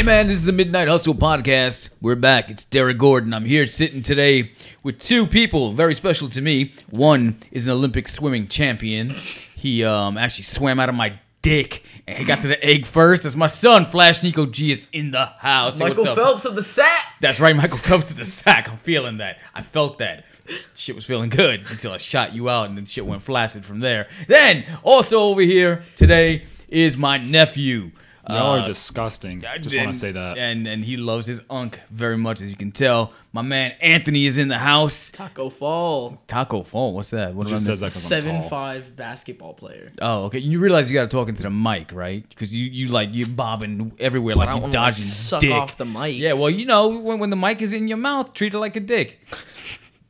Hey man, this is the Midnight Hustle podcast. We're back. It's Derek Gordon. I'm here sitting today with two people very special to me. One is an Olympic swimming champion. He um, actually swam out of my dick and he got to the egg first. That's my son, Flash Nico G, is in the house. Say Michael what's up. Phelps of the sack. That's right, Michael Phelps of the sack. I'm feeling that. I felt that. Shit was feeling good until I shot you out, and then shit went flaccid from there. Then, also over here today is my nephew. Y'all Uh, are disgusting. Just want to say that. And and he loves his unk very much, as you can tell. My man Anthony is in the house. Tacko Fall. Tacko Fall, what's that? What just says that missing? I'm Seven tall. five basketball player. Oh, okay. You realize you got to talk into the mic, right? Because you you like you bobbing everywhere, But like you don't like, dodging suck dick. off the mic. Yeah, well, you know, when, when the mic is in your mouth, treat it like a dick.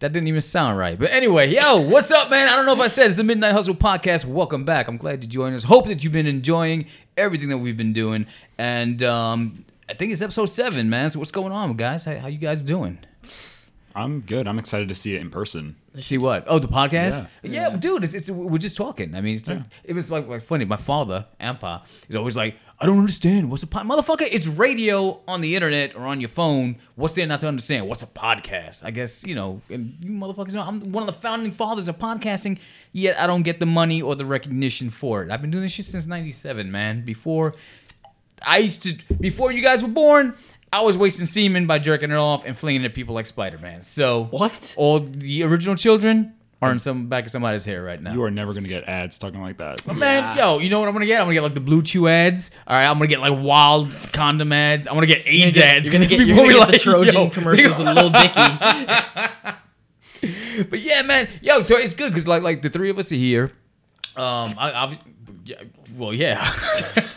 That didn't even sound right. But anyway, yo, what's up, man? I don't know if I said it's the Midnight Hustle podcast. Welcome back. I'm glad you joined us. Hope that you've been enjoying everything that we've been doing. And um, I think it's episode seven, man. So what's going on, guys? How, how you guys doing? I'm good. I'm excited to see it in person. See what? Oh, the podcast? Yeah. Yeah, dude, it's, it's we're just talking. I mean, it's like, it was like, like funny. My father, Ampa, is always like, I don't understand. What's a pod, motherfucker? It's radio on the internet or on your phone. What's there not to understand? What's a podcast? I guess you know, and you motherfuckers know I'm one of the founding fathers of podcasting. Yet I don't get the money or the recognition for it. I've been doing this shit since '97, man. Before I used to, before you guys were born. I was wasting semen by jerking it off and flinging it at people like Spider Man. So What? all the original children are in some back of somebody's hair right now. You are never gonna get ads talking like that. Man, yo, you know what I'm gonna get? I'm gonna get like the BlueChew ads. All right, I'm gonna get like wild condom ads. I'm gonna get You're AIDS gonna get, ads. you're gonna get, you're People gonna be get the Trojan yo, commercials with Lil Dicky. But yeah, man, yo, so it's good because like like the three of us are here. Um, I, I yeah, well, yeah.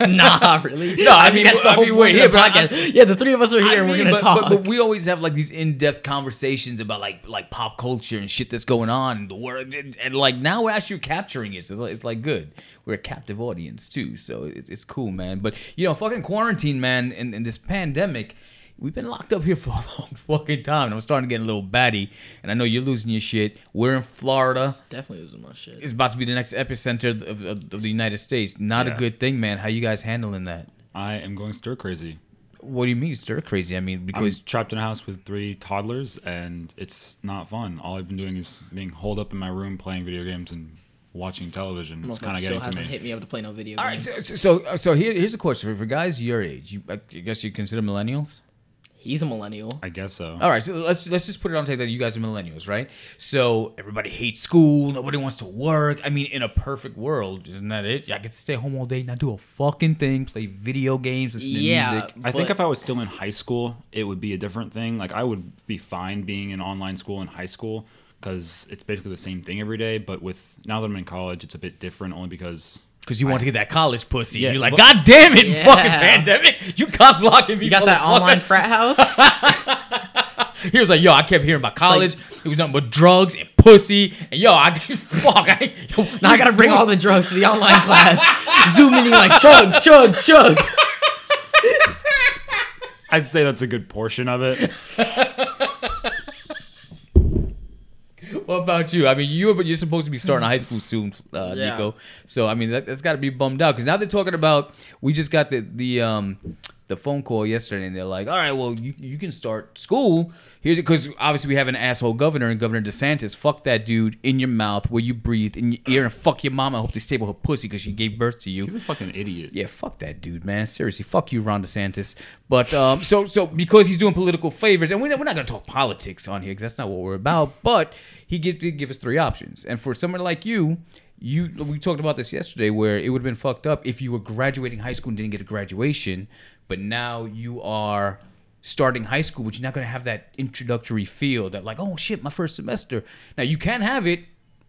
nah, really. No, I mean, that's the I whole mean, point we're of here, the but I- podcast. yeah, the three of us are here I and we're mean, gonna but, talk. But, but we always have like these in-depth conversations about like like pop culture and shit that's going on in the world, and, and, like now we're actually capturing it. So it's like, it's like good. We're a captive audience too, so it's, it's cool, man. But you know, fucking quarantine, man, and, and this pandemic. We've been locked up here for a long fucking time. And I'm starting to get a little batty, and I know you're losing your shit. We're in Florida. Definitely losing my shit. It's about to be the next epicenter of, of, of the United States. Not a good thing, man. How you guys handling that? I am going stir crazy. What do you mean stir crazy? I mean, I'm because trapped in a house with three toddlers, and it's not fun. All I've been doing is being holed up in my room playing video games and watching television. It's kind of getting to hasn't me. hit me up to play no video All right, games. so so, so here, here's a question for guys your age. You, I guess you consider millennials. He's a millennial. I guess so. All right, so let's let's just put it on tape that you guys are millennials, right? So everybody hates school, nobody wants to work. I mean, in a perfect world, isn't that it? I get to stay home all day, not do a fucking thing, play video games, listen to Yeah. music. I think if I was still in high school, it would be a different thing. Like I would be fine being in online school in high school because it's basically the same thing every day. But with now that I'm in college, it's a bit different only because Because you want to get that college pussy. Yeah, You're like, God damn it, Yeah. fucking pandemic. You cock blocking me. You got that online frat house? He was like, yo, I kept hearing about college. it was nothing but drugs and pussy. And yo, I fuck. I, yo, now I gotta bring all the drugs to the online class. Zoom in, you're like chug, chug, chug. I'd say that's a good portion of it. What about you? I mean, you but you're supposed to be starting high school soon, uh, Yeah. Nico. So I mean, that, that's got to be bummed out because now they're talking about. We just got the the um the phone call yesterday, and they're like, "All right, well, you you can start school here's because obviously we have an asshole governor and Governor DeSantis. Fuck that dude in your mouth where you breathe in your ear, and fuck your mama. I hope they stable her pussy because she gave birth to you. He's a fucking idiot. Yeah, fuck that dude, man. Seriously, fuck you, Ron DeSantis. But um, so so because he's doing political favors, and we're not, we're not gonna talk politics on here because that's not what we're about. But he get to give us three options, and for someone like you. You, we talked about this yesterday, where it would have been fucked up if you were graduating high school and didn't get a graduation, but now you are starting high school, but you're not going to have that introductory feel that like, oh shit, my first semester. Now you can have it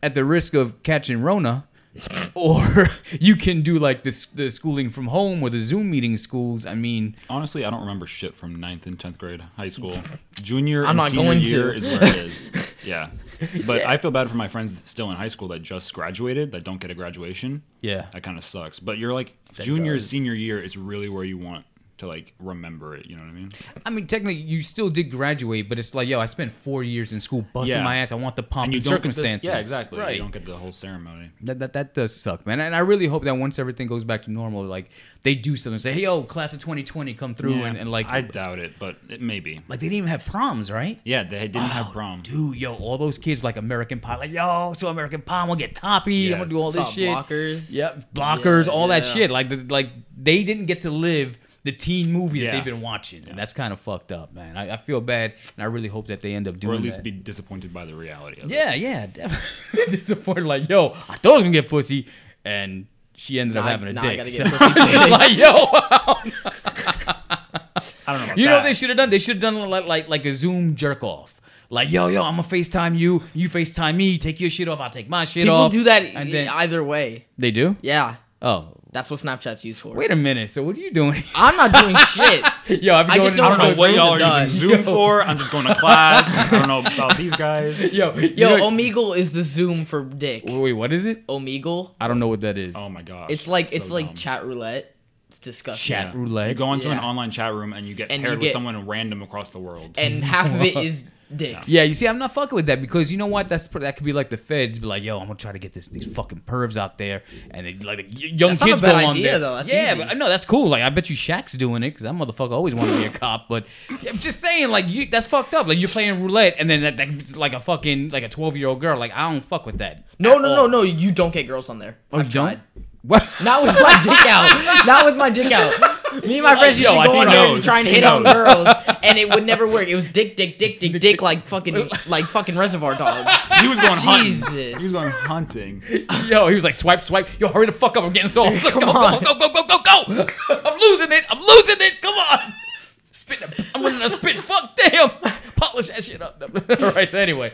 at the risk of catching Rona, or you can do like this the schooling from home or the Zoom meeting schools. I mean, Honestly, I don't remember shit from ninth and tenth grade high school. Junior I'm and not senior going year to. is where it is. Yeah, but I feel bad for my friends still in high school that just graduated that don't get a graduation. yeah, That kind of sucks. But you're like junior, does. senior year is really where you want to like remember it. You know what I mean? I mean, technically, you still did graduate, but it's like, yo, I spent four years in school busting Yeah. my ass. I want the pomp and, you don't get this- yeah, exactly. Right. You don't get the whole ceremony. That, that that does suck, man. And I really hope that once everything goes back to normal, like they do something. Say, hey, yo, class of 2020, come through, and, and like, I doubt it, but it may be. like they didn't even have proms, right? Yeah, they didn't oh, have prom. Dude, yo, all those kids like American Pie, like, yo, so American Pie, I'm gonna get toppy, I'm gonna do all this Saw shit. blockers. Yep, blockers, Yeah, all that shit. Like, the, like they didn't get to live the teen movie that they've been watching, and that's kind of fucked up, man. I, I feel bad, and I really hope that they end up doing Or at least that. be disappointed by the reality of it. Yeah, yeah, definitely disappointed. Like, yo, I thought I was gonna get pussy, and she ended up Nah, having a nah, dick. I gotta So pussy I'm just first. like, yo, I don't know. About you know what they should have done? They should have done like like like a Zoom jerk off. Like, yo, yo, I'm gonna FaceTime you, you FaceTime me, take your shit off, I'll take my shit off. People off. do that and then either way. they do. Yeah, Oh, that's what Snapchat's used for. wait a minute. So what are you doing? I'm not doing shit. yo, I've been I going just don't I don't know what y'all are are done. using Zoom for. I'm just going to class. I don't know about these guys. Yo, you Yo, know- Omegle is the Zoom for dick. wait, what is it? Omegle. I don't know what that is. Oh my god. It's like so it's like dumb. chat roulette. It's disgusting. Chat roulette. You go into an online chat room and you get And you paired get- with someone random across the world. And half of it is dicks. Yeah, you see, I'm not fucking with that because you know what? That's that could be like the feds be like, "Yo, I'm gonna try to get this these fucking pervs out there," and they, like young That's not a kids bad go on idea, there. though. That's yeah, easy. but no, that's cool. Like, I bet you Shaq's doing it because that motherfucker always wanted to be a cop. But I'm just saying, like, you, that's fucked up. Like, you're playing roulette, and then that, that's like a fucking like a 12 year old girl. Like, I don't fuck with that. No, no, all. no, no. You don't get girls on there. Oh, I've you don't? What? Not with my dick out. Not with my dick out. Me and my friends used to go on he there and try and hit on girls, and it would never work. It was dick, dick, dick, dick, dick, like fucking, like fucking Reservoir Dogs. He was going hunting. Jesus. He was going hunting. Yo, he was like, swipe, swipe. Yo, hurry the fuck up. I'm getting soft. Let's Come go, on. go, go, go, go, go, go. I'm losing it. I'm losing it. Come on. Spit. I'm running a spit. Fuck, damn. Polish that shit up. all right, so anyway.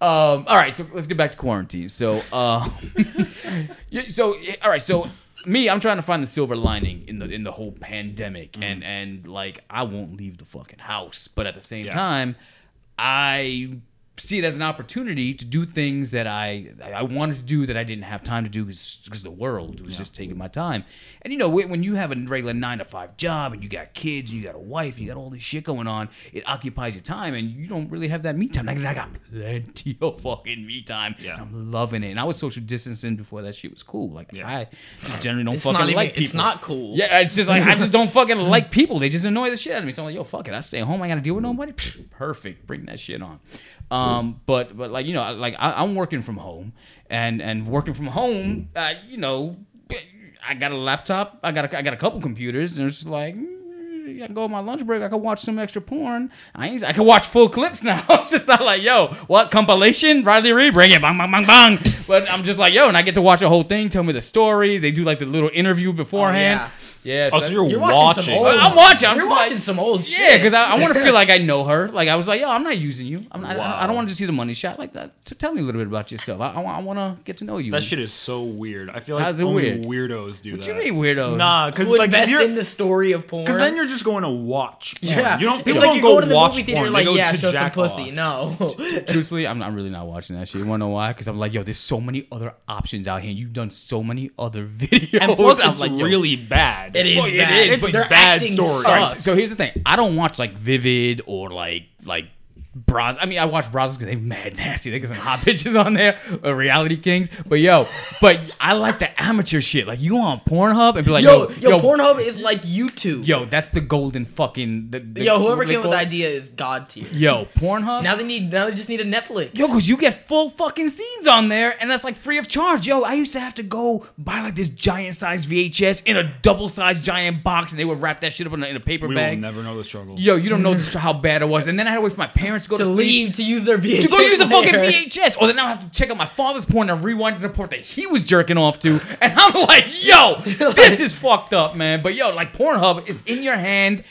Um, all right, so let's get back to quarantine. So, uh, so all right, so me, I'm trying to find the silver lining in the in the whole pandemic, mm-hmm. and and like I won't leave the fucking house, but at the same Yeah. time, I see it as an opportunity to do things that I I wanted to do that I didn't have time to do because the world was just taking my time. And you know, when when you have a regular nine to five job and you got kids, and you got a wife, and you got all this shit going on, it occupies your time, and you don't really have that me time. Like, I got plenty of fucking me time. Yeah. and I'm loving it. And I was social distancing before that shit was cool. Like Yeah. I just generally don't It's fucking not even. like people. It's not cool. Yeah, it's just like I just don't fucking like people. They just annoy the shit out of me. So I'm like, yo, fuck it. I stay home. I gotta deal with nobody. Perfect. Bring that shit on. Um, but but like you know, like I, I'm working from home, and and working from home, you know, I got a laptop. I got a, I got a couple computers, and it's just like. mm, I can go on my lunch break. I can watch some extra porn. I ain't, I can watch full clips now. it's just not like, yo, what compilation? Riley Reid, bring it, bang, bang, bang, bang. But I'm just like, yo, and I get to watch the whole thing. Tell me the story. They do like the little interview beforehand. yeah. Yeah. Oh, so you're, You're watching. watching some old- I'm watching. I'm You're just watching like, some old shit. yeah, because I, I want to feel like I know her. Like I was like, yo, I'm not using you. I'm not, I, I don't Wow. want to just see the money shot like that. So tell me a little bit about yourself. I, I, want to get to know you. That shit is so weird. I feel like How's it only weird? weirdos do What that. you mean weirdo? Nah, because Who like invest you're, in the story of porn? Because then you're just going to watch. Porn. yeah. You don't. It's People like don't you go go to the watch movie theater. porn. Like, they go yeah, to show some pussy. No. Truthfully, I'm, I'm really not watching that shit. You want to know why? Because I'm like, yo, there's so many other options out here. You've done so many other videos. And plus, I'm it's like, really bad. It is Well, bad. It is. It's but bad acting stories. All right, sucks. so here's the thing. I don't watch like Vivid or like like bras. I mean, I watch bras because they mad nasty. They get some hot bitches on there, or reality kings. But yo, but I like the amateur shit. Like you on Pornhub and be like, yo, yo, yo, Pornhub is like YouTube. Yo, that's the golden fucking. The, the, yo, whoever came up with the idea is god tier. Yo, Pornhub. Now they need. Now they just need a Netflix. Yo, cause you get full fucking scenes on there, and that's like free of charge. Yo, I used to have to go buy like this giant size VHS in a double sized giant box, and they would wrap that shit up in a, in a paper We bag. will never know the struggle. Yo, you don't know this, how bad it was. And then I had to wait for my parents to go to, to sleep leave to use their VHS. to go use the fucking. VHS. Or then I have to check out my father's porn and rewind the part that he was jerking off to. And I'm like, yo, this is fucked up, man. But yo, like Pornhub is in your hand.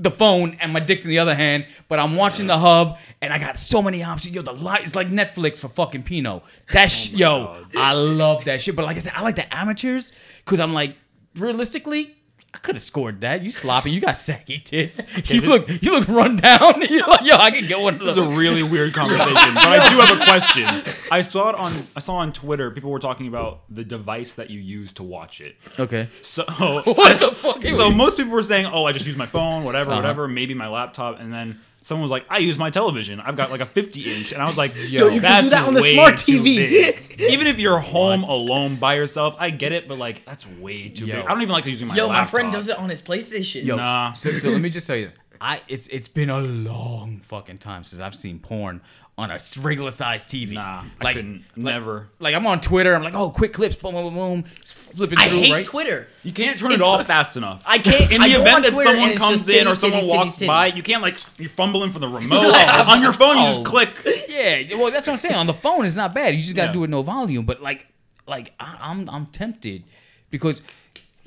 The phone and my dick's in the other hand, but I'm watching the hub and I got so many options. Yo, the light is like Netflix for fucking Pino. That sh- oh yo, I love that shit. But like I said, I like the amateurs because I'm like, realistically, I could have scored that. You sloppy. You got saggy tits. You look you look run down. You're like, yo, I could get one of This is a really weird conversation, but I do have a question. I saw it on I saw on Twitter. People were talking about the device that you use to watch it. Okay. So What the fuck? so most people were saying, "Oh, I just use my phone, whatever, Uh-huh. whatever, maybe my laptop," and then someone was like, "I use my television. I've got like a 50 inch," and I was like, Yo, you can that's do that on the smart TV. Even if you're home alone by yourself, I get it, but like that's way too Yo. big. I don't even like using my Yo, laptop. my friend does it on his PlayStation. Yo, Nah. So, so let me just tell you, I it's it's been a long fucking time since I've seen porn on a regular sized TV. Nah, I couldn't. like- Never. Like I'm on Twitter, I'm like, oh, quick clips, boom, boom, boom, boom, just flipping I through, hate right? Twitter. You can't turn it It off fast enough. I can't- In the I event that Twitter someone comes just in or someone titties, walks titties, by, titties. you can't like you're fumbling for the remote on your phone. You just Oh. click. Yeah, well, that's what I'm saying. On the phone, it's not bad. You just gotta Yeah. do it no volume. But like, like I, I'm I'm tempted because.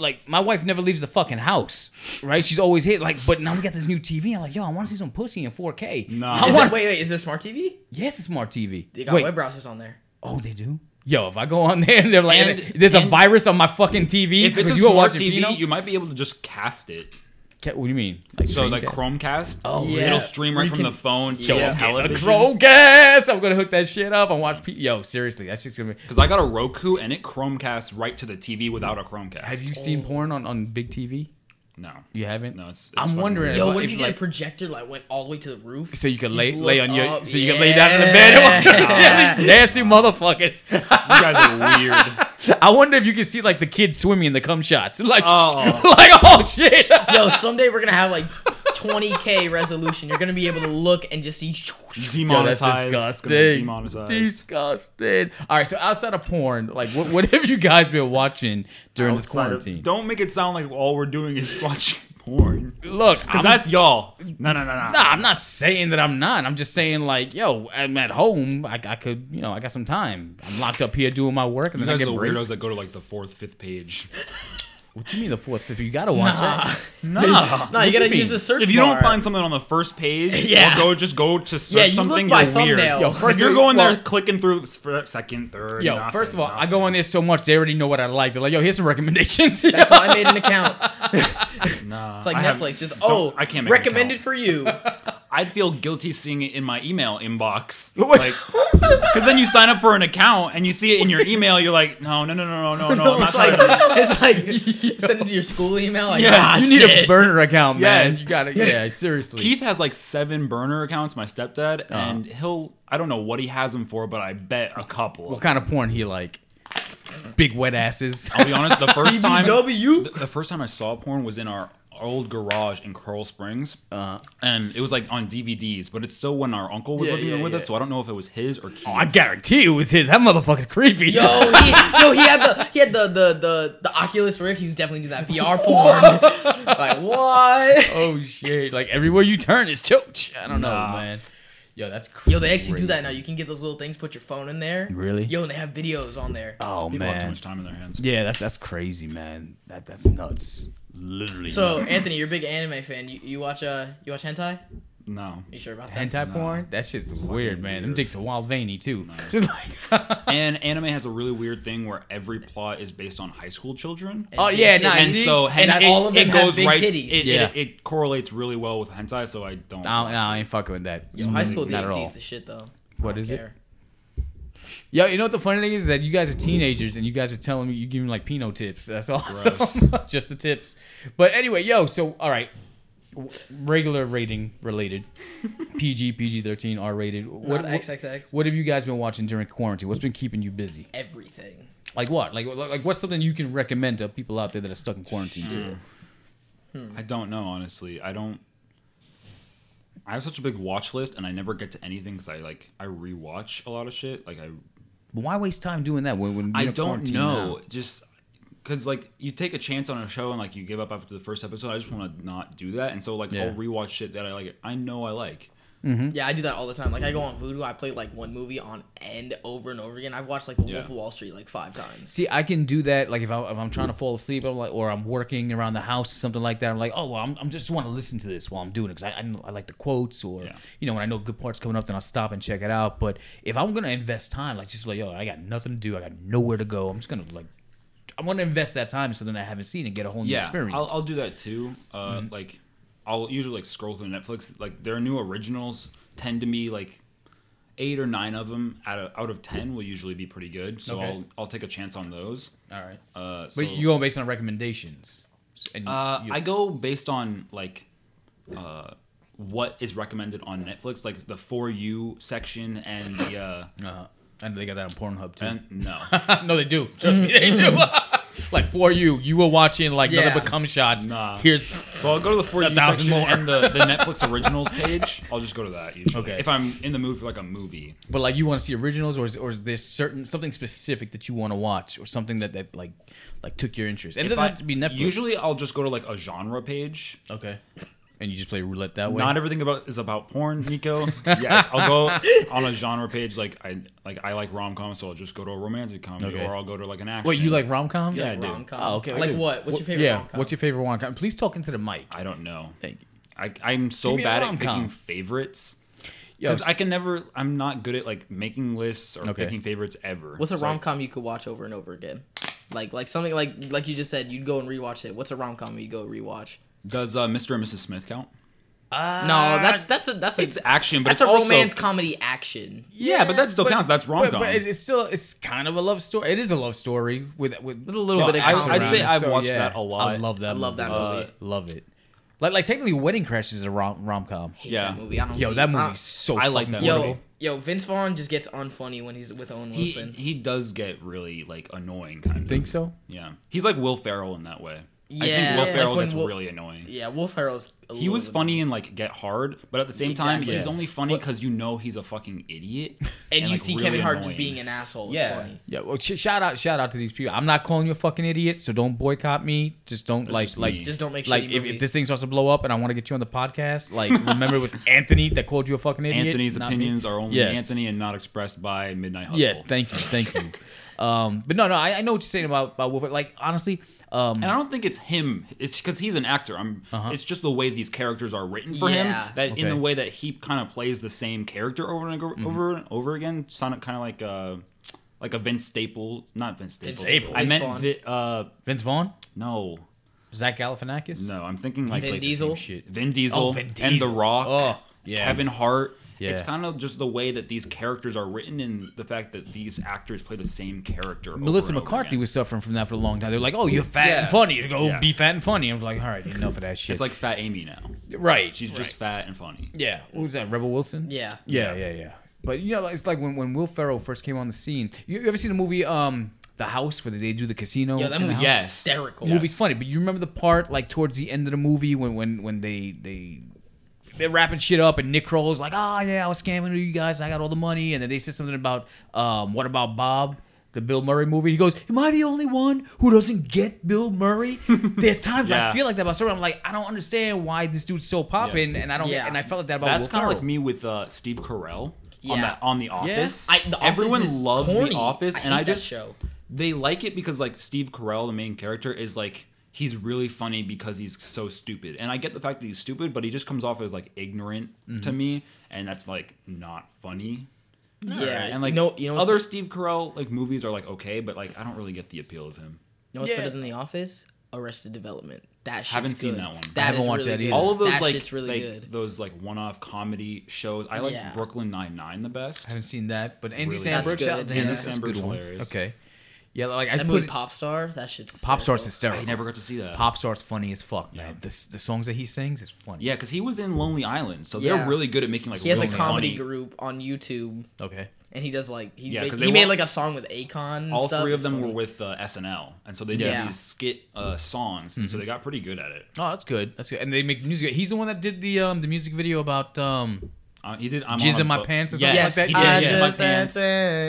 Like my wife never leaves the fucking house, right? She's always hit like, but now we got this new TV. I'm like, yo, I want to see some pussy in 4K. Nah. I Is want. it, wait, wait, is this smart TV? Yes, it's smart TV. They got Wait, web browsers on there. Oh, they do. Yo, if I go on there and they're like, And- there's a virus on my fucking TV. If it's a you were smart watching TV, Pino? you might be able to just cast it. Ca- what do you mean? Like So like Chromecast, Oh, yeah. it'll stream right you from can- the phone to Yo, your A television. Chromecast. I'm gonna hook that shit up and watch. P- Yo, seriously, that's just gonna be. Because I got a Roku and it Chromecast right to the TV without a Chromecast. Have you seen oh. porn on, on big TV? No. You haven't? No, it's- it's I'm wondering. Yo, what if if, you get like, a projector that went all the way to the roof? so you can lay lay look on your up, so you can lay down in the bed and watch nasty motherfuckers. You guys are weird. I wonder if you can see like the kids swimming in the cum shots. Like, Oh. like oh shit. Yo, someday we're gonna have like 20k resolution. You're gonna be able to look and just see. Yo, that's Demonetized. It's gonna disgusting. Demonetized. Disgusting. All right, so outside of porn, like, what, what have you guys been watching during this Outside of- quarantine? Don't make it sound like all we're doing is watching porn. Look, Because that's y'all. No, no, no, no. Nah, I'm not saying that I'm not. I'm just saying like, yo, I'm at home. I, I could, you know, I got some time. I'm locked up here doing my work, and You then I guys are get the breaks. weirdos that go to like the fourth, fifth page. What do you mean the fourth, fifth? You gotta watch that. Nah. No, you gotta you use the search If you bar. don't find something on the first page, Yeah. or go just go to search Yeah, you look something, by you're weird. thumbnail. Yo, If first you're going well- there clicking through second, third. Yo, nothing, first of all, I go on there so much they already know what I like. They're like, yo, here's some recommendations. That's why I made an account. Nah, It's like I have- Netflix. Just oh, I can't make an recommended account. for you. I'd feel guilty seeing it in my email inbox. Like, because then you sign up for an account and you see it in your email. You're like, no, no, no, no, no, no, no. I'm not it's like trying to. it's like you send it to your school email. Like, Yeah, ah, you need shit. a burner account, man. Yes. You gotta, yeah, seriously. Keith has like seven burner accounts. My stepdad, Uh-huh. and he'll. I don't know what he has them for, but I bet a couple. what kind of porn he like? Big wet asses. I'll be honest. The first time, BBW? the, the first time I saw porn was in our old garage in Coral Springs, Uh, and it was like on DVDs. But it's still when our uncle was Yeah, living yeah, there with yeah. us, so I don't know if it was his or Keith's. oh, I guarantee it was his. That motherfucker's creepy. Yo, he, yo, he had the he had the the the, the Oculus Rift. He was definitely doing that VR porn. like what? oh shit! Like everywhere you turn is choach. I don't Nah. know, man. Yo, that's crazy. Yo, they actually do that now. You can get those little things, put your phone in there. Really? Yo, and they have videos on there. Oh People have too much time in their hands. Yeah, that's that's crazy, man. That that's nuts. Literally. So, nuts. Anthony, you're a big anime fan. You, you watch uh you watch hentai? No. You sure about that? hentai porn, that shit's weird, man. Them weird. dicks are wild veiny too. Just like. And anime has a really weird thing where every plot is based on high school children. And Oh, big yeah, titties. nah, and see? so And hen- all of them it have goes big right. titties. It, Yeah. it, it correlates really well with hentai, so I don't. No, watch no, I ain't fucking with that. Yo, high school Not at DxD all. is the shit though. What is I it? Yo, you know what the funny thing is that you guys are teenagers and you guys are telling me you give me like Pinot tips. That's awesome. Gross. Just the tips. But anyway, yo, so all right, W- regular rating related, PG, PG thirteen, R rated. What, Not what XXX. what have you guys been watching during quarantine? What's been keeping you busy? Everything. Like what? Like like like what's something you can recommend to people out there that are stuck in quarantine too? Hmm. I don't know honestly. I don't. I have such a big watch list, and I never get to anything because I like I rewatch a lot of shit. Like I, why waste time doing that when, when you're I don't know. now? Just because like you take a chance on a show and like you give up after the first episode. I just want to not do that, and so like Yeah. I'll rewatch shit that I like. I know I like. Mm-hmm. Yeah, I do that all the time. Like I go mm-hmm. on Vudu, I play like one movie on end over and over again. I've watched like The Yeah. Wolf of Wall Street like five times. See, I can do that. Like if, I, if I'm trying to fall asleep, I'm like, or I'm working around the house or something like that. I'm like, oh, well, I'm, I'm just want to listen to this while I'm doing it because I, I, I like the quotes or Yeah. you know when I know good parts coming up, then I'll stop and check it out. But if I'm gonna invest time, like just like yo, I got nothing to do, I got nowhere to go. I'm just gonna like I want to invest that time in something I haven't seen and get a whole new yeah, experience. I'll, I'll do that too. Uh, Like, I'll usually like scroll through Netflix. Like, their new originals tend to be like eight or nine of them out of out of ten will usually be pretty good. So Okay. I'll I'll take a chance on those. All right, Uh, so, but you go based on recommendations. And Uh, I go based on like uh, what is recommended on Netflix, like the for you section and the uh, uh, and they got that on Pornhub too. and no. no, they do. Trust me, they do. Mm-hmm. like for you, you were watching like Yeah. nothing but cum shots. Nah. Here's So I'll go to the for A you thousand section more. and the, the Netflix originals page. I'll just go to that usually. Okay. If I'm in the mood for like a movie. But like you want to see originals, or is, or is there certain something specific that you want to watch, or something that, that like like took your interest? And it If doesn't I- have to be Netflix. Usually I'll just go to like a genre page. okay. And you just play roulette that way. Not everything about is about porn, Nico. yes, I'll go on a genre page like I like I like rom com, so I'll just go to a romantic comedy, Okay. or I'll go to like an action. Wait, you like rom coms? Yeah, I do. rom-coms. Oh, okay. Like Dude, what? What's your favorite Yeah. rom-com? What's your favorite rom com? Please talk into the mic. I don't know. Thank you. I I'm so Give me a bad at rom-com. picking favorites. Yo, Because I can never. I'm not good at like making lists or Okay. picking favorites ever. What's a So, rom com you could watch over and over again? Like like something like like you just said, you'd go and rewatch it. What's a rom com you'd go rewatch? Does uh, Mr. and Mrs. Smith count? no, that's that's a that's a It's action, but that's it's a also romance comedy action. Yeah, but that still counts. That's rom But, com. but it's, it's still it's kind of a love story. It is a love story with with, With a little so bit of I- I'd around say I've so watched yeah. that a lot. I love that. I love movie. that movie. Uh, love it. Like like technically, Wedding Crashers is a rom rom com. Hate Yeah. that movie. I don't. Yo, see- that I- movie's so. I like fucking that Yo, quotable. yo, Vince Vaughn just gets unfunny when he's with Owen Wilson. he does get really like annoying kind of. Think so? Yeah, he's like Will Ferrell in that way. I Yeah, think Will like Ferrell when gets Will- really annoying. yeah, Will Ferrell's. a He was bit- funny in like Get Hard, but at the same time, Exactly. he's Yeah. only funny because you know he's a fucking idiot. and, you like, see really Kevin Hart just being an asshole. It's Yeah. funny. Yeah, well, sh- shout out, shout out to these people. I'm not calling you a fucking idiot, so don't boycott me. Just don't That's like, just like, me. Just don't make like if, if this thing starts to blow up and I want to get you on the podcast, like remember it was Anthony that called you a fucking idiot. Anthony's not me. opinions are only Yes. Anthony and not expressed by Midnight Hustle. Yes, thank you, thank you. um, but no, no, I, I know what you're saying about about Wolverine. Like honestly, um, And I don't think it's him. It's because he's an actor. I'm. It's just the way these characters are written for Yeah. him. That in the way that he kind of plays the same character over and over, over and over again. Sound kind of like a like a Vince Staples, not Vince Staples. Staples. I meant Vaughn. Vi- uh Vince Vaughn, no Zach Galifianakis. no. I'm thinking like Vin Diesel? shit. Vin Diesel, Oh, Vin and The Rock. Oh, yeah. Kevin Hart. Yeah. It's kind of just the way that these characters are written and the fact that these actors play the same character. over Melissa and over McCarthy again. was suffering from that for a long time. They're like, "Oh, you're fat Yeah. and funny. You go Yeah. be fat and funny." I was like, "All right, enough of that shit." It's like Fat Amy now. right. She's just fat and funny. yeah. Who was that? Rebel Wilson. Yeah. Yeah, yeah, yeah. But you know, it's like when, when Will Ferrell first came on the scene. You, you ever seen the movie um The House where they do the casino? Yeah, that in movie's house? Yes. hysterical. The movie's funny, but you remember the part like towards the end of the movie when when when they they they're wrapping shit up and Nick Kroll's like, oh yeah, I was scamming you guys, I got all the money, and then they said something about um what about Bob? The Bill Murray movie. He goes, "Am I the only one who doesn't get Bill Murray?" There's times Yeah. I feel like that about story. I'm like, I don't understand why this dude's so popping, and I don't. Yeah. And I felt like that about That's kind of like me with uh, Steve Carell on that on The Office. I- The Office Everyone is loves corny. The Office, I and hate I that just show. they like it because like Steve Carell, the main character, is like he's really funny because he's so stupid, and I get the fact that he's stupid, but he just comes off as like ignorant Mm-hmm. to me, and that's like not funny. Yeah, and like no, you know, what's other Steve Carell like movies are like okay, but like I don't really get the appeal of him. You know what's Yeah. better than The Office? Arrested Development. That shit's Haven't seen good. that one. I haven't watched really that good. either. All of those that like, shit's really like good. those like one-off comedy shows. I like Yeah. Brooklyn Nine Nine the best. I haven't seen that, but Andy Really Samberg, good. shout out to him. Yeah. That's, that's a Samberg's good one. hilarious. Okay, yeah, like I That put movie it- Pop Star. That shit's Pop Star's hysterical. hysterical. I never got to see that. Pop Star's funny as fuck, man. Yeah. The, the songs that he sings is funny. Yeah, because he was in Lonely Island, so Yeah. they're really good at making like He has a comedy funny- group on YouTube, Okay. and he does like he, Yeah, make- 'cause he they made like a song with Akon. All stuff. three of them funny. were with uh, SNL, and so they did Yeah. these skit uh, songs, and so Mm-hmm. they got pretty good at it. Oh, that's good. That's good. And they make music. He's the one that did the um the music video about um Uh, he did. I'm Jizz on a in my Boat- pants or something yes, like that? He Yeah, did. Jizz in my pants.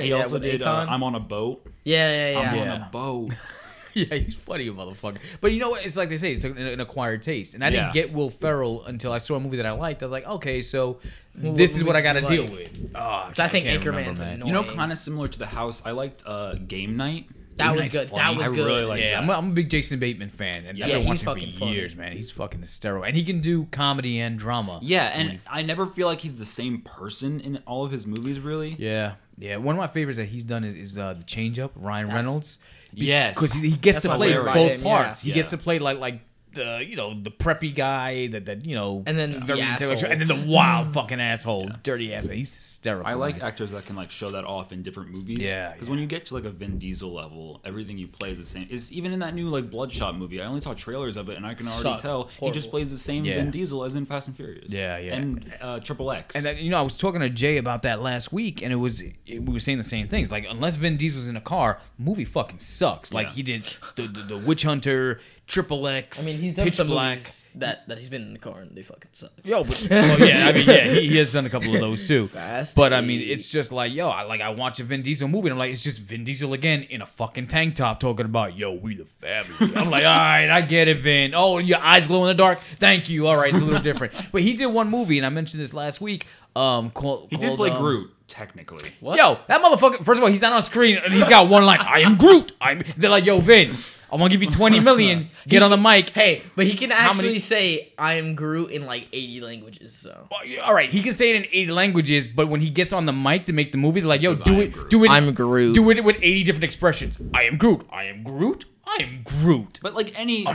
He Yeah, also did. Uh, I'm on a boat. Yeah, yeah, yeah. I'm Yeah. on a boat. yeah, he's funny, motherfucker. But you know what? It's like they say, it's an, an acquired taste. And I didn't Yeah. get Will Ferrell until I saw a movie that I liked. I was like, okay, so Well, this what is what I got to did deal you with. Oh, So I think can't Anchorman's remember, annoying. You know, kind of similar to the house. I liked uh, Game Night. That was good. funny. That I was good. really liked Yeah, that. I'm a, I'm a big Jason Bateman fan, and Yeah, I've been he's watching fucking for funny. years, man. He's fucking hysterical, and he can do comedy and drama. Yeah, and I never feel like he's the same person in all of his movies. Really. Yeah, yeah. One of my favorites that he's done is, is uh, the Change Up. Ryan That's- Reynolds. Yes. because he, he gets That's to play both invite him, parts. yeah. He gets to play like like the you know the preppy guy that that you know And then the very asshole. intellectual, and then the wild fucking asshole, dirty asshole. He's hysterical. I like man. actors that can like show that off in different movies. Yeah, Because yeah. when you get to like a Vin Diesel level, everything you play is the same. Is even in that new like Bloodshot movie. I only saw trailers of it, and I can already Suck. tell he just plays the same Yeah. Vin Diesel as in Fast and Furious. Yeah, yeah. And uh, Triple X. And then you know, I was talking to Jay about that last week, and it was it, we were saying the same things. Like, unless Vin Diesel's in a car, movie fucking sucks. Like Yeah. he did the, the the Witch Hunter, Triple X. I mean, he's done Pitch some Black. movies that that he's been in the car and they fucking suck. Yo, but, well, yeah, I mean, yeah, he, he has done a couple of those too. Fast but I mean, it's just like, yo, I like I watch a Vin Diesel movie, and I'm like, it's just Vin Diesel again in a fucking tank top talking about, yo, we the family. I'm like, all right, I get it, Vin. Oh, your eyes glow in the dark. Thank you. All right, it's a little different. But he did one movie, and I mentioned this last week. Um, called, he did play um, Groot technically. What? Yo, that motherfucker. First of all, he's not on screen, and he's got one line. I am Groot. I'm. They're like, yo, Vin, I'm gonna give you 20 million. Get on the mic. Hey, but he can actually many- say I am Groot in like 80 languages. So Well, yeah, All right, he can say it in 80 languages, but when he gets on the mic to make the movie, they're like, "Yo, says, do am it, Groot." do it, I'm Groot. do it with 80 different expressions. I am Groot. I am Groot. I am Groot. But like any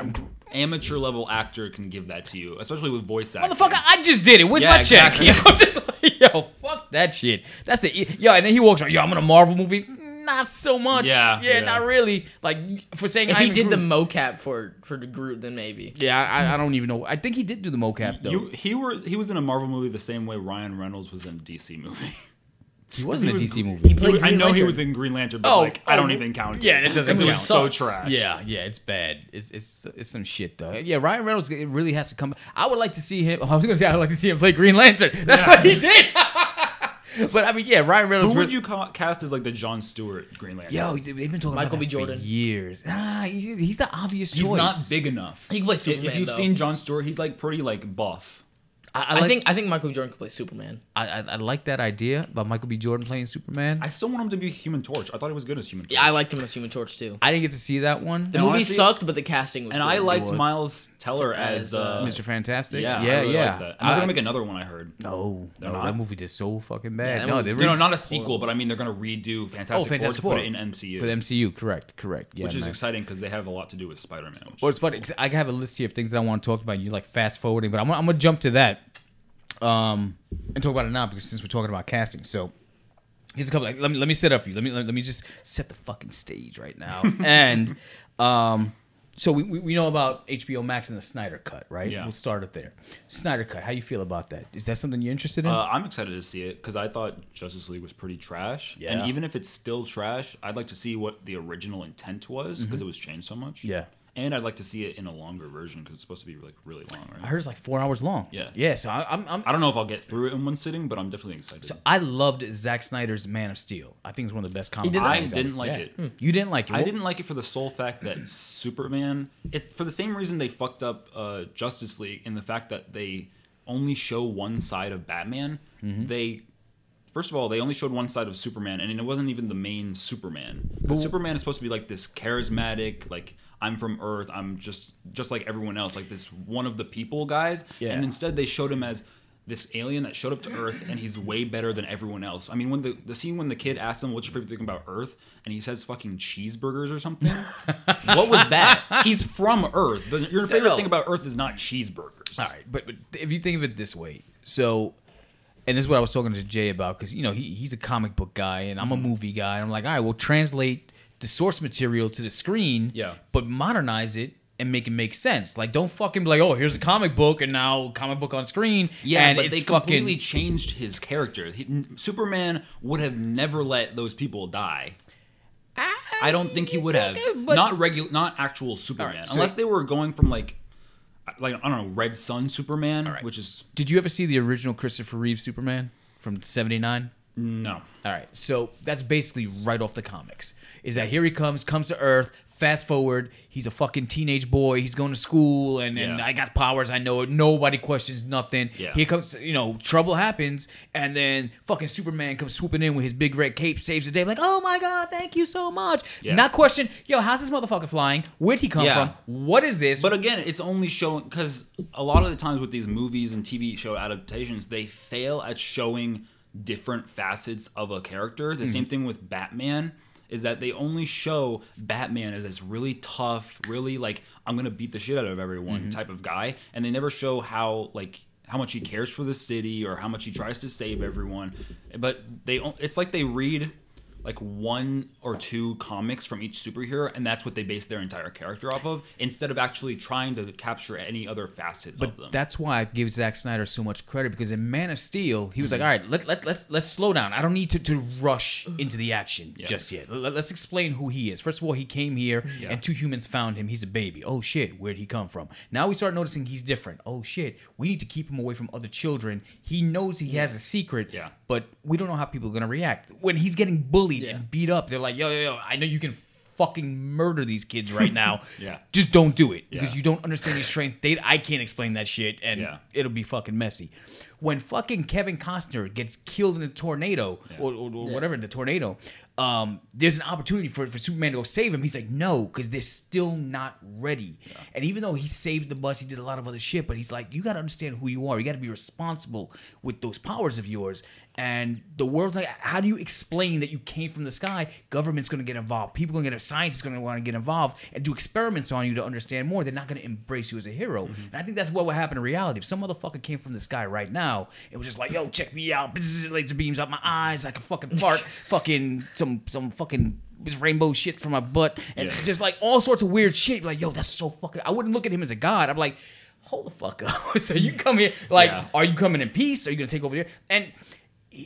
amateur level actor can give that to you, especially with voice acting. Motherfucker, I just did it. Where's Yeah, my check? exactly. You know, just like, yo, fuck that shit. That's the yo, and then he walks around. Yo, I'm in a Marvel movie. Not so much. Yeah, yeah, yeah. not really. Like for saying if I'm he did the mocap for for the Groot, then maybe. yeah, I, I don't even know. I think he did do the mocap though. You, he were he was in a Marvel movie the same way Ryan Reynolds was in a DC movie. he wasn't a he was- DC movie. He played I Green know he was in Green Lantern, but Oh, like I don't oh, even count. yeah, it doesn't It was count. so Sucks. trash. Yeah, yeah, it's bad. It's it's it's some shit though. Yeah, Ryan Reynolds it really has to come. I would like to see him. I was gonna say I would like to see him play Green Lantern. That's Yeah. what he did. but I mean, yeah, Ryan Reynolds. Who would you ca- cast as like the John Stewart Green Lantern? Yo, they've been talking about Michael about B. that for Jordan. years. Ah, he's, he's the obvious choice. he's not big enough. He can play If- Superman. If you've though. seen John Stewart, he's like pretty like buff. I, I, I, think I think Michael B. Jordan could play Superman. I, I, I like that idea about Michael B. Jordan playing Superman. I still want him to be Human Torch. I thought he was good as Human Torch. Yeah, I liked him as Human Torch too. I didn't get to see that one. The And movie honestly- sucked, but the casting was. and good. I liked was. Miles Teller As, as, uh, uh, Mr. Fantastic. Yeah, yeah, I really yeah. liked that. And they're I- gonna make another one. I heard. no, They're no, not? that movie did so fucking Yeah, bad. that no, movie- they No, no, not a sequel, but I mean they're gonna redo Fantastic, Oh, Four Fantastic to Four put it in MCU, for the MCU. Correct, correct. Yeah, which is man. exciting because they have a lot to do with Spider-Man. Which Well, it's funny 'cause I have a list here of things that I want to talk about. You like fast forwarding, but I'm, gonna- I'm gonna jump to that, um, and talk about it now because since we're talking about casting, so here's a couple. Like, let me let me set up for you. Let me let, me just set the fucking stage right now. and um, so we, we know about HBO Max and the Snyder Cut, right? Yeah. We'll start it there. Snyder Cut. How you feel about that? Is that something you're interested in? Uh, I'm excited to see it because I thought Justice League was pretty trash. Yeah. And even if it's still trash, I'd like to see what the original intent was because it was changed so much. Mm-hmm. Yeah. And I'd like to see it in a longer version because it's supposed to be like really long, right? I heard it's like four hours long. Yeah. Yeah. So I, I'm I'm I don't know if I'll get through it in one sitting, but I'm definitely excited. So I loved Zack Snyder's Man of Steel. I think it's one of the best comic. did I didn't like Yeah. it. Hmm. You didn't like it. I What- didn't like it for the sole fact that Superman, it for the same reason they fucked up uh, Justice League in the fact that they only show one side of Batman. Mm-hmm. They first of all they only showed one side of Superman, and it wasn't even the main Superman. The Superman is supposed to be like this charismatic, like I'm from Earth, I'm just just like everyone else, like this one of the people guys. Yeah. And instead they showed him as this alien that showed up to Earth and he's way better than everyone else. I mean, when the the scene when the kid asks him what's your favorite thing about Earth and he says fucking cheeseburgers or something. what was that? He's from Earth. The, your favorite thing about Earth is not cheeseburgers. All right, but, but if you think of it this way, so, and this is what I was talking to Jay about because you know he, he's a comic book guy and I'm a Mm-hmm. movie guy. And I'm like, all right, well, translate the source material to the screen, Yeah. but modernize it and make it make sense. Like, don't fucking be like, oh, here's a comic book and now comic book on screen. Yeah, and but they fucking, completely changed his character. He, Superman would have never let those people die. I don't think he would have. But- not regular, not actual Superman, Alright, so- unless they were going from like, like I don't know, Red Son Superman, right. which is Did you ever see the original Christopher Reeve Superman from '79? no. All right, so that's basically right off the comics. Is that here he comes, comes to Earth. Fast forward, he's a fucking teenage boy. He's going to school, and, and Yeah. I got powers. I know it. Nobody questions nothing. Yeah. Here comes, you know, trouble happens, and then fucking Superman comes swooping in with his big red cape, saves the day. Like, oh my god, thank you so much. Yeah. Not question, yo, how's this motherfucker flying? Where'd he come Yeah. from? What is this? But again, it's only showing because a lot of the times with these movies and TV show adaptations, they fail at showing different facets of a character. The same mm-hmm. thing with Batman. Is that they only show Batman as this really tough, really like I'm gonna beat the shit out of everyone Mm-hmm. type of guy, and they never show how like how much he cares for the city or how much he tries to save everyone. But they it's like they read like one or two comics from each superhero and that's what they base their entire character off of instead of actually trying to capture any other facet of them. But that's why I give Zack Snyder so much credit because in Man of Steel, he was Mm-hmm. like, "All right, let, let let's let's slow down. I don't need to, to rush into the action just yet. Let, us explain who he is. First of all, he came here Yeah. and two humans found him. He's a baby. Oh shit, where'd he come from? Now we start noticing he's different. Oh shit, we need to keep him away from other children. He knows he has a secret, Yeah. but we don't know how people are gonna react when he's getting bullied Yeah. and beat up. They're like, yo yo yo, I know you can." Fucking murder these kids right now. Yeah. Just don't do it because Yeah. you don't understand these strength. They, I can't explain that shit, and Yeah. it'll be fucking messy. When fucking Kevin Costner gets killed in a tornado or, or, or whatever the tornado, um, there's an opportunity for, for Superman to go save him. He's like, no, because they're still not ready. And even though he saved the bus, he did a lot of other shit, but he's like, you got to understand who you are. You got to be responsible with those powers of yours. And the world's like, how do you explain that you came from the sky? Government's going to get involved. People going to get, scientists going to want to get involved and do experiments on you to understand more. They're not going to embrace you as a hero. Mm-hmm. And I think that's what would happen in reality. If some motherfucker came from the sky right now, it was just like, yo, check me out. Laser beams out my eyes. I can fucking fart. fucking some some fucking rainbow shit from my butt and Yeah. just like all sorts of weird shit. Like, yo, that's so fucking. I wouldn't look at him as a god. I'm like, hold the fuck up. so you come here, like, Yeah. are you coming in peace? Are you gonna take over here? And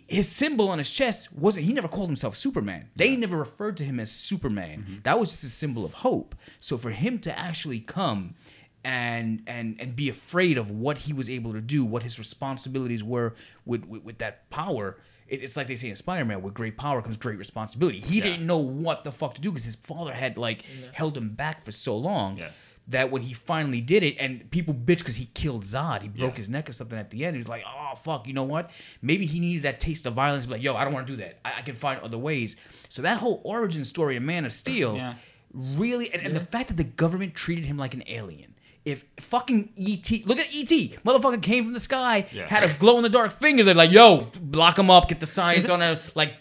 his symbol on his chest wasn't. He never called himself Superman. They never referred to him as Superman. Mm-hmm. That was just a symbol of hope. So for him to actually come. And, and and be afraid of what he was able to do, what his responsibilities were with with, with that power. It, it's like they say in Spider-Man, with great power comes great responsibility. He Yeah. didn't know what the fuck to do because his father had like held him back for so long Yeah. That when he finally did it, and people bitch because he killed Zod, he broke Yeah. his neck or something at the end. He was like, "Oh fuck, you know what? Maybe he needed that taste of violence. Be like, yo, I don't want to do that. I, I can find other ways." So that whole origin story of Man of Steel, Yeah. really, and, and the fact that the government treated him like an alien. If fucking ET, look at ET, motherfucker came from the sky, Yeah. had a glow in the dark finger. They're like, yo, block him up, get the science on a like,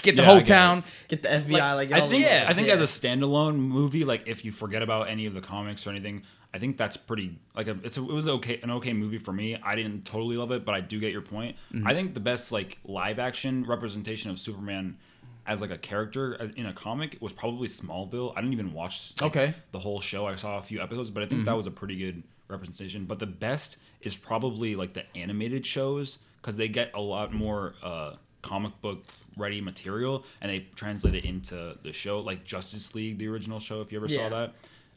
get the Yeah, whole get it. town. Get the FBI like, I all think yeah, I think yeah. as a standalone movie, like if you forget about any of the comics or anything, I think that's pretty like a, it's a, it was okay an okay movie for me. I didn't totally love it, but I do get your point. Mm-hmm. I think the best like live action representation of Superman as like a character uh, in a comic was probably Smallville. I didn't even watch like, Okay. Mm-hmm. the whole show. I saw a few episodes, but I think that was a pretty good representation. But the best is probably like the animated shows because they get a lot more uh, comic book ready material and they translate it into the show, like Justice League, the original show. If you ever Yeah. saw that.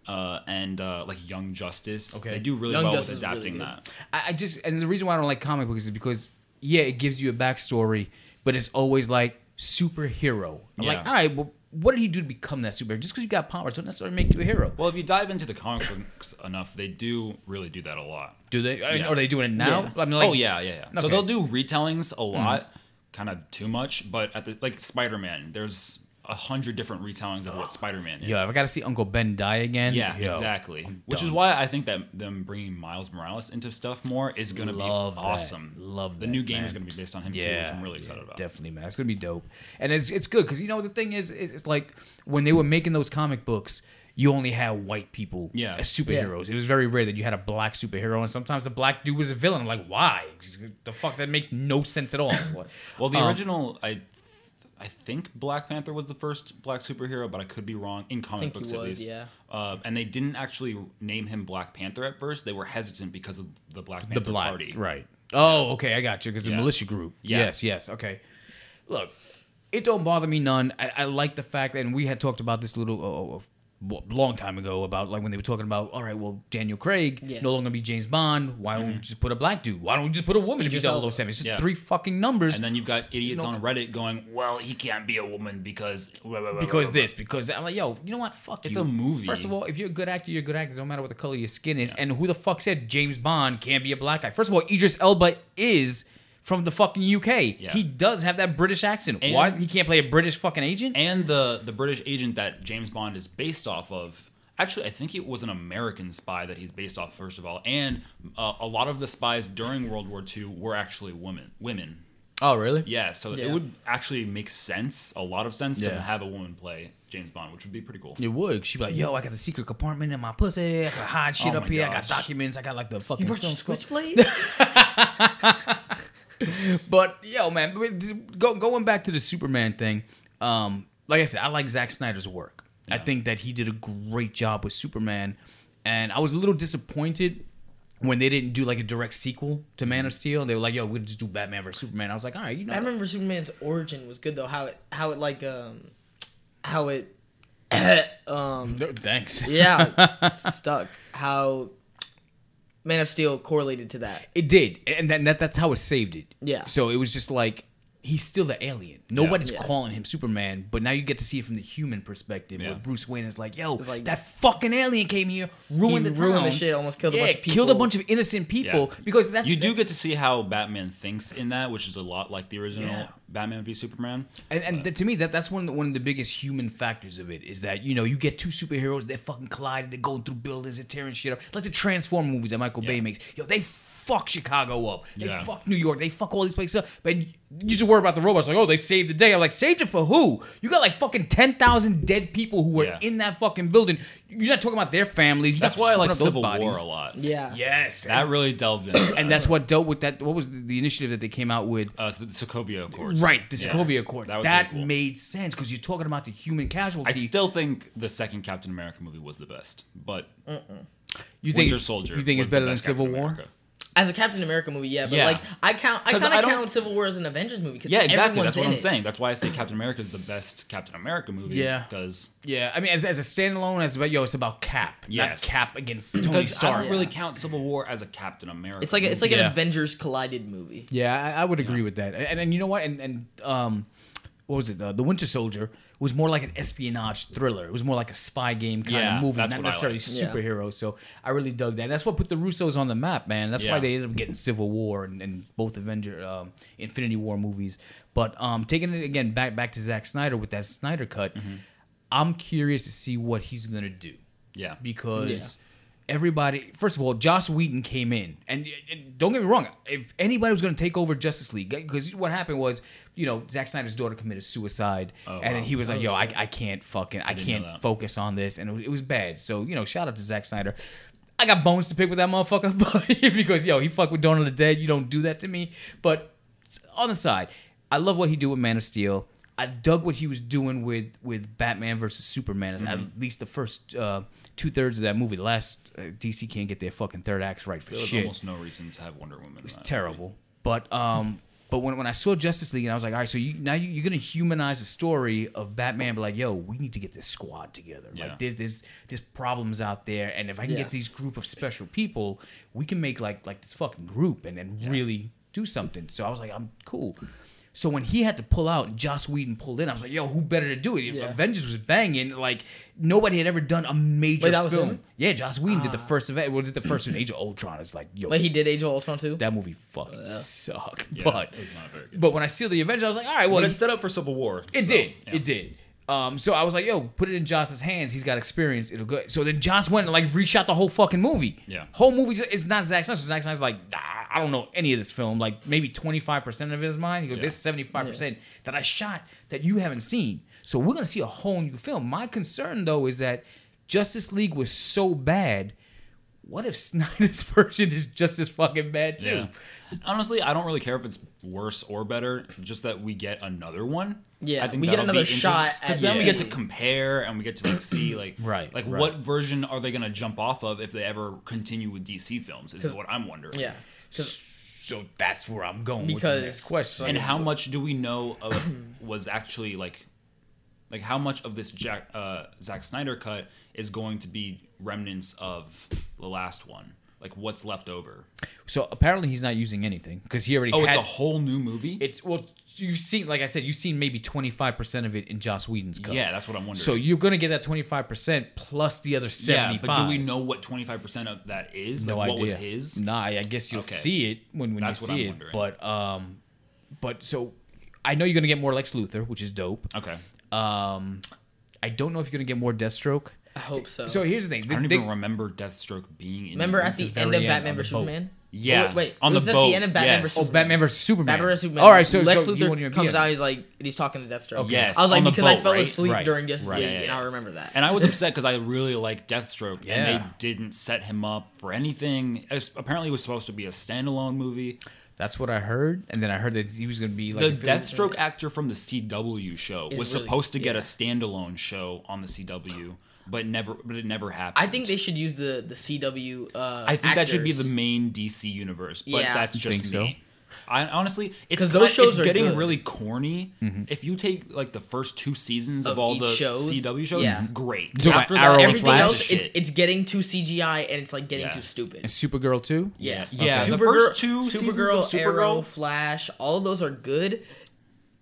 Uh, and uh, like Young Justice, Okay. they do really Young well Justice with is really adapting that. I, I just and the reason why I don't like comic books is because yeah, it gives you a backstory, but it's always like superhero. I'm like, all right, well, what did he do to become that superhero? Just because you got powers don't necessarily make you a hero. Well, if you dive into the comic books enough, they do really do that a lot. Do they? Yeah. Are they doing it now? Yeah. I mean, like, oh yeah, yeah, yeah. So they'll do retellings a lot, kind of too much, but at the like Spider Man, there's a hundred different retellings of what Spider Man is. Yo, if I got to see Uncle Ben die again, Yeah, yo, exactly. Which is why I think that them bringing Miles Morales into stuff more is going to be Love that. awesome. Love the that, new game man. is to be based on him too, which I'm really excited yeah, about. Definitely, man. It's gonna be dope, and it's it's good because you know the thing is, it's like when they were making those comic books, you only had white people Yeah. as superheroes. It was very rare that you had a black superhero, and sometimes the black dude was a villain. I'm like, why? The fuck that makes no sense at all. Well, the Um, original, I, I think Black Panther was the first black superhero, but I could be wrong in comic think he books at least. yeah. Uh, and they didn't actually name him Black Panther at first. They were hesitant because of the Black Panther the black Party. right? Oh, okay, I got you because the militia group. Yeah. Yes, yes, okay. Look, it don't bother me none. I, I like the fact, that and we had talked about this a little uh, long time ago about like when they were talking about, all right, well, Daniel Craig Yeah. no longer be James Bond. Why don't mm-hmm. we just put a black dude? Why don't we just put a woman to be Idris Elba. 007? It's just Yeah. three fucking numbers. And then you've got idiots no- on Reddit going, "Well, he can't be a woman because because this, because that. I'm like, yo, you know what? Fuck It's you. a movie. First of all, if you're a good actor, you're a good actor. No matter what the color of your skin is. And who the fuck said James Bond can't be a black guy? First of all, Idris Elba is from the fucking UK. Yeah. He does have that British accent. And- Why he can't play a British fucking agent? And the the British agent that James Bond is based off of. Actually, I think it was an American spy that he's based off. First of all, and uh, a lot of the spies during World War II were actually women. Women. Oh, really? Yeah, so Yeah. it would actually make sense, a lot of sense, to have a woman play James Bond, which would be pretty cool. It would. She'd be like, "Yo, I got the secret compartment in my pussy. I can hide shit Oh up my here. I got documents. I got like the fucking You brought your switchblade? But yo, man, go, going back to the Superman thing, um, like I said, I like Zack Snyder's work. I think that he did a great job with Superman, and I was a little disappointed when they didn't do like a direct sequel to Man of Steel. They were like, "Yo, we'll just do Batman versus Superman." I was like, "All right, you know." I remember Superman's origin was good though. How it, how it like, um, how it, um, No, thanks. yeah, stuck. How Man of Steel correlated to that. It did, and that, that that's how it saved it. Yeah. So it was just like he's still the alien. Nobody's Yeah. calling him Superman, but now you get to see it from the human perspective. Yeah. Where Bruce Wayne is like, "Yo, like- that fucking alien came here, ruined He the ruined town, the shit, almost killed a bunch of killed a bunch of innocent people Yeah. because that's You do get to see how Batman thinks in that, which is a lot like the original Yeah. Batman v Superman. And, and th- to me, that that's one of the, one of the biggest human factors of it is that you know you get two superheroes, they're fucking colliding, they're going through buildings, they're tearing shit up, like the Transform movies that Michael Bay makes. Yo, they fuck Chicago up, they Yeah. fuck New York, they fuck all these places up. But you just worry about the robots, like oh they saved the day. I'm like saved it for who? You got like fucking ten thousand dead people who were Yeah. in that fucking building. You're not talking about their families. You're That's why I like up those Civil War a lot. Yeah. Yes, That really delved into and that's what dealt with that. What was the, the initiative that they came out with? uh, the Sokovia Accords. Right, the Yeah. Sokovia Accord. That That, really cool. made sense because you're talking about the human casualty. I still think the second Captain America movie was the best, but You think Winter Soldier. You think it's better than Civil Captain War? America. As a Captain America movie, yeah, but Yeah. like I count, I kind of count Civil War as an Avengers movie because Yeah, exactly. That's what I'm it. saying. That's why I say Captain America is the best Captain America movie. Yeah. because Yeah, I mean, as, as a standalone, as about yo, it's about Cap, Yes. not Cap against Tony because I don't really count Civil War as a Captain America. It's like a, it's like Yeah. an Avengers collided movie. Yeah, I, I would agree with that. And, and you know what? And and um, what was it? Uh, the Winter Soldier was more like an espionage thriller. It was more like a spy game kind Yeah, of movie, not necessarily like. Yeah. superhero. So I really dug that. And that's what put the Russos on the map, man. That's why they ended up getting Civil War and, and both Avenger, um, Infinity War movies. But um, taking it again back back to Zack Snyder with that Snyder cut, Mm-hmm. I'm curious to see what he's gonna do yeah, because Yeah. Everybody first of all joss whedon came in and, and don't get me wrong if anybody was going to take over justice league because what happened was you know Zack snyder's daughter committed suicide Oh, and wow. he was like yo I, I can't fucking i didn't can't focus on this and it was, it was bad so you know shout out to Zack snyder I got bones to pick with that motherfucker, but because yo, he fucked with Dawn of the Dead. You don't do that to me. But on the side, I love what he did with Man of Steel. I dug what he was doing with with Batman versus Superman. Mm-hmm. At least the first uh, two thirds of that movie. The last uh, DC can't get their fucking third act right for there was shit. almost no reason to have Wonder Woman. It's terrible. But um, but when, when I saw Justice League, and I was like, all right, so you, now you, you're gonna humanize the story of Batman, but like, yo, we need to get this squad together. Yeah. Like, there's there's there's problems out there, and if I can Yeah. get these group of special people, we can make like like this fucking group, and then really do something. So I was like, I'm cool. So when he had to pull out, and Joss Whedon pulled in. I was like, "Yo, who better to do it?" Yeah. Avengers was banging. Like nobody had ever done a major Wait, that was film. him? Yeah, Joss Whedon did the ah. first event. Well, did the first one, Age of Ultron. It's like, yo, But he did Age of Ultron too. that movie fucking sucked. Yeah, but it was not very good. but when I see the Avengers, I was like, all right, well, But he- it's set up for Civil War. it so, did, yeah. it did. Um, so I was like, yo, put it in Joss's hands. He's got experience. It'll go. So then Joss went and like reshot the whole fucking movie. Yeah. whole movie It's not Zack Snyder. So Zack Snyder's like, nah, I don't know any of this film. Like maybe twenty five percent of it is mine. He goes, Yeah. this seventy five percent that I shot that you haven't seen. So we're gonna see a whole new film. My concern though is that Justice League was so bad. What if Snyder's version is just as fucking bad too? Yeah. Honestly, I don't really care if it's worse or better. Just that we get another one. Yeah, I think we get that'll be another shot because at then we get to compare and we get to like see like Right, like right. what version are they gonna jump off of if they ever continue with DC films? Is what I'm wondering. Yeah. So that's where I'm going with Because- the next question. And how much do we know of was actually like like how much of this Jack uh, Zack Snyder cut is going to be remnants of the last one? Like what's left over? So apparently he's not using anything because he already. Oh, had, it's a whole new movie. It's well, you've seen, like I said, you've seen maybe twenty five percent of it in Joss Whedon's cut. yeah, that's what I'm wondering. So you're gonna get that twenty five percent plus the other seventy yeah, but do we know what 25 percent of that is? No like, idea. What was his? Nah, I guess you'll Okay. see it when when That's you what see I'm it. wondering. But um, but so I know you're gonna get more Lex Luthor, which is dope. Okay. Um, I don't know if you're gonna get more Deathstroke. I hope so. So here's the thing. I don't they- even remember Deathstroke being in. remember at the movie. end of Batman vs. Superman? Yeah, Wait, wait, on was the that boat. the end of Batman yes. versus Oh, Batman versus Superman. Batman vs Superman. All right, so Lex so you Luthor want to comes out. He's like, he's talking to Deathstroke. Yes, I was like, on the because I fell right? asleep Right. during Justice Right. League, Yeah, yeah, and. I remember that. And I was upset because I really like Deathstroke, and they didn't set him up for anything. It was- apparently, it was supposed to be a standalone movie. That's what I heard, and then I heard that he was going to be like the if it was- Deathstroke actor from the CW show was really- supposed to get a standalone show on the CW, but never, but it never happened. I think they should use the the CW. Uh, I think that should be the main DC universe, but Yeah. that's just think so? me. I honestly, it's 'Cause kind- those shows it's are getting good. really corny. If you take like the first two seasons of, Of all the shows, CW shows, yeah. great. You talking about After that, Arrow and Everything Flash? else, it's it's getting too CGI and it's like getting Yeah. too stupid. and Supergirl too. Yeah, Yeah, the Supergirl- first two seasons Supergirl, of Supergirl- Arrow, Flash, all of those are good,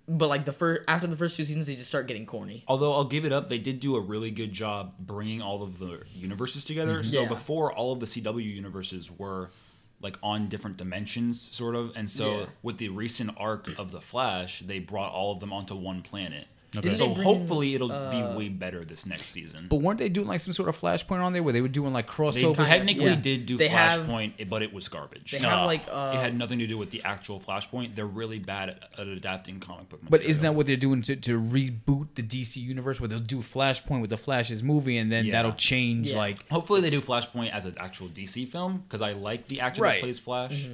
but like the first after the first two seasons, they just start getting corny. Although I'll give it up, they did do a really good job bringing all of the universes together. Mm-hmm. So Yeah. before all of the CW universes were like on different dimensions, sort of, and so Yeah. with the recent arc of the Flash, they brought all of them onto one planet. Didn't So they bring, hopefully it'll uh, be way better this next season. But weren't they doing like some sort of Flashpoint on there where they were doing like They crossovers? technically yeah. did do They have- Flashpoint, but it was garbage. they have, like, uh, it had nothing to do with the actual Flashpoint. They're really bad at, at adapting comic book. But isn't that what they're doing to, to reboot the DC universe where they'll do Flashpoint with the Flash's movie and then Yeah. that'll change Yeah. like Hopefully they do Flashpoint as an actual DC film because I like the actor Right. that plays Flash. Mm-hmm.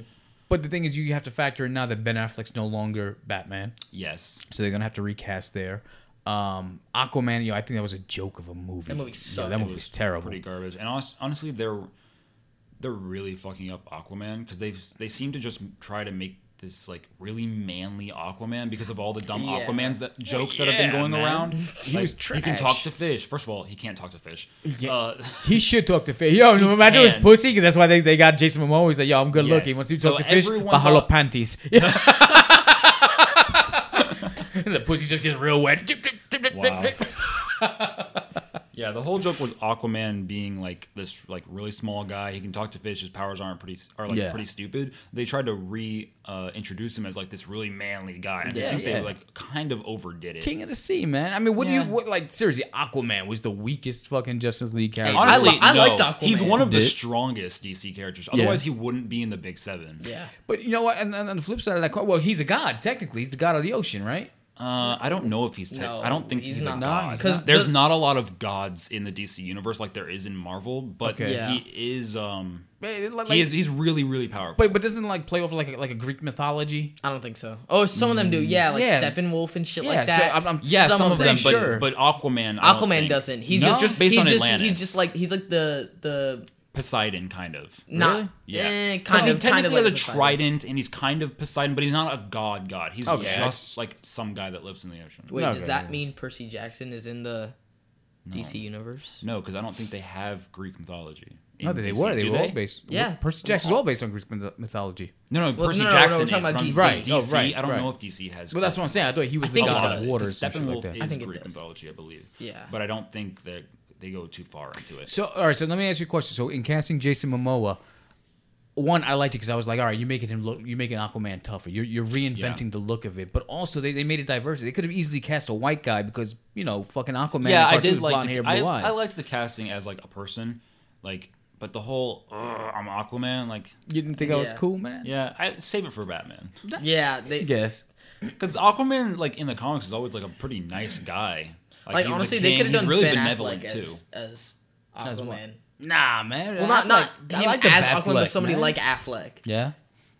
But the thing is you have to factor in now that Ben Affleck's no longer Batman. Yes. So they're gonna have to recast there. Um Aquaman, you know, I think that was a joke of a movie. That movie sucked. that It movie was terrible. Pretty garbage. And honest, honestly, they're they're really fucking up Aquaman because they they seem to just try to make this like really manly Aquaman because of all the dumb Yeah. Aquamans that jokes that have been going man. around. He Like, was He can talk to fish. First of all, he can't talk to fish. Yeah. Uh, He should talk to fish. Yo, no matter his pussy, because that's why they, they got Jason Momoa. He's like, yo, I'm good Yes. looking. Once you talk So to fish, mahalo thought- panties. and the pussy just gets real wet. Wow. Yeah, the whole joke with Aquaman being like this like really small guy. He can talk to fish. His powers aren't pretty are like Yeah. pretty stupid. They tried to re uh, introduce him as like this really manly guy. And I think yeah. they like kind of overdid it. King of the Sea, man. I mean, what do you what like seriously? Aquaman was the weakest fucking Justice League character. I Honestly, li- I no. liked Aquaman. He's one of the strongest DC characters. Otherwise, he wouldn't be in the Big Seven. Yeah, but you know what? And, and on the flip side of that well, he's a god. Technically, he's the god of the ocean, right? Uh, I don't know if he's. Te- No, I don't think he's he's, not. a Nah, god. he's 'Cause not. There's the- not a lot of gods in the DC universe like there is in Marvel, but Okay. Yeah. he is. Um, like- he is. He's really, really powerful. But but doesn't like play over like a, like a Greek mythology? I don't think so. Oh, some of them do. Yeah, like Yeah. Steppenwolf and shit Yeah, like so that. I'm- I'm- yeah, some, of them, pretty but, sure. but Aquaman. I don't Aquaman think. doesn't. He's No? just just based he's on just, Atlantis. He's just like he's like the the Poseidon, kind of. not Really? Yeah, eh, 'Cause kind he of kind technically of like has a Poseidon. trident, and he's kind of Poseidon, but he's not a god. God. He's Okay. just like some guy that lives in the ocean. Wait, Okay. does that mean Percy Jackson is in the DC universe? No, because I don't think they have Greek mythology. in No, they DC. were. They Do were all based. Yeah. Percy Jackson Jackson's all based on Greek myth- mythology. No, no, Well, Percy no, no, no, Jackson we're talking is about from DC. Right. DC. Oh, right, I don't right. know if DC has. Well, that's what I'm saying. I thought he was I the think it god does. of waters. Because and shit like Steppenwolf that. is I think it Greek does. mythology, I believe. Yeah. But I don't think that they go too far into it. So, all right. So let me ask you a question. So, in casting Jason Momoa, one, I liked it because I was like, all right, you're making him look, you're making Aquaman tougher. You're, you're reinventing Yeah. the look of it. But also, they, they made it diverse. They could have easily cast a white guy because you know, fucking Aquaman. yeah, I did like. blonde The, hair, I, eyes. I liked the casting as like a person, like. But the whole I'm Aquaman, like, You didn't think I was cool, man? yeah, I save it for Batman. Yeah, they Guess. Because Aquaman, like in the comics, is always like a pretty nice guy. Like he's the honestly they could have done really Ben benevolent Affleck too. as, as As. Nah, man. Well, not not Affleck- him I like as Batfleck, Aquaman, but somebody man. like Affleck. Yeah.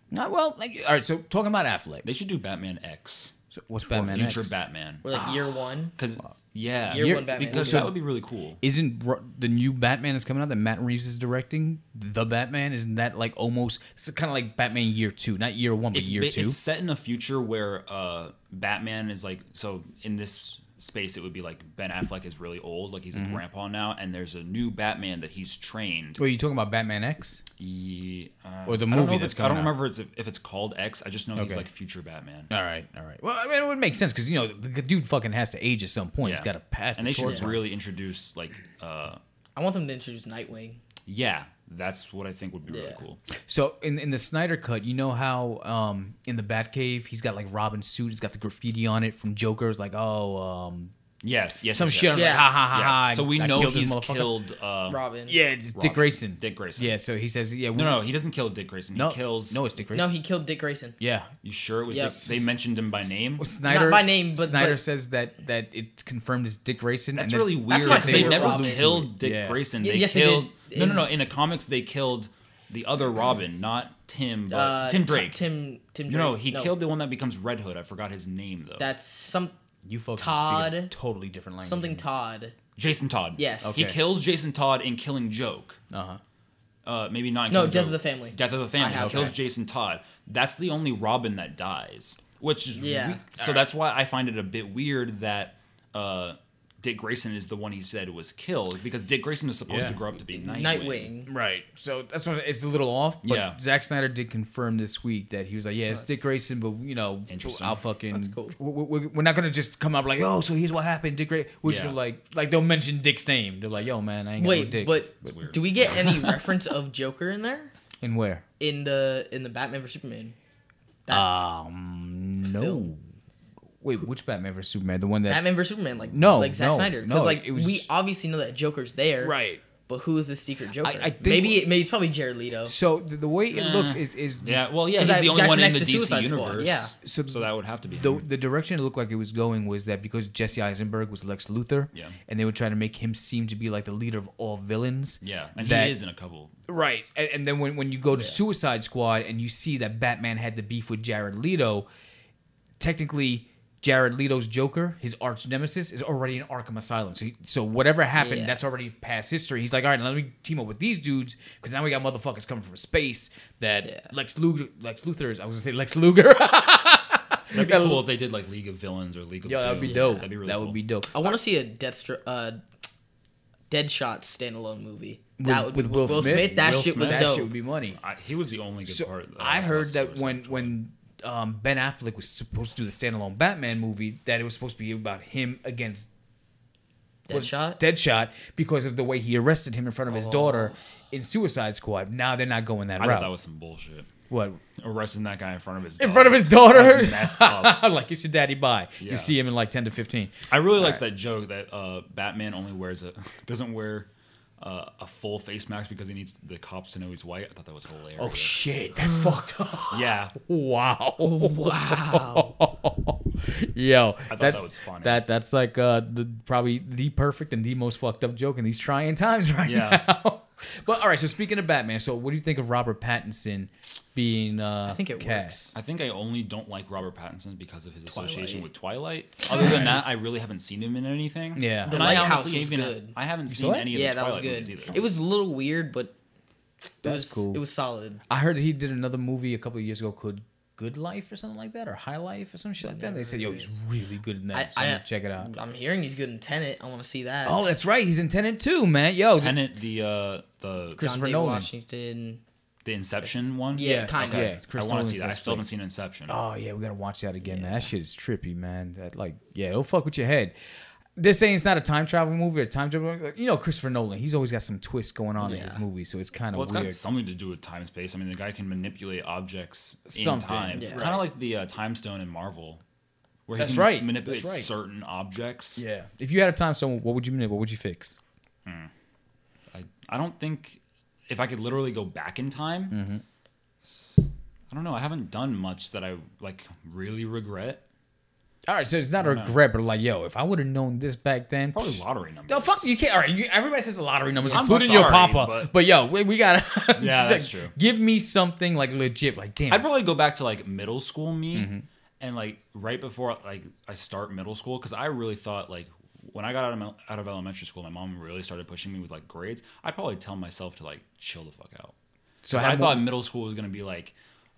Not well. Like, all right. So talking about Affleck. They should do Batman X. So what's or Batman future X? Batman. Or like year one. Because yeah, Year Year- one Batman. because So- that would be really cool. Isn't Ru- the new Batman is coming out that Matt Reeves is directing? The Batman isn't that like almost? It's kind of like Batman Year Two, not Year One, but It's, Year ba- Two. it's set in a future where uh, Batman is like so in this space it would be like Ben Affleck is really old, like he's Mm-hmm. a grandpa now, and there's a new Batman that he's trained. Wait, you talking about Batman X? Ye- uh, Or the I don't know movie if that's it's- I don't coming out. remember if it's, if it's called X. I just know he's like future Batman. All right, all right. Well, I mean, it would make sense because you know the, the dude fucking has to age at some point. He's got to pass. and the they should torch on. really introduce like uh, I want them to introduce Nightwing. yeah, that's what I think would be really cool. So in in the Snyder cut, you know how um in the Batcave he's got like Robin's suit, he's got the graffiti on it from Joker's like oh um Yes, yes, Some yes, shit. yes, I'm Yeah. like, ha ha ha yes. ha. So we I know killed he's killed. Uh, Robin. Yeah, it's Dick Grayson. Dick Grayson. Yeah, so he says, yeah. We, No, no, he doesn't kill Dick Grayson. He kills. No, it's Dick Grayson. No, he killed Dick Grayson. yeah. You sure it was? Yep. Dick, they mentioned him by name. Well, Snyder by name, but- Snyder but- says that that it's confirmed as Dick Grayson. That's and really That's weird. my because They never Robin. killed Dick Yeah. Grayson. They yes, killed. did. no, no, no. In the comics, they killed the other Robin, not Tim, but Uh, Tim T- Drake. Tim. Tim. Drake. no, he killed the one that becomes Red Hood. I forgot his name though. That's some You folks Todd- speak a totally different language. something Todd. Jason Todd. Yes. Okay. He kills Jason Todd in Killing Joke. Uh huh. Uh, maybe not. No, Killing Death Joke. of the Family. Death of the Family. I He kills that. Jason Todd. That's the only Robin that dies, which is Yeah. we- so that's why I find it a bit weird that uh, Dick Grayson is the one he said was killed because Dick Grayson is supposed Yeah. to grow up to be Nightwing. Nightwing. Right. So that's what it's a little off. But Yeah. Zack Snyder did confirm this week that he was like, yeah, it's Dick Grayson, but you know, Interesting. I'll fucking. That's cool. we- we- We're not gonna just come up like, oh, so here's what happened, Dick Grayson. Which Yeah. are like, like they'll mention Dick's name. They're like, yo, man, I ain't got no Wait, Dick. but do we get any reference of Joker in there and where? in the in the Batman vs Superman? That Um, no. film. Wait, which Batman vs Superman? The one that Batman vs Superman, like No, like Zack no, Snyder, no, because like it was we obviously know that Joker's there, right. But who is the secret Joker? I think- maybe it, maybe it's probably Jared Leto. So the, the way it looks mm. is is Yeah, well, yeah, 'Cause he's that- the only one in the DC Suicide Squad, universe. yeah. So- So, that would have to be the the direction it looked like it was going was that because Jesse Eisenberg was Lex Luthor, Yeah. and they were trying to make him seem to be like the leader of all villains. yeah, and that- he is in a couple. Right. And, and then when, when you go to Suicide Squad and you see that Batman had the beef with Jared Leto, technically Jared Leto's Joker, his arch nemesis, is already in Arkham Asylum. So he, so whatever happened, Yeah. that's already past history. He's like, all right, let me team up with these dudes because now we got motherfuckers coming from space that Yeah. Lex Luger, Lex Luthor is. I was gonna say Lex Luger. That'd be cool if they did like League of Villains or League of Yo, that would be Doom. dope. That'd be really that cool. would be dope. I want to see a Deathstroke, uh, Deadshot standalone movie. With, that would with be- Will, Smith, That Will shit was dope. That shit would be money. I, he was the only good So part. that I heard that Suicide when Squad. when um, Ben Affleck was supposed to do the standalone Batman movie, that it was supposed to be about him against was Deadshot. Deadshot because of the way he arrested him in front of his daughter in Suicide Squad. Now they're not going that I route. thought that was some bullshit. what Arresting that guy in front of his in front of his daughter? That was messed up. like it's your daddy bye. Yeah. You see him in like ten to fifteen. I really liked that joke that uh, Batman only wears a doesn't wear uh, a full face mask because he needs the cops to know he's white. I thought that was hilarious. Oh shit, that's fucked up. Yeah, Wow. Wow. Yo, I thought that was funny. That that's like uh, the probably the perfect and the most fucked up joke in these trying times right Yeah. now. but all right, so speaking of Batman, so what do you think of Robert Pattinson being uh I think it cast? I think I only don't like Robert Pattinson because of his association Twilight. with Twilight. Other than that, I really haven't seen him in anything. Yeah. The And I Lighthouse honestly was even good. I haven't saw seen it? any of yeah, the that was Twilight good. movies either. It was a little weird, but it That's was cool. It was solid. I heard that he did another movie a couple of years ago called Good Life or something like that, or High Life or some shit like that. They said, "Yo, he's really good in that." I, so I'm check it out. I'm hearing he's good in Tenet. I want to see that. Oh, that's right. He's in Tenet too, man. Yo, Tenet, the uh, the John Christopher David Nolan. Washington. the Inception one. Yeah, Yes, kind of. yeah. I want to see that. I still haven't seen Inception. Oh yeah, we gotta watch that again, man. That shit is trippy, man. That like, yeah, it'll fuck with your head. They're saying it's not a time travel movie or time travel. Like, you know, Christopher Nolan, he's always got some twists going on in his Yeah. movies, so it's kind of Well, it's weird. got something to do with time space. I mean, the guy can manipulate objects in time, yeah. kind Right. of like the uh, time stone in Marvel, where That's he can right, manipulate that's right. certain objects. yeah. If you had a time stone, what would you manipulate? What would you fix? I, I don't think if I could literally go back in time. Mm-hmm. I don't know. I haven't done much that I like really regret. All right, so it's not a regret, but like, yo, if I would have known this back then, Probably lottery numbers. The fuck you can't. All right, you, everybody says the lottery numbers, I'm including your sorry, papa. But, but- yo, we, we gotta. Yeah, that's like, true. Give me something like legit. Like, damn. I'd probably go back to like middle school me, Mm-hmm. and like right before like I start middle school, because I really thought like when I got out of mel- out of elementary school, my mom really started pushing me with like grades. I'd probably tell myself to like chill the fuck out. So So I have thought middle school was gonna be like,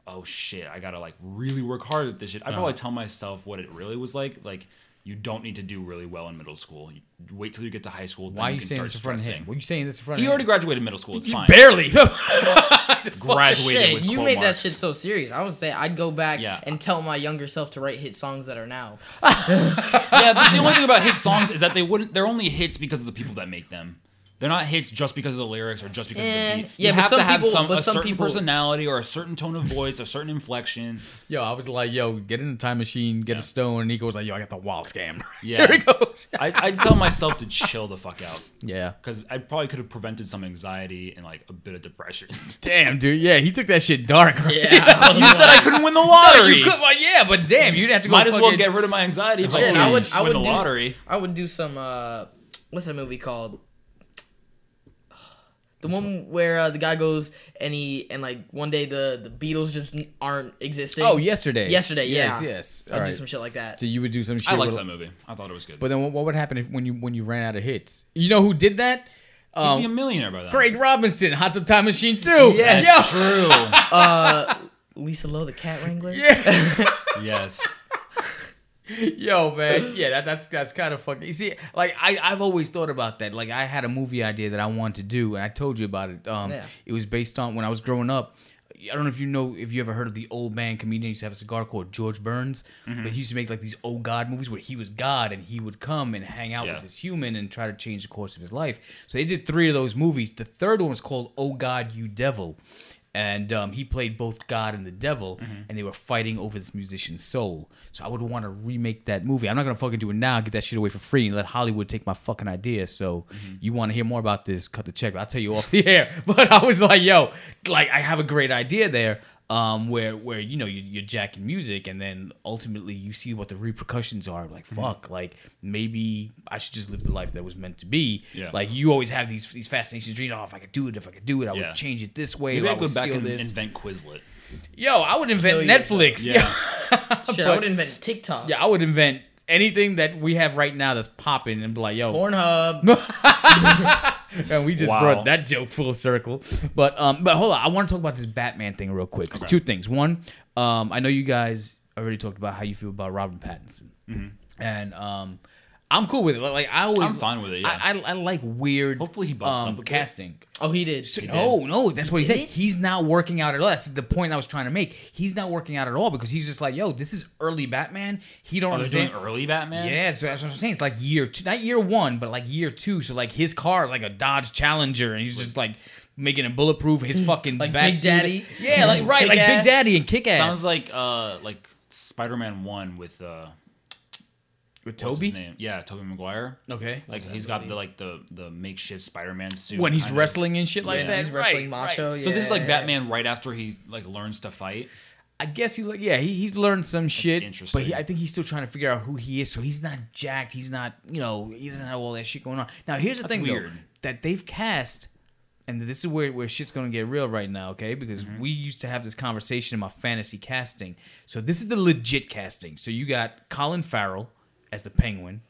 oh shit, I gotta like really work hard at this shit. I'd Uh-huh. probably tell myself what it really was like. Like you don't need to do really well in middle school. You wait till you get to high school. Why are then you can saying start this in front of stressing. him? What are you saying this in front He of already graduated middle school. It's fine. Barely. graduated Shit, with you quote made that shit so serious. I would say I'd go back Yeah. and tell my younger self to write hit songs that are now. yeah, but the only thing about hit songs is that they wouldn't. They're only hits because of the people that make them. They're not hits just because of the lyrics or just because of Eh, the beat. yeah, you but have some to have people- some a some certain people- personality or a certain tone of voice, a certain inflection. Yo, I was like, yo, get in the time machine, get a stone. And Nico was like, yo, I got the wild scam. Yeah. Here it goes. I, I'd tell myself to chill the fuck out yeah. because I probably could have prevented some anxiety and like a bit of depression. Damn, dude. Yeah, he took that shit dark. Right? Yeah. you said I couldn't win the No, lottery. you could, well, yeah, but damn, you'd have to go. Might as well fucking- get rid of my anxiety if I Shit, can I would. I win would the do. lottery. I would do some. uh What's that movie called? The one where uh, the guy goes and he and like one day the the Beatles just aren't existing. Oh, yesterday. Yesterday, Yes, yeah. yes. I'd All do right. some shit like that. So you would do some shit. I liked with- that movie. I thought it was good. But then what, what would happen if when you when you ran out of hits? You know who did that? He'd be a Um, millionaire by then. Craig Robinson, Hot Tub Time Machine 2. Yes. Yo. True. Uh, Lisa Loeb, the cat wrangler. Yeah. yes. Yo, man. Yeah, that, that's that's kind of fucking. You see, like I I've always thought about that. Like I had a movie idea that I wanted to do, and I told you about it. Um, Yeah. it was based on when I was growing up. I don't know if you know if you ever heard of the old man comedian. He used to have a cigar called George Burns, but he used to make like these old God movies where he was God and he would come and hang out Yeah. with this human and try to change the course of his life. So they did three of those movies. The third one was called Oh God, You Devil. And um, he played both God and the devil, and they were fighting over this musician's soul. So I would want to remake that movie. I'm not gonna fucking do it now, get that shit away for free, and let Hollywood take my fucking idea. So you want to hear more about this? Cut the check. I'll tell you off the air. But I was like, yo, like I have a great idea there. Um, where where you know you, you're jacking music, and then ultimately you see what the repercussions are. Like fuck, like maybe I should just live the life that was meant to be. Yeah. Like you always have these these fascinations, dreams. Oh, if I could do it, if I could do it, I Yeah. would change it this way. Maybe or I I would go back and this. invent Quizlet. Yo, I would invent Kill Netflix. Yeah. Shit, I would invent TikTok. Yeah, I would invent anything that we have right now that's popping and be like, yo, Pornhub. and we just Wow. brought that joke full circle. But um, but hold on, I want to talk about this Batman thing real quick. 'cause Two things. One, um, I know you guys already talked about how you feel about Robin Pattinson, and um, I'm cool with it. Like I always, I'm fine with it, yeah. I, I, I like weird. Hopefully he buffs um, up a bit. casting. Oh, he did. No, no, that's what he, did said. it? He's not working out at all. That's the point I was trying to make. He's not working out at all because he's just like, yo, this is early Batman. He don't Oh, they're doing understand. early Batman. Yeah, so that's what I'm saying. It's like year two, not year one, but like year two. So like his car is like a Dodge Challenger, and he's just like making it bulletproof. His fucking Like Big. Daddy? Yeah, like right, like Big Daddy and Kick Ass. Sounds like uh like Spider-Man One with uh with what's his Tobey. name? Yeah, Tobey Maguire. Okay, Like he's got the like the the makeshift Spider-Man suit when he's kind of. wrestling and shit like Yeah, that. he's wrestling Right, macho. right. So this is like yeah. Batman right after he like learns to fight. I guess he, like, yeah, he, he's learned some shit, interesting. but he, I think he's still trying to figure out who he is. So he's not jacked. He's not, you know, he doesn't have all that shit going on. Now here's the That's thing, weird. though, that they've cast, and this is where where shit's gonna get real right now, okay? Because Mm-hmm. we used to have this conversation about fantasy casting. So this is the legit casting. So you got Colin Farrell as the Penguin.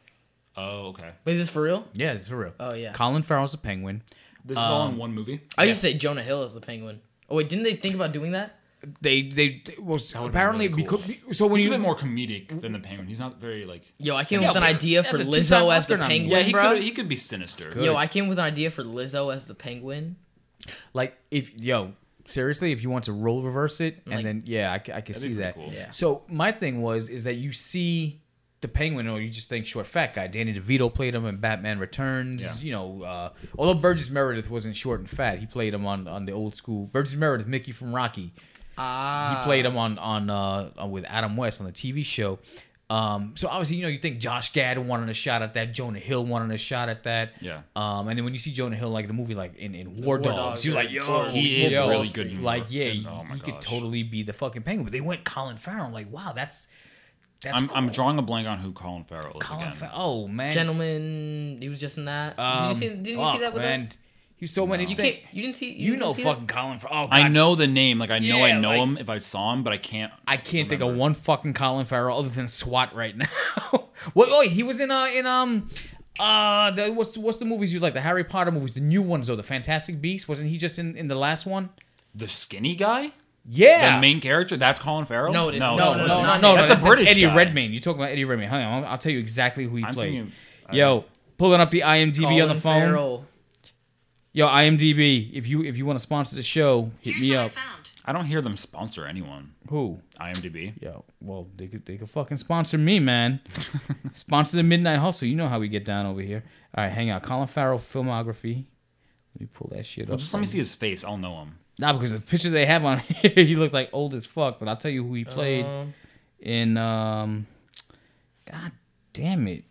Oh, okay. Wait, is this for real? Yeah, this is for real. Oh, yeah. Colin Farrell's the Penguin. This is Um, all in one movie. I used to say Jonah Hill as the penguin. Oh wait, didn't they think about doing that? They they was would've been apparently really cool. because so when He's you a bit more comedic than the Penguin. He's not very like. Yo, I came Yeah, with an but idea that's for a two-time Lizzo as Oscar the nominee. penguin, Yeah, he bro. could he could be sinister. Yo, I came with an idea for Lizzo as the penguin. Like if yo, seriously, if you want to role reverse it, and Like- then yeah, I, c- I can That'd see be that. cool. Yeah. So my thing was is that you see the Penguin, or you just think short fat guy. Danny DeVito played him in Batman Returns. Yeah. You know, uh, although Burgess Meredith wasn't short and fat, he played him on on the old school. Burgess Meredith, Mickey from Rocky. Ah, He played him on on uh, with Adam West on the TV show. Um, so obviously, you know, you think Josh Gad wanted a shot at that, Jonah Hill wanted a shot at that. Yeah. Um, and then when you see Jonah Hill like in a movie like in, in War, War Dogs, Dogs, you're like, yo, he is really good Like, yeah, he, oh he could totally be the fucking penguin. But they went Colin Farrell. Like, wow, that's that's I'm I'm drawing a blank on who Colin Farrell is Colin again. Farrell. Oh man, gentleman. He was just in that. Um, did you see? Did you fuck, see that with man. us? He's so many. You You, can't. You didn't see. you didn't know see fucking Colin Farrell. Oh, I know the name, like I know I know like- him if I saw him, but I can't. I can't think of one fucking Colin Farrell other than SWAT right now. what? Oh, he was in uh in um uh the, what's what's the movies you like? The Harry Potter movies, the new ones though. The Fantastic Beasts wasn't he just in in the last one? The skinny guy, Yeah. the main character. That's Colin Farrell. No, it isn't. No, No, no, no, no, no, not no, him. That's, That's a British Eddie guy. Redmayne. You talking about Eddie Redmayne? Hang on, I'll, I'll tell you exactly who he I'm played. thinking. I- uh, Yo, pulling up the IMDb on the phone. Farrell. Yo, IMDb. If you if you want to sponsor the show, hit Here's me what I up. found. I don't hear them sponsor anyone. Who? IMDb. Yo, well, they could they could fucking sponsor me, man. sponsor the Midnight Hustle. You know how we get down over here. All right, hang out. Colin Farrell filmography. Let me pull that shit Well, up. just let me see his face. I'll know him. Nah, because the picture they have on here, he looks like old as fuck. But I'll tell you who he played Um, in. um God damn it!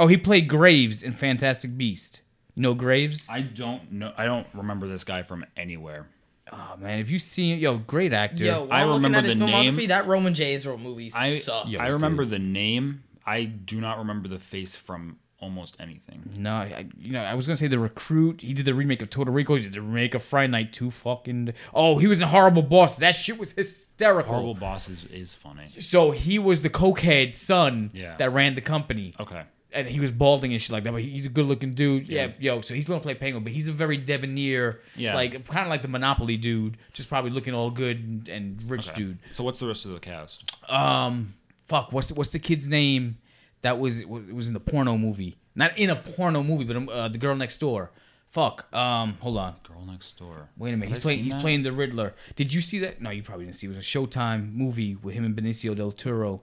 Oh, he played Graves in Fantastic Beast. You know Graves? I don't know. I don't remember this guy from anywhere. Oh man, if you see yo, great actor. yo, while I remember at his the name. that Roman J. Israel movie I sucked. Yeah. I remember dude. the name. I do not remember the face from almost anything. No, I, you know, I was gonna say the recruit. He did the remake of Total Recall. He did the remake of Fright Night too. Fucking. Oh, he was in Horrible Boss. That shit was hysterical. Horrible Boss is, is funny. So he was the cokehead son Yeah. that ran the company. Okay. and he was balding and shit like that. But he's a good looking dude. Yeah. Yeah. yo. So he's gonna play Penguin, but he's a very debonair, Yeah. like kind of like the Monopoly dude, just probably looking all good and, and rich Okay. dude. So what's the rest of the cast? Um, fuck, what's the, what's the kid's name? That was it was in the porno movie, not in a porno movie, but um, uh, the girl next door. Fuck. Um, hold on. Girl Next Door. Wait a minute. Have He's I playing. He's that? playing the Riddler. Did you see that? No, you probably didn't see. It was a Showtime movie with him and Benicio del Toro.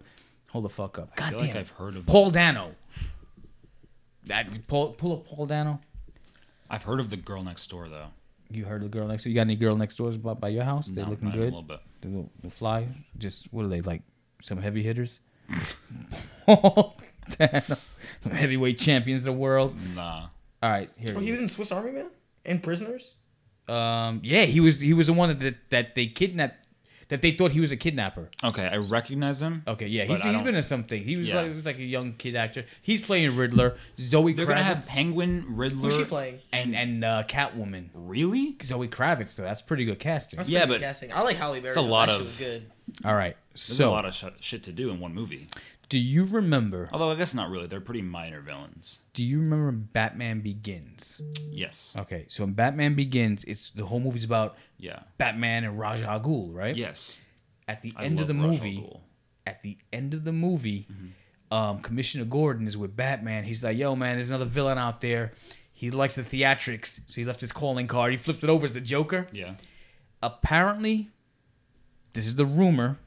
Hold the fuck up. God damn like i've heard of. Paul Dano. That pull pull up Paul Dano. I've heard of the Girl Next Door though. You heard of the girl next door. You got any girl next doors by, by your house? They're No, looking good. A little bit. They will they fly. Just what are they like? Some heavy hitters. Paul Dano. Some heavyweight champions of the world. Nah. All right, here. Oh, he he was in. Swiss Army Man and Prisoners. Um, yeah, he was. He was the one that that they kidnapped. That they thought he was a kidnapper. Okay, I recognize him. Okay, yeah, But he's, I he's don't- been in something. He was Yeah. like he was like a young kid actor. He's playing Riddler. Zoe They're Kravitz gonna have Penguin, Riddler. Who's she playing? and and uh, Catwoman. Really? Zoe Kravitz. So that's pretty good casting. That's Yeah, good but casting. I like Halle Berry. it's a lot of- good. All right. There's So a lot of sh- shit to do in one movie. Do you remember? Although I guess not really. They're pretty minor villains. Do you remember Batman Begins? Yes. Okay, so in Batman Begins, it's the whole movie's about Yeah. Batman and Ra's al Ghul, right? Yes. At the I end of the Ra's movie, at the end of the movie, Mm-hmm. um, Commissioner Gordon is with Batman. He's like, "Yo, man, there's another villain out there. He likes the theatrics, so he left his calling card. He flips it over as the Joker. Yeah. Apparently, this is the rumor.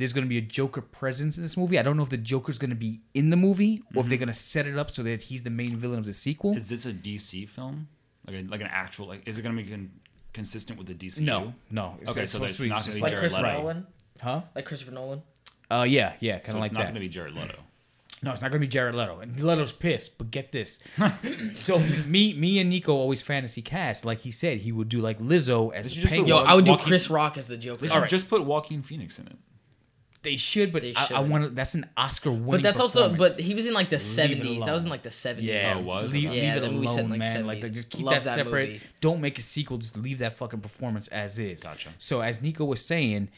There's going to be a Joker presence in this movie. I don't know if the Joker's going to be in the movie or if they're going to set it up so that he's the main villain of the sequel. Mm-hmm. Is this a DC film? Like a, like an actual like? Is it gonna be con- consistent with the DC? no, no. It's, Okay, it's so supposed there's not just gonna be Like Jared Christopher Leto. Nolan. huh? Like Christopher Nolan. Uh, yeah, yeah, kind of So of it's not gonna be Jared Leto. No, it's not gonna be Jared Leto. And Leto's pissed, but get this. so me, me and Nico always fantasy cast. Like he said, he would do like Lizzo as the penguin. Yo, I would do Joaquin- Chris Rock as the Joker. They should just put Joaquin Phoenix in it. They should, but They I, I want to. That's an Oscar winning. But that's also. But he was in like the seventies. That was in like the seventies. yeah, Oh, it was? leave, Okay. leave Yeah, it that movie alone, set in, like, man. 70s. like, just keep Love that that separate. movie. Don't make a sequel. Just leave that fucking performance as is. Gotcha. So as Nico was saying,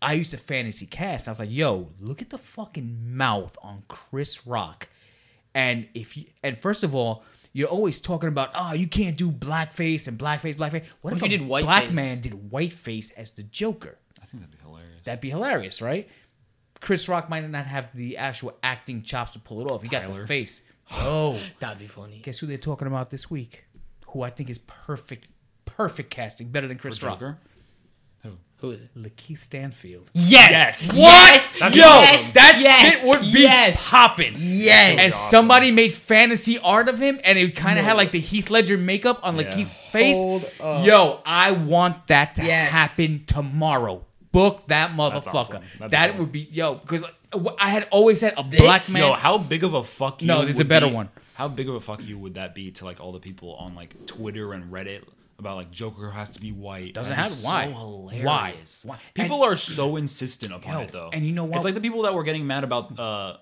I used to fantasy cast. I was like, yo, look at the fucking mouth on Chris Rock. And if you and first of all, you're always talking about, oh, you can't do blackface and blackface, blackface. What, What if, if you a did whiteface? black man did whiteface as the Joker? I think that'd be hilarious. That'd be hilarious, right? Chris Rock might not have the actual acting chops to pull it off. He got the face. Oh, That'd be funny. guess who they're talking about this week? Who I think is perfect, perfect casting, better than Chris For Rock. Joker. Who? Who is it? Lakeith Stanfield. Yes. What? Yes. That'd be Yo, awesome. that Yes. shit would be Yes. popping. Yes. As awesome. somebody made fantasy art of him, and it kind of had like the Heath Ledger makeup on Yeah. Lakeith's face. Yo, I want that to Yes. happen tomorrow. Book that motherfucker. awesome. That'd be would be yo because I had always said a black man. Yo, how big of a fuck you? No, there's a better be- one. How big of a fuck you would that be to like all the people on like Twitter and Reddit about like Joker has to be white? Doesn't have- why? So Why? hilarious. Why? People are so insistent upon Yo, it though. and you know what? It's like the people that were getting mad about uh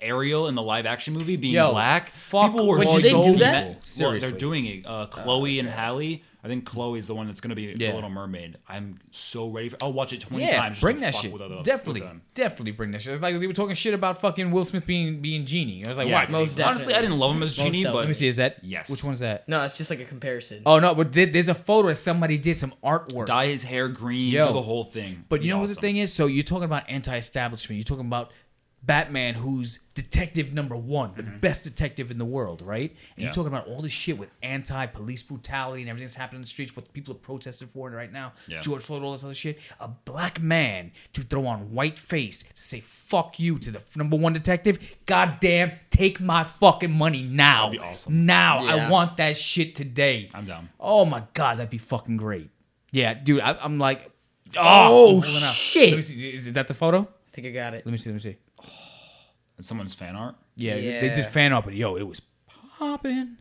Ariel in the live action movie being Yo, black. fuck people were Wait, so do that? mad. Well, Seriously. they're doing it. Uh, Chloe and Halle. I think Chloe's the one that's gonna be Yeah. the Little Mermaid. I'm so ready for. I'll watch it twenty yeah, times. Bring to that shit. With other, definitely, with definitely bring that shit. It's like they were talking shit about fucking Will Smith being being genie. I was like, Yeah, why? most honestly, I didn't love him as Genie, but Let me see. Is that Yes. Which one's that? No, it's just like a comparison. Oh no, but there's a photo that somebody did some artwork. dye his hair green, Yo. do the whole thing. But you Be know what the thing is? So you're talking about anti-establishment. You're talking about Batman, who's detective number one, the best detective in the world, right? And Mm-hmm. Yeah. you're talking about all this shit with anti-police brutality and everything that's happening in the streets, what people are protesting for right now, Yeah. George Floyd, all this other shit. A black man to throw on white face to say "fuck you" to the number one detective. Goddamn, take my fucking money now. That'd be awesome. Now, I want that shit today. I'm down. Oh my god, that'd be fucking great. Yeah, dude, I, I'm like, oh, Oh, I'm holding out. shit. Let me see. Is, is that the photo? I think I got it. Let me see. Let me see. And someone's fan art. Yeah, they- they did fan art, but yo, it was popping.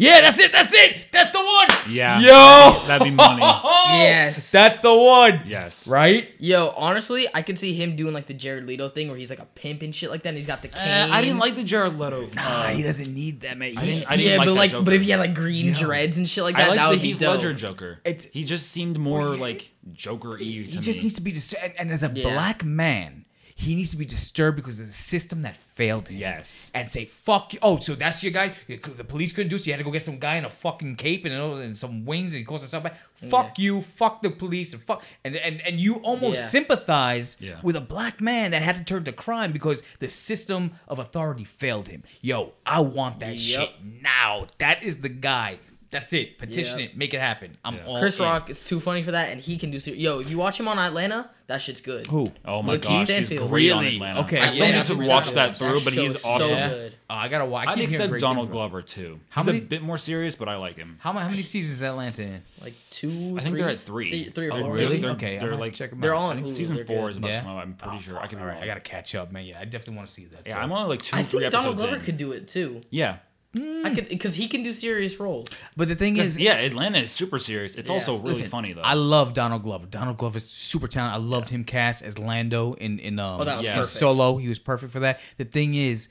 Yeah, that's it. That's it. That's the one. Yeah. Yo, That'd be money. Yes. that's the one. Yes. Right? Yo, honestly, I could see him doing like the Jared Leto thing where he's like a pimp and shit like that. and he's got the cane. Uh, I didn't like the Jared Leto. Nah, uh, he doesn't need that, man. I He- didn't- I didn't yeah, like but that like, Joker. but if he had like green Yo. dreads and shit like that, I that liked would the be Heath dope. Ledger Joker. It's- he just seemed more like Joker-y he to just me. needs to be disturbed. And, and as a Yeah. black man, he needs to be disturbed because of the system that failed him. Yes. And say, fuck you. Oh, so that's your guy? The police couldn't do it, so you had to go get some guy in a fucking cape and, oh, and some wings and he calls himself back. Fuck you. Fuck the police. And fuck. And, and, and you almost Yeah. sympathize Yeah. with a black man that had to turn to crime because the system of authority failed him. Yo, I want that Yep. shit now. That is the guy. That's it. Petition Yep. it. Make it happen. I'm Yeah. all Chris in. Rock is too funny for that, and he can do. Ser- Yo, if you watch him on Atlanta, that shit's good. Who? Oh my Lakeith gosh, he's Stanfield. great on Really? Atlanta. Okay, I still yeah, need to watch that through, about. but he's show is so awesome. Good. Uh, I gotta watch. I I'd keep hearing accept Donald things about it. Glover too. How he's many- a bit more serious, but I like him. How, mu- how many seasons is Atlanta in? Like two. I think they're at three. Three, three or Oh, four. really? They're, Okay, I they're might like check 'em They're out. on I think season four is about Yeah? to come out. I'm pretty Oh, sure. I can all right. I gotta catch up, man. Yeah, I definitely want to see that. Yeah. I'm only like two, I three think Donald Glover could do it too. Yeah, I could because he can do serious roles. But the thing is, yeah. Atlanta is super serious. It's Yeah. also really listen, funny though. I love Donald Glover. Donald Glover is super talented. I loved him cast as Lando in in um Oh, that was in. Solo. He was perfect for that. The thing is,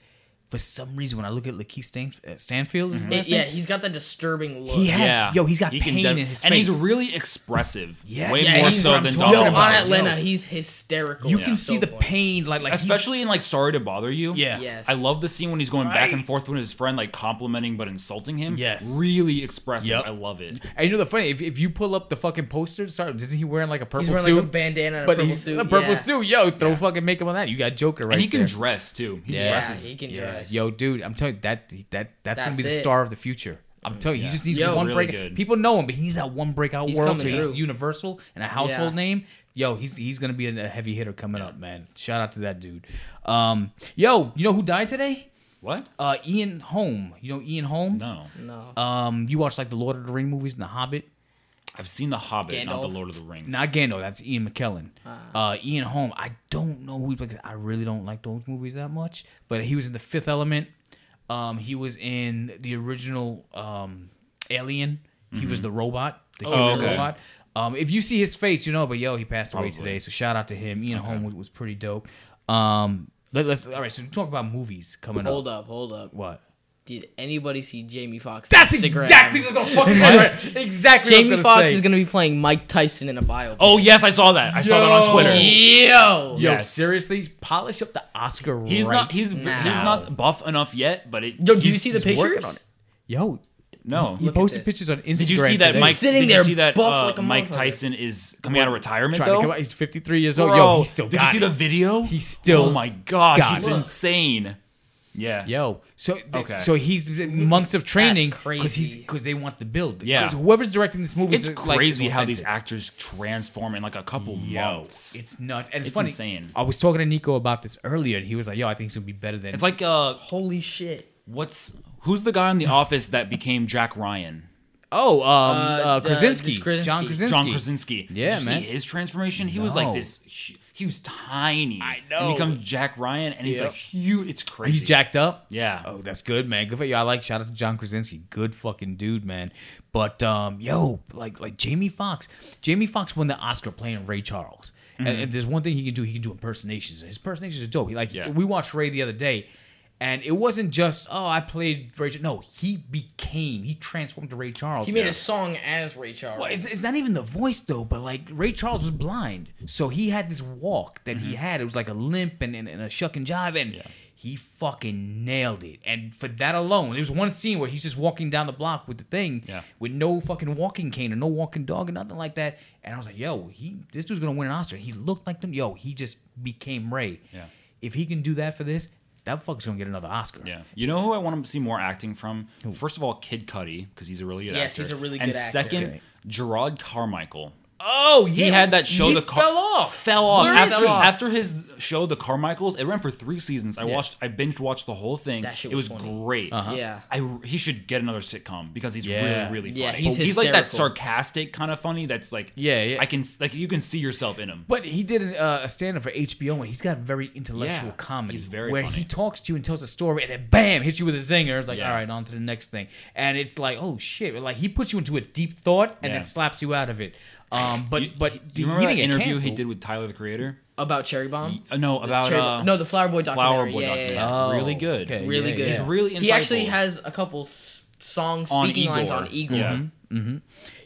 for some reason, when I look at Lakeith Stan, uh, Stanfield, is his It- yeah, he's got that disturbing look. He has- yeah, yo, he's got He pain def- in his face, and he's really expressive. Yeah, way yeah, more he's so what I'm than talking Yo, about. on Glover. Atlanta, Yo. he's hysterical. You He's can so see the funny. pain, like like Especially in like Sorry to Bother You. Yeah. Yes. I love the scene when he's going back and forth with his friend, like complimenting but insulting him. Yes. Really expressive. Yep. I love it. And you know the funny, if, if you pull up the fucking poster, sorry, isn't he wearing like a purple suit? He's wearing suit? like a bandana and a but purple he's suit. a purple suit. Yo, throw Yeah. fucking makeup on that. You got Joker right and he can dress too. He Yeah. dresses. he can Yeah. Dress. Yo, dude, I'm telling you that that that's, gonna be the it. star of the future. I'm telling you, Yeah. he just needs Yo. one Really break. good. People know him, but he needs that one breakout He's world, so coming he's through. universal and a household Yeah. name. Yo, he's he's gonna be a heavy hitter coming up, man. Shout out to that dude. Um, yo, you know who died today? What? Uh, Ian Holm. You know Ian Holm? No. No. Um, you watched like the Lord of the Ring movies and The Hobbit. I've seen The Hobbit, not The Lord of the Rings. Not Gandalf. That's Ian McKellen. Ah. Uh, Ian Holm. I don't know who he plays. I really don't like those movies that much. But he was in The Fifth Element. Um, he was in the original um, Alien. He was the robot. The Oh, human okay. robot. Um, if you see his face, you know. But yo, he passed away Probably. today. So shout out to him. Ian Holm was, was pretty dope. Um, let, us all right. So talk about movies coming hold up. Hold up, hold up. What? Did anybody see Jamie Foxx? That's Instagram? exactly what I was gonna fucking say. Right? Exactly. Jamie what Foxx is gonna be playing Mike Tyson in a biopic. Oh yes, I saw that. I saw that on Twitter. yo, Yo, Yes. seriously, polish up the Oscar. He's right not. He's he's not buff enough yet, but it. yo, did you see the he's working pictures? on it. Yo, No. he Look posted pictures on Instagram. Did you see that today. Mike? Sitting did there you see that buff uh, like a Mike. Tyson is coming out of retirement Trying to though? come out- He's 53 years old. Bro, Yo, he's still did got you see it. the video? He's still Oh my gosh, he's it. insane. Yeah. Yo, so th- Okay. so he's months of training because he's crazy. because they want the build. Yeah. 'Cause whoever's directing this movie, It's is, like, crazy is how these actors transform in like a couple Yo, months. it's nuts and it's, It's funny. insane. I was talking to Nico about this earlier, and he was like, "Yo, I think it's gonna be better than." It's like uh, Holy shit. what's who's the guy in The Office that became Jack Ryan? oh, um, uh, the- Krasinski, this Krasinski. John Krasinski. John Krasinski. Did Yeah, you man. See his transformation. He was like this. hu- He was tiny. I And know. he becomes Jack Ryan, and he's Yep. like huge. It's crazy. He's jacked up. Yeah. Oh, that's good, man. Good for you. I like. Shout out to John Krasinski. Good fucking dude, man. But um, yo, like like Jamie Foxx. Jamie Foxx won the Oscar playing Ray Charles. And, and there's one thing he can do. He can do impersonations. His impersonations are dope. He, like Yeah. we watched Ray the other day. And it wasn't just oh I played Ray. Charles. No, he became he transformed to Ray Charles. He made Yeah. a song as Ray Charles. Well, it's, it's not even the voice though, but like Ray Charles was blind, so he had this walk that he mm-hmm. had. It was like a limp and, and, and a shuck and jive, and he fucking nailed it. And for that alone, there was one scene where he's just walking down the block with the thing, Yeah. with no fucking walking cane or no walking dog or nothing like that. And I was like, yo, he this dude's gonna win an Oscar. He looked like them. Yo, he just became Ray. Yeah. if he can do that for this, that fucker's gonna get another Oscar. Yeah. You know who I want to see more acting from? First of all, Kid Cudi, because he's a really good Yes, actor. he's a really and good actor. second, Okay. Jerrod Carmichael. Oh yeah, He had that show. He the Car- fell off. Fell off Where is after, he? after his show, The Carmichaels. It ran for three seasons. I watched. I binge watched the whole thing. That shit it was was funny. great. Uh-huh. Yeah. I he should get another sitcom because he's Yeah. really really Yeah, funny. he's he's like that sarcastic kind of funny. That's like Yeah, yeah. I can like you can see yourself in him. But he did an, uh, a stand up for HBO and he's got very intellectual Yeah, comedy. he's very Where funny. he talks to you and tells a story and then bam, hits you with a zinger. It's like, Yeah. all right, on to the next thing. And it's like, oh shit. Like he puts you into a deep thought and Yeah. then slaps you out of it. Um, but You- but do you remember that didn't get interview he did with Tyler the Creator? About Cherry Bomb. Uh, no, about Cherry uh, Bomb. no, the Flower Boy documentary. Flower Boy yeah, documentary. Yeah, yeah. Oh, really good. okay. Really Yeah, good. yeah. He's really He actually has a couple s- songs On speaking lines on Igor. Yeah.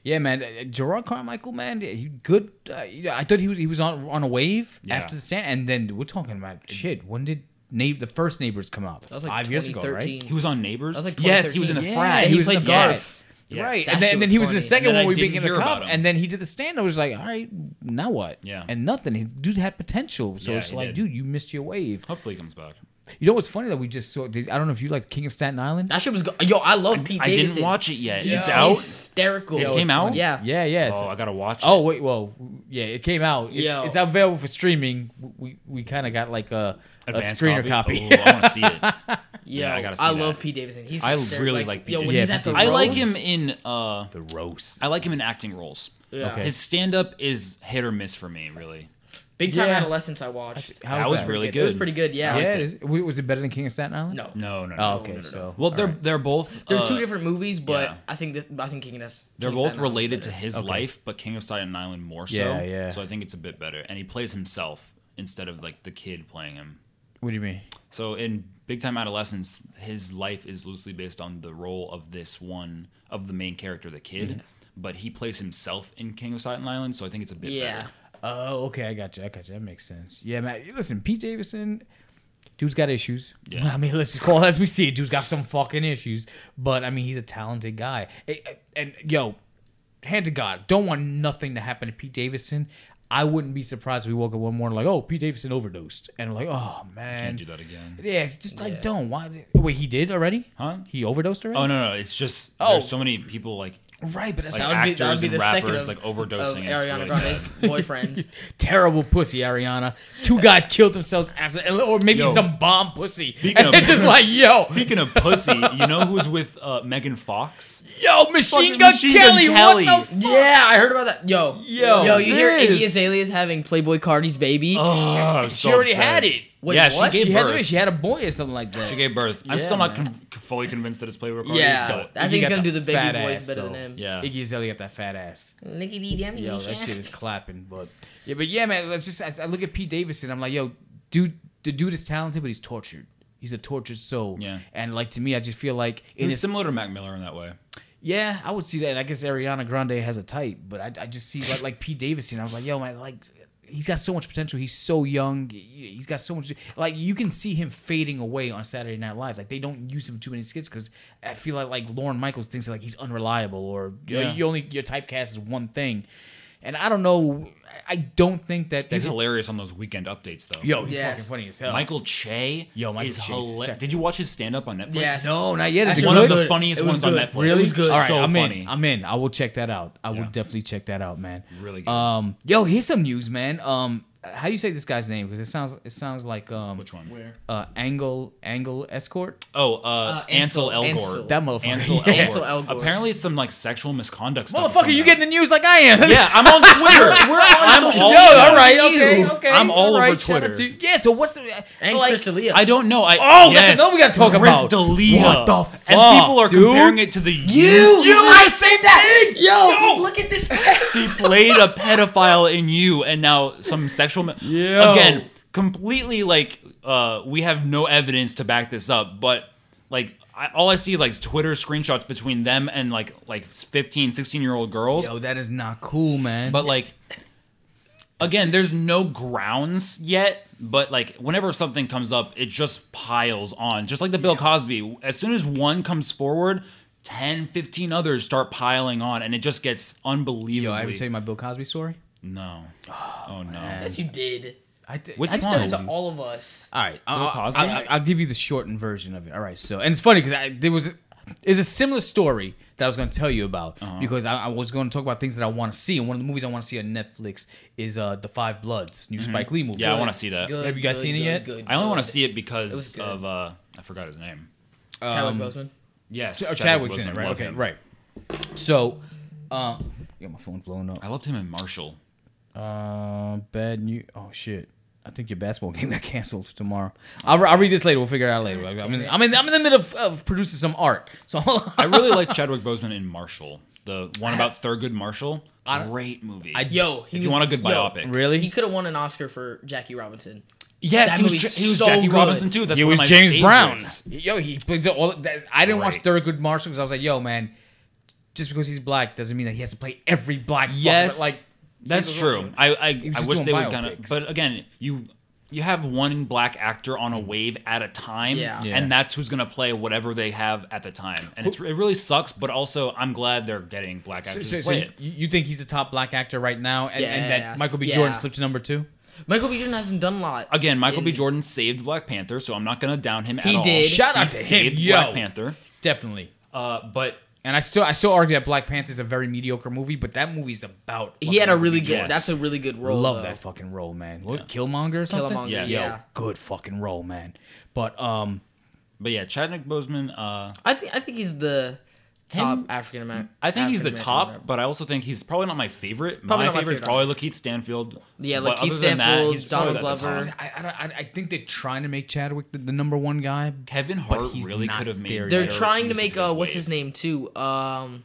Yeah, man. uh, Jerrod Carmichael, man, he good. Uh, I thought he was he was on on a wave Yeah. after the stand, and then we're talking about shit. When did Na- the first Neighbors come out? That was like Five years ago, right? He was on Neighbors. That was like yes, he was in the 2013. frat. Yeah, he was in played the Garth. Yes. Right, and then, and then he was in the funny. second And then one I we didn't became the hear cop, him. and then he did the stand. I was like, all right, now what? Yeah. and nothing. He dude had potential, so Yeah, it's he like, did. dude, you missed your wave. Hopefully, he comes back. You know what's funny that we just saw? Did, I don't know if you like King of Staten Island. That shit was go- yo. I love Pete I Davidson. didn't watch it yet. He's It's out. Hysterical. It came out? Yeah. yeah, yeah. It's, Oh, I gotta watch oh wait, well, yeah, it came out. It's, Yo. it's available for streaming. We we kind of got like a, a Advanced screener copy. Ooh, I want to see it. Yo, Yeah, I gotta see I that. love Pete Davidson. He's I hysterical. really like Pete yo, when Davidson. he's Yeah, at the Pete I like roast, him in. uh the roast. I like him in acting roles. Yeah. Okay. His stand up is hit or miss for me, really. Big Time Yeah. Adolescence. I watched. How That was really good. It was good. pretty good. Yeah. Yeah, it it. is. W- was it better than King of Staten Island? No. No, no, no. Oh, okay, no, no. so Well, they're alright. they're both. They're uh, two different movies, but yeah. I think that I think King of S. They're both Staten related to his life, but King of Staten Island more so. Yeah, yeah. So I think it's a bit better, and he plays himself instead of like the kid playing him. What do you mean? So in Big Time Adolescence, his life is loosely based on the role of this one of the main character, the kid, Mm-hmm. but he plays himself in King of Staten Island, so I think it's a bit Yeah. better. Oh, okay, I got you. I got you. That makes sense. Yeah, man. Listen, Pete Davidson, dude's got issues. Yeah. I mean, let's just call it as we see it. Dude's got some fucking issues, but I mean, he's a talented guy. Eh, eh, And, yo, hand to God, don't want nothing to happen to Pete Davidson. I wouldn't be surprised if we woke up one morning like, oh, Pete Davidson overdosed, and we're like, oh man, Can't do that again. Yeah, just like Yeah. don't. Why? Wait, he did already? Huh? He overdosed already? Oh no, no, it's just Oh. there's so many people like right, but that's Like, That would be, that would actors be and the second of, like, overdosing, of Ariana really Grande's sad. boyfriends. terrible pussy, Ariana. Two guys killed themselves after, or maybe Yo, some bomb pussy. Speaking and of it's just like, yo, Speaking of pussy, you know who's with uh, Megan Fox? yo, Machine Gun Machine Gun Kelly, Kelly. what the fuck? yeah, I heard about that. Yo, Yo, yo, you hear Iggy this? Azalea is having Playboi Carti's baby? Oh, She already had it. Wait, yeah, what? she gave She had, birth. she had a boy or something like that. She gave birth. I'm Yeah, still not con- fully convinced that it's Playboi Carti. yeah, but I think he's gonna the do the baby fat voice better though. than him. yeah. Iggy Azalea got that fat ass. Nicky D. Demi Yo, that shit is clapping. But yeah, but yeah, man. Let's just. I, I look at Pete Davidson. I'm like, yo, dude. The dude is talented, but he's tortured. He's a tortured soul. Yeah. And like to me, I just feel like He in was his similar to Mac Miller in that way. Yeah, I would see that. I guess Ariana Grande has a type, but I, I just see like like Pete Davidson. I was like, yo, man, like he's got so much potential. He's so young. He's got so much. Like you can see him fading away on Saturday Night Live. Like they don't use him too many skits because I feel like like Lorne Michaels thinks like he's unreliable or you, know, you only your typecast is one thing. And I don't know. I don't think that He's that- hilarious on those weekend updates, though. Yo, he's Yes. fucking funny as hell. Michael Che Yo, Michael is Che's hilarious. Did you watch his stand up on Netflix? Yes. no, not yet. It's One good? of the funniest It was ones on. Netflix. Really? Good. All right, so I'm funny. in. I'm in. I will check that out. I will definitely check that out, man. Really good. Um, yo, here's some news, man. Um, how do you say this guy's name? Because it sounds it sounds like um, Which one? Where? uh, Angle Angle Escort. Oh, uh, Uh, Ansel, Ansel- Elgort. Ansel. That motherfucker. Ansel Elgort. Ansel Elgort. Apparently, it's some like sexual misconduct stuff. is Motherfucker, coming you out. getting the news like I am? Yeah, I'm on Twitter. We're on I'm social all- Yo, all right, okay, okay. I'm all all over right, shout out Twitter. to- Yeah. So what's the And like, Chris D'Elia. I don't know. I, Oh, yes. that's another we gotta talk about. Chris D'Elia. What the fuck? And people are dude? comparing it to the You, you. I said that. Yo, look at this. He played a pedophile in you, and now some sexual. ma- Yo. Again, completely like uh, we have no evidence to back this up, but like. I, all I see is like Twitter screenshots between them and like like 15, 16 year old girls. Yo, that is not cool, man. But like again, there's no grounds yet, but like whenever something comes up, it just piles on. Just like the Bill Cosby. As soon as one comes forward, 10, 15 others start piling on and it just gets unbelievable. yo. I ever tell you my Bill Cosby story? No. Oh no. Yes, you did. I th- Which I I one? said to all of us. All right, I'll, I'll, I'll- I'll give you the shortened version of it. All right, so and it's funny because there was is a similar story that I was going to tell you about Uh-huh. because I, I was going to talk about things that I want to see, and one of the movies I want to see on Netflix is uh the Five Bloods, new Spike Lee movie. Mm-hmm. Yeah, I wanna see that. good, Have you guys good, seen it yet? good, I only want to see it It was because good. of uh, I forgot his name. Chadwick Boseman. Yes, Oh, Chadwick's in it, right? Okay, him. right. So, um, yeah, my phone's blowing up. I loved him in Marshall. Uh, bad news. Oh shit. I think your basketball game got canceled tomorrow. I'll, I'll read this later. We'll figure it out later. I'm in, I'm in, I'm in the middle of, of producing some art. So I really like Chadwick Boseman in Marshall, the one about Thurgood Marshall. Great movie. I- Yo, he if you was- want a good yo, biopic, really, He could have won an Oscar for Jackie Robinson. yes, That he was, movie's Ja- he was so Jackie good. Robinson too. That's it one was of my James favorites. Brown. Yo, he plays all. That, I didn't watch Right. Thurgood Marshall because I was like, yo, man, just because he's black doesn't mean that he has to play every black. fucking- Yes, like That's Caesar true. I I, I wish they would kind of. But again, you you have one black actor on a wave at a time, Yeah. Yeah. and that's who's gonna play whatever they have at the time, and it's, it really sucks. But also, I'm glad they're getting black So, actors so, to so play you, it. you think he's the top black actor right now, and, and that Yes, Michael B. yeah. Jordan slipped to number two? Michael B. Jordan hasn't done a lot. Again, Michael B. in- Jordan saved Black Panther, so I'm not gonna down him He at all. did. Shout out He to him, saved yo. Black Panther. Definitely. Uh, but And I still, I still argue that Black Panther is a very mediocre movie, but that movie's about. He had a really good. Yes. That's a really good role. Love though. that fucking role, man. What Killmonger or something? Killmonger, Yes. yeah. Good fucking role, man. But um, but yeah, Chadwick Boseman. Uh, I think I think he's the top African American. I think he's the top, but I also think he's probably not my favorite. Probably my not my favorite is probably Lakeith Stanfield. Yeah, But Lakeith other than that, Stanfield, he's probably Donald at. Glover. I, I, I- I think they're trying to make Chadwick the, the number one guy. Kevin but Hart he's really could have made. there They're trying to make uh, what's his name too. Um,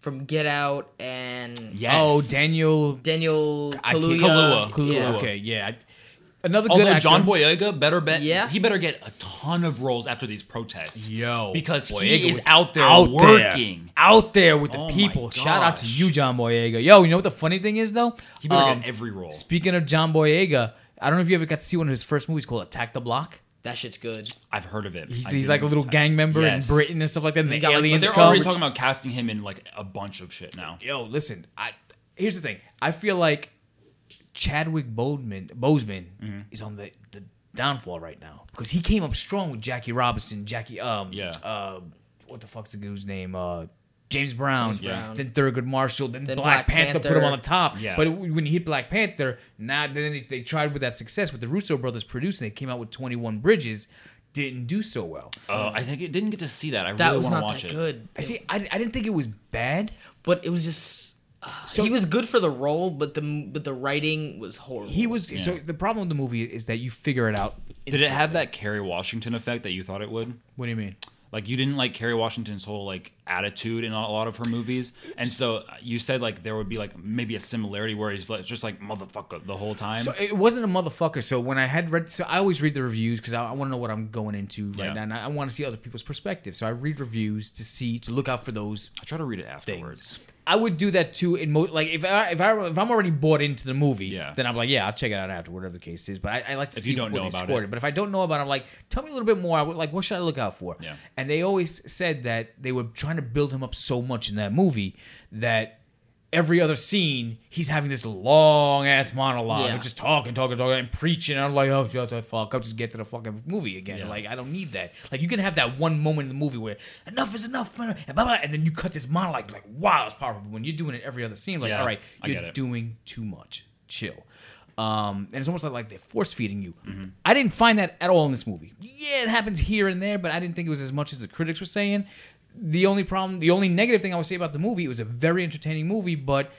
from Get Out and Yes. Oh, Daniel Daniel I can't- Kaluuya. Kaluuya. Kaluuya. Yeah. Okay, yeah. I- Another good Although actor. John Boyega better bet, Yeah. he better get a ton of roles after these protests. Yo, because Boyega he is was out there out working. there, out there with the Oh my people. Shout out to gosh. you, John Boyega. Yo, you know what the funny thing is though? He better Um, get every role. Speaking of John Boyega, I don't know if you ever got to see one of his first movies called Attack the Block. That shit's good. I've heard of it. He's, I he's didn't- like a little gang member Yes. in Britain and stuff like that. And He the got, like, aliens They're come. already talking about casting him in like a bunch of shit now. Yo, listen. I here's the thing. I feel like Chadwick Boseman Boseman Mm-hmm. is on the, the downfall right now because he came up strong with Jackie Robinson, Jackie um Yeah. uh what the fuck's the dude's name uh James Brown, James Brown. then Thurgood Marshall, then, Then Black, Black Panther, put him on the top. Yeah. But when he hit Black Panther, now then they, they tried with that success with the Russo brothers producing. They came out with Twenty One Bridges, didn't do so well. Uh, I think it didn't get to see that. I That really was want to not watch that it. good. I see. I, I didn't think it was bad. But it was just. So- he was good for the role, but the but the writing was horrible. He was so. The problem with the movie is that you figure it out. Did it have that Kerry Washington effect that you thought it would? What do you mean? Like you didn't like Kerry Washington's whole like attitude in a lot of her movies, and so you said like there would be like maybe a similarity where he's like just like motherfucker the whole time. So it wasn't a motherfucker. So when I had read, so I always read the reviews because I, I want to know what I'm going into right Yeah. now, and I, I want to see other people's perspective. So I read reviews to see to look out for those. I try to read it afterwards. I would do that too. In mo- like if I if I if I'm already bought into the movie, Yeah. then I'm like, yeah, I'll check it out after whatever the case is. But I, I like to If see you don't what know they about scored it. But if I don't know about, it, I'm like, tell me a little bit more. I would like, what should I look out for? Yeah. And they always said that they were trying to build him up so much in that movie that every other scene he's having this long ass monologue, Yeah. just talking, talking, talking, and preaching. And I'm like, oh, shut the fuck up, just get to the fucking movie again. Yeah. Like I don't need that. Like you can have that one moment in the movie where enough is enough, and blah, blah, and then you cut this monologue like, wow, it's powerful. But when you're doing it every other scene, like, Yeah, all right, you're doing too much. Chill. Um, and it's almost like, like they're force feeding you. Mm-hmm. I didn't find that at all in this movie. Yeah, it happens here and there, but I didn't think it was as much as the critics were saying. The only problem, the only negative thing I would say about the movie, it was a very entertaining movie, but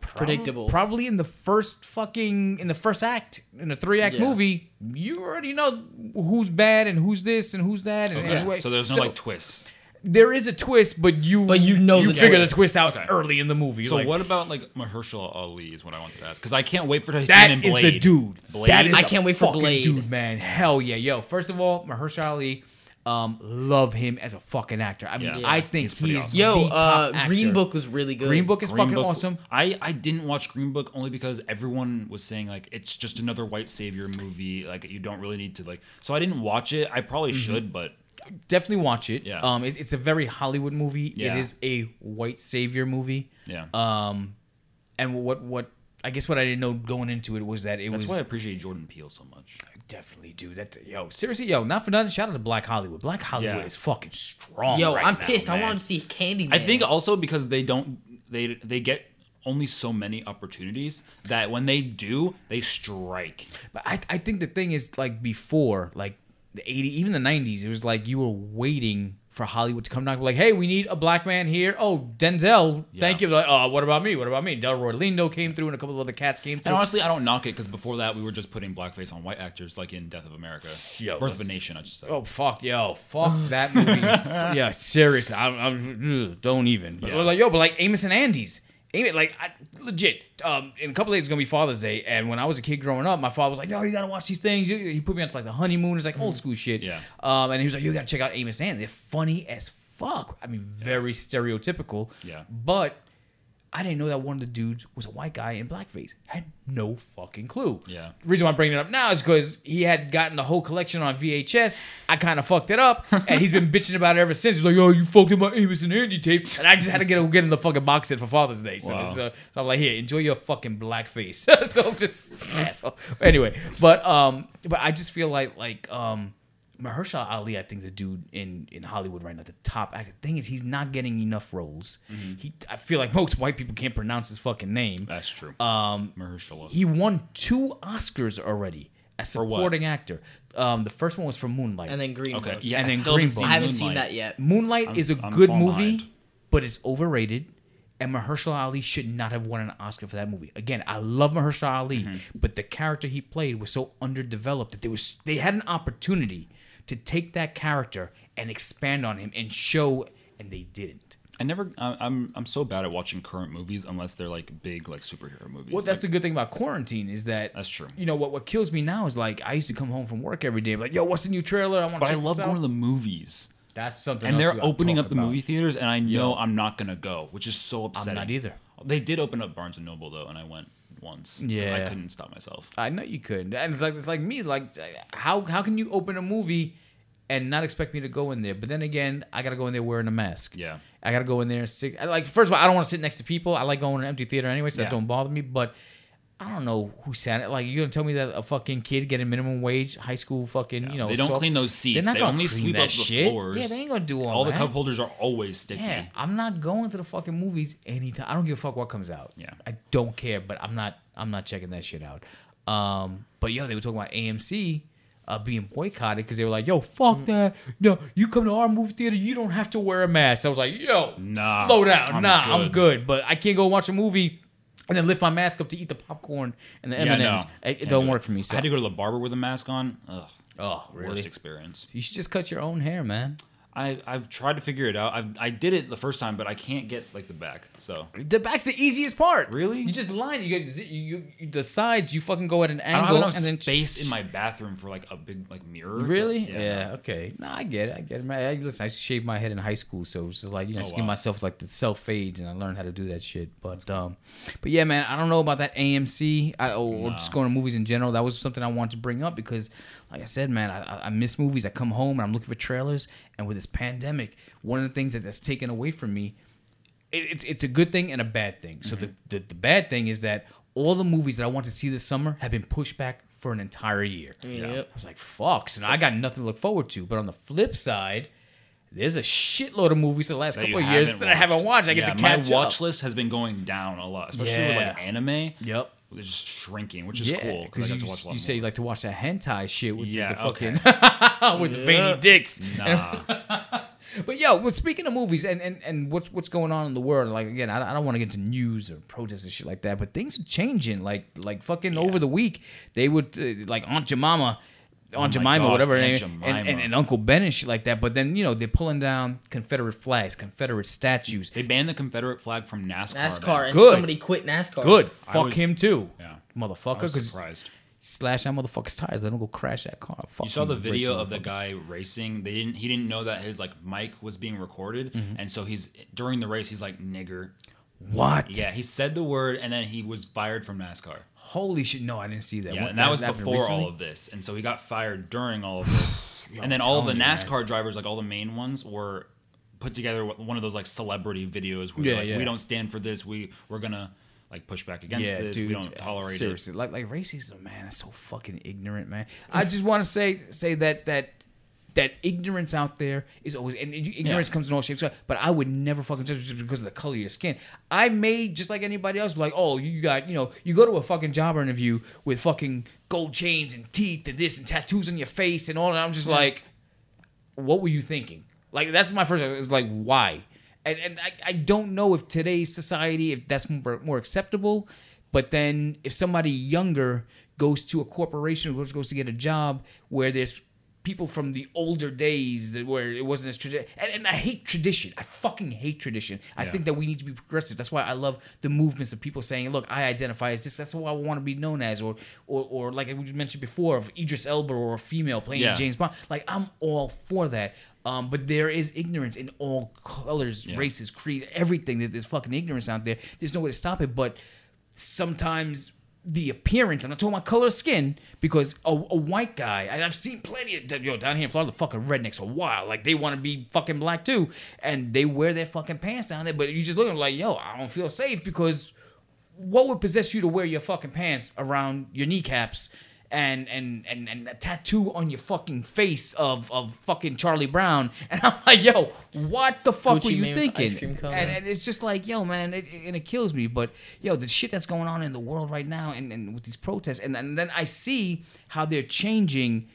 Predictable. Probably in the first fucking in the first act in a three act Yeah. movie, you already know who's bad and who's this and who's that. And, Okay, and who- so there's no like twists. there is a twist, but you But you know you the figure twist. the twist out Okay. early in the movie. So Like, what about like Mahershala Ali is what I wanted to ask because I can't wait for to see That him in is Blade. the dude. Blade? That is I the can't wait for fucking Blade. dude, man. Hell yeah, yo. First of all, Mahershala Ali, um, love him as a fucking actor. I mean, Yeah. I think He's he's awesome. Yo, the top uh, Green. Book was really good. Green Book is Green fucking Book- awesome. I, I didn't watch Green Book only because everyone was saying like it's just another white savior movie. Like you don't really need to like. So I didn't watch it. I probably Mm-hmm. should, but Definitely watch it. Yeah. Um, it, it's a very Hollywood movie. Yeah. It is a white savior movie. yeah. Um, and what what I guess what I didn't know going into it was that it That's was That's why I appreciate Jordan Peele so much. Definitely, do That yo, seriously, yo, not for nothing. Shout out to Black Hollywood. Black Hollywood Yeah. is fucking strong. Yo, right I'm now, pissed. I man. wanted to see Candyman. I think also because they don't they they get only so many opportunities that when they do, they strike. But I, I think the thing is like before, like the 80, even the 90s, it was like you were waiting for Hollywood to come down. Like, hey, we need a black man here. Oh, Denzel, thank you. Like, oh, what about me? What about me? Delroy Lindo came through, and a couple of other cats came through. And honestly, I don't knock it because before that, we were just putting blackface on white actors, like in Death of America, Yo, Birth of a Nation. I should say. Oh fuck, yo, fuck that movie. yeah, seriously, I'm, I'm, don't even. But Yeah. like, yo, but like Amos and Andy's, Amos, like I, legit. Um, in a couple days, it's gonna be Father's Day, and when I was a kid growing up, my father was like, "Yo, you gotta watch these things." He put me onto like the honeymoon. It's like old school shit. Yeah. Um, and he was like, "You gotta check out Amos and. They're funny as fuck. I mean, very stereotypical. Yeah. But I didn't know that one of the dudes was a white guy in blackface. Had no fucking clue. Yeah. The reason why I'm bringing it up now is because he had gotten the whole collection on VHS. I kind of fucked it up, and he's been bitching about it ever since. He's like, "Oh, you fucked up my Amos and Andy tape," and I just had to get get in the fucking box set for Father's Day. So, Wow. so, so I'm like, "Here, enjoy your fucking blackface." so I'm just asshole. Anyway, but um, but I just feel like like um. Mahershala Ali, I think, is a dude in, in Hollywood right now, the top actor. Thing is, he's not getting enough roles. Mm-hmm. He, I feel like most white people can't pronounce his fucking name. That's true. Um, Mahershala. he won two Oscars already as what? supporting actor. Um, the first one was for Moonlight. and then Green okay, Book. yeah, and I then still Green haven't Book. seen I haven't seen that yet. Moonlight I'm- is a I'm good movie, behind. but it's overrated. And Mahershala Ali should not have won an Oscar for that movie. Again, I love Mahershala Ali, Mm-hmm. but the character he played was so underdeveloped that there was they had an opportunity to take that character and expand on him and show, and they didn't. I never. I'm I'm so bad at watching current movies unless they're like big like superhero movies. Well, that's Like, the good thing about quarantine is that That's true. You know what? What kills me now is like I used to come home from work every day, like, yo, what's the new trailer? I want. To watch it. But I love going to the movies. That's something. and they're opening up the about. movie theaters, and I know Yo. I'm not gonna go, which is so upsetting. I'm not either. They did open up Barnes and Noble though, and I went once. Yeah. I couldn't stop myself. I know you could, and it's like it's like me. Like, how how can you open a movie and not expect me to go in there? But then again, I gotta go in there wearing a mask. Yeah. I gotta go in there and sit. Like, first of all, I don't want to sit next to people. I like going to an empty theater anyway, so that don't bother me. But I don't know who sat it. Like, you're gonna tell me that a fucking kid getting minimum wage, high school fucking, you know, they don't soft- clean those seats. They're not They only sweep that up the shit. floors. Yeah, they ain't gonna do all, All the cup holders are always sticky. Yeah, I'm not going to the fucking movies anytime. I don't give a fuck what comes out. Yeah. I don't care, but I'm not. I'm not checking that shit out. Um, but yo, they were talking about AMC uh, being boycotted because they were like, "Yo, fuck Mm. that! No, you come to our movie theater, you don't have to wear a mask." I was like, "Yo, Nah, slow down, I'm nah, I'm good." good." But I can't go watch a movie and then lift my mask up to eat the popcorn and the M Yeah, and no. M's. It, don't do work for me. So I had to go to the barber with a mask on. Ugh, oh, really? worst experience. You should just cut your own hair, man. I I've tried to figure it out. I've I did it the first time, but I can't get like the back. So The back's the easiest part. Really? You just line. You get you, you the sides. You fucking go at an I don't have angle enough and then space in my bathroom for like a big like mirror. to- Really? yeah. Okay. No, I get it. I get it. Man, I, listen, I used to shave my head in high school, so it's just like you know, Oh, just give wow. myself like the self fades, and I learned how to do that shit. But um, but yeah, man, I don't know about that AMC I, or, or just going to movies in general. That was something I wanted to bring up because, like I said, man, I, I- miss movies. I come home and I'm looking for trailers, and with this pandemic, one of the things that that's taken away from me it, it's it's a good thing and a bad thing. So the, mm-hmm. the the bad thing is that all the movies that I want to see this summer have been pushed back for an entire year. Yep. I was like, fuck. So now I got nothing to look forward to. But on the flip side, there's a shitload of movies the last couple of years haven't that I haven't watched. I get to catch my watch up. list has been going down a lot, especially with like anime. Yep. It's just shrinking, which is Yeah, cool because you, to watch you say you like to watch that hentai shit with the- Yeah, the, fucking with the Yeah. veiny dicks. Nah. But yo, well, speaking of movies and, and, and what's what's going on in the world, like again, I, I don't want to get into news or protests and shit like that, but things are changing. Like like fucking over the week, they would uh, like Aunt Jemima, Aunt Oh Jemima, gosh, whatever, her Aunt name, and, and, and Uncle Ben and shit like that. But then you know they're pulling down Confederate flags, Confederate statues. they banned the Confederate flag from NASCAR. NASCAR. events. And Good. somebody quit NASCAR. Good, fuck was- him too, Yeah. motherfucker. I was Because surprised. slash that motherfucker's tires, let him go crash that car. Fuck You saw the video of the guy racing. They didn't. He didn't know that his like mic was being recorded, Mm-hmm. and so he's during the race. He's like nigger. What? Yeah, he said the word, and then he was fired from NASCAR. Holy shit! No, I didn't see that. Yeah, What- and that was happened before recently? all of this, and so he got fired during all of this. Yo, and then all the you. NASCAR drivers, like all the main ones, were put together one of those like celebrity videos where Yeah, like, yeah. we don't stand for this. We we're gonna like push back against this. we don't tolerate seriously. Like like racism, man. It's so fucking ignorant, man. I just want to say say that that that ignorance out there is always and ignorance Yeah. comes in all shapes. But I would never fucking judge just because of the color of your skin. I may just like anybody else, be like, oh, you got you know, you go to a fucking job interview with fucking gold chains and teeth and this and tattoos on your face and all that. I'm just like, what were you thinking? Like that's my first. It's like why, and and I, I don't know if today's society if that's more, more acceptable, but then if somebody younger goes to a corporation or goes to get a job where there's people from the older days that where it wasn't as tradition and, and I hate tradition. I fucking hate tradition. I Yeah. think that we need to be progressive. That's why I love the movements of people saying, "Look, I identify as this. That's what I want to be known as," or or or like we mentioned before of Idris Elba or a female playing Yeah. James Bond. Like I'm all for that. Um, but there is ignorance in all colors, Yeah. races, creeds, everything. There's fucking ignorance out there. There's no way to stop it. But sometimes the appearance, and I'm not talking about color of skin, because a, a white guy, and I've seen plenty of yo down here in Florida, fucking rednecks are wild. Like they want to be fucking black too, and they wear their fucking pants down there. But you just look at them like, yo, I don't feel safe because what would possess you to wear your fucking pants around your kneecaps and and and, and a tattoo on your fucking face of of fucking Charlie Brown? And I'm like, yo, what the fuck Gucci were you thinking? ice cream cone. And, and it's just like, yo, man, it, it, and it kills me. But yo, the shit that's going on in the world right now, and, and with these protests, and, and then I see how they're changing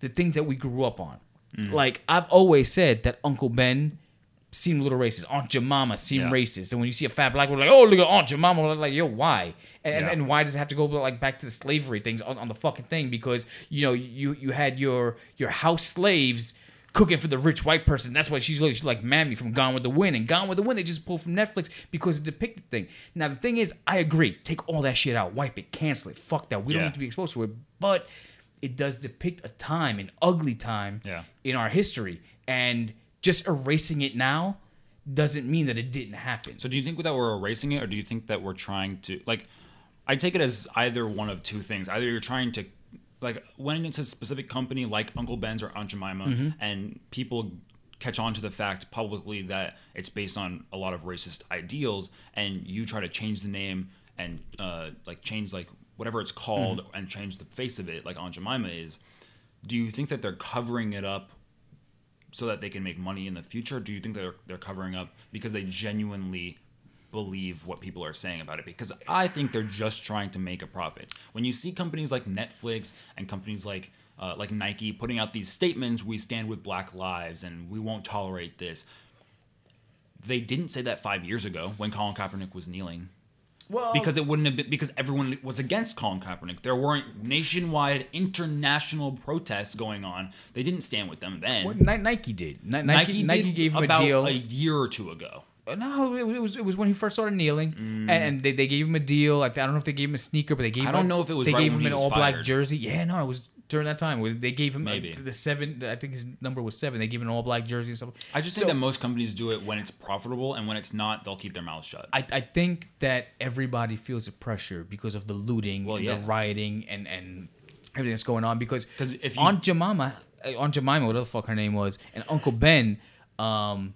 the things that we grew up on. Mm. Like I've always said that Uncle Ben seemed a little racist. Aunt Jemima seemed Yeah. racist. And when you see a fat black woman, like, oh, look at Aunt Jemima, we're like, yo, why? And, and, Yeah. and why does it have to go like back to the slavery things on, on the fucking thing? Because you know you you had your your house slaves cooking for the rich white person. That's why she's like, she's like Mammy from Gone with the Wind. And Gone with the Wind they just pulled from Netflix because it depicted thing. Now the thing is, I agree. Take all that shit out, wipe it, cancel it. Fuck that. We don't Yeah. need to be exposed to it. But it does depict a time, an ugly time Yeah. in our history. And just erasing it now doesn't mean that it didn't happen. So do you think that we're erasing it, or do you think that we're trying to like? I take it as either one of two things. Either you're trying to, like, when it's a specific company like Uncle Ben's or Aunt Jemima, Mm-hmm. and people catch on to the fact publicly that it's based on a lot of racist ideals, and you try to change the name and uh, like change like whatever it's called Mm-hmm. and change the face of it, like Aunt Jemima is. Do you think that they're covering it up so that they can make money in the future? Do you think they're they're covering up because they genuinely believe what people are saying about it? Because I think they're just trying to make a profit. When you see companies like Netflix and companies like uh, like Nike putting out these statements, we stand with Black Lives and we won't tolerate this. They didn't say that five years ago when Colin Kaepernick was kneeling well, because it wouldn't have been because everyone was against Colin Kaepernick. There weren't nationwide international protests going on. They didn't stand with them then. What Nike did. Nike, Nike, Nike, did gave him about a deal. a year or two ago. Uh, no, it was it was when he first started kneeling, mm. and, and they, they gave him a deal. Like I don't know if they gave him a sneaker, but they gave. I him don't a- know if it was They right gave him an all black jersey. Yeah, no, it was during that time. where They gave him Maybe. the seven. I think his number was seven. They gave him an all black jersey and stuff. I just So- think that most companies do it when it's profitable, and when it's not, they'll keep their mouths shut. I, I think that everybody feels the pressure because of the looting Well, and yeah. the rioting and, and everything that's going on. Because 'Cause if you- Aunt Jemima, uh, Aunt Jemima, whatever the fuck her name was, and Uncle Ben, um,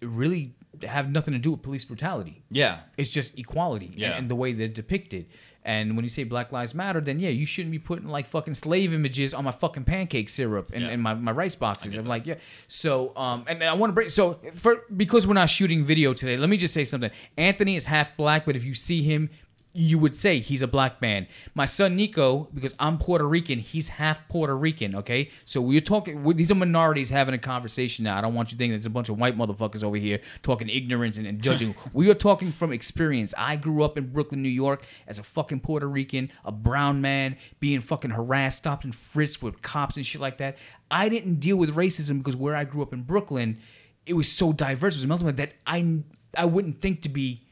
really have nothing to do with police brutality. yeah, It's just equality and- Yeah. and, the way they're depicted. And when you say Black Lives Matter, then yeah, you shouldn't be putting like fucking slave images on my fucking pancake syrup and, Yeah. and my, my rice boxes. I'm that. like, yeah. So, um, and I want to break. So, for because we're not shooting video today, let me just say something. Anthony is half black, but if you see him, you would say he's a black man. My son Nico, because I'm Puerto Rican, he's half Puerto Rican. Okay, so we're talking. these are minorities having a conversation now. I don't want you thinking there's a bunch of white motherfuckers over here talking ignorance and, and judging. we are talking from experience. I grew up in Brooklyn, New York, as a fucking Puerto Rican, a brown man, being fucking harassed, stopped and frisked with cops and shit like that. I didn't deal with racism because where I grew up in Brooklyn, it was so diverse. It was melting that I I wouldn't think to be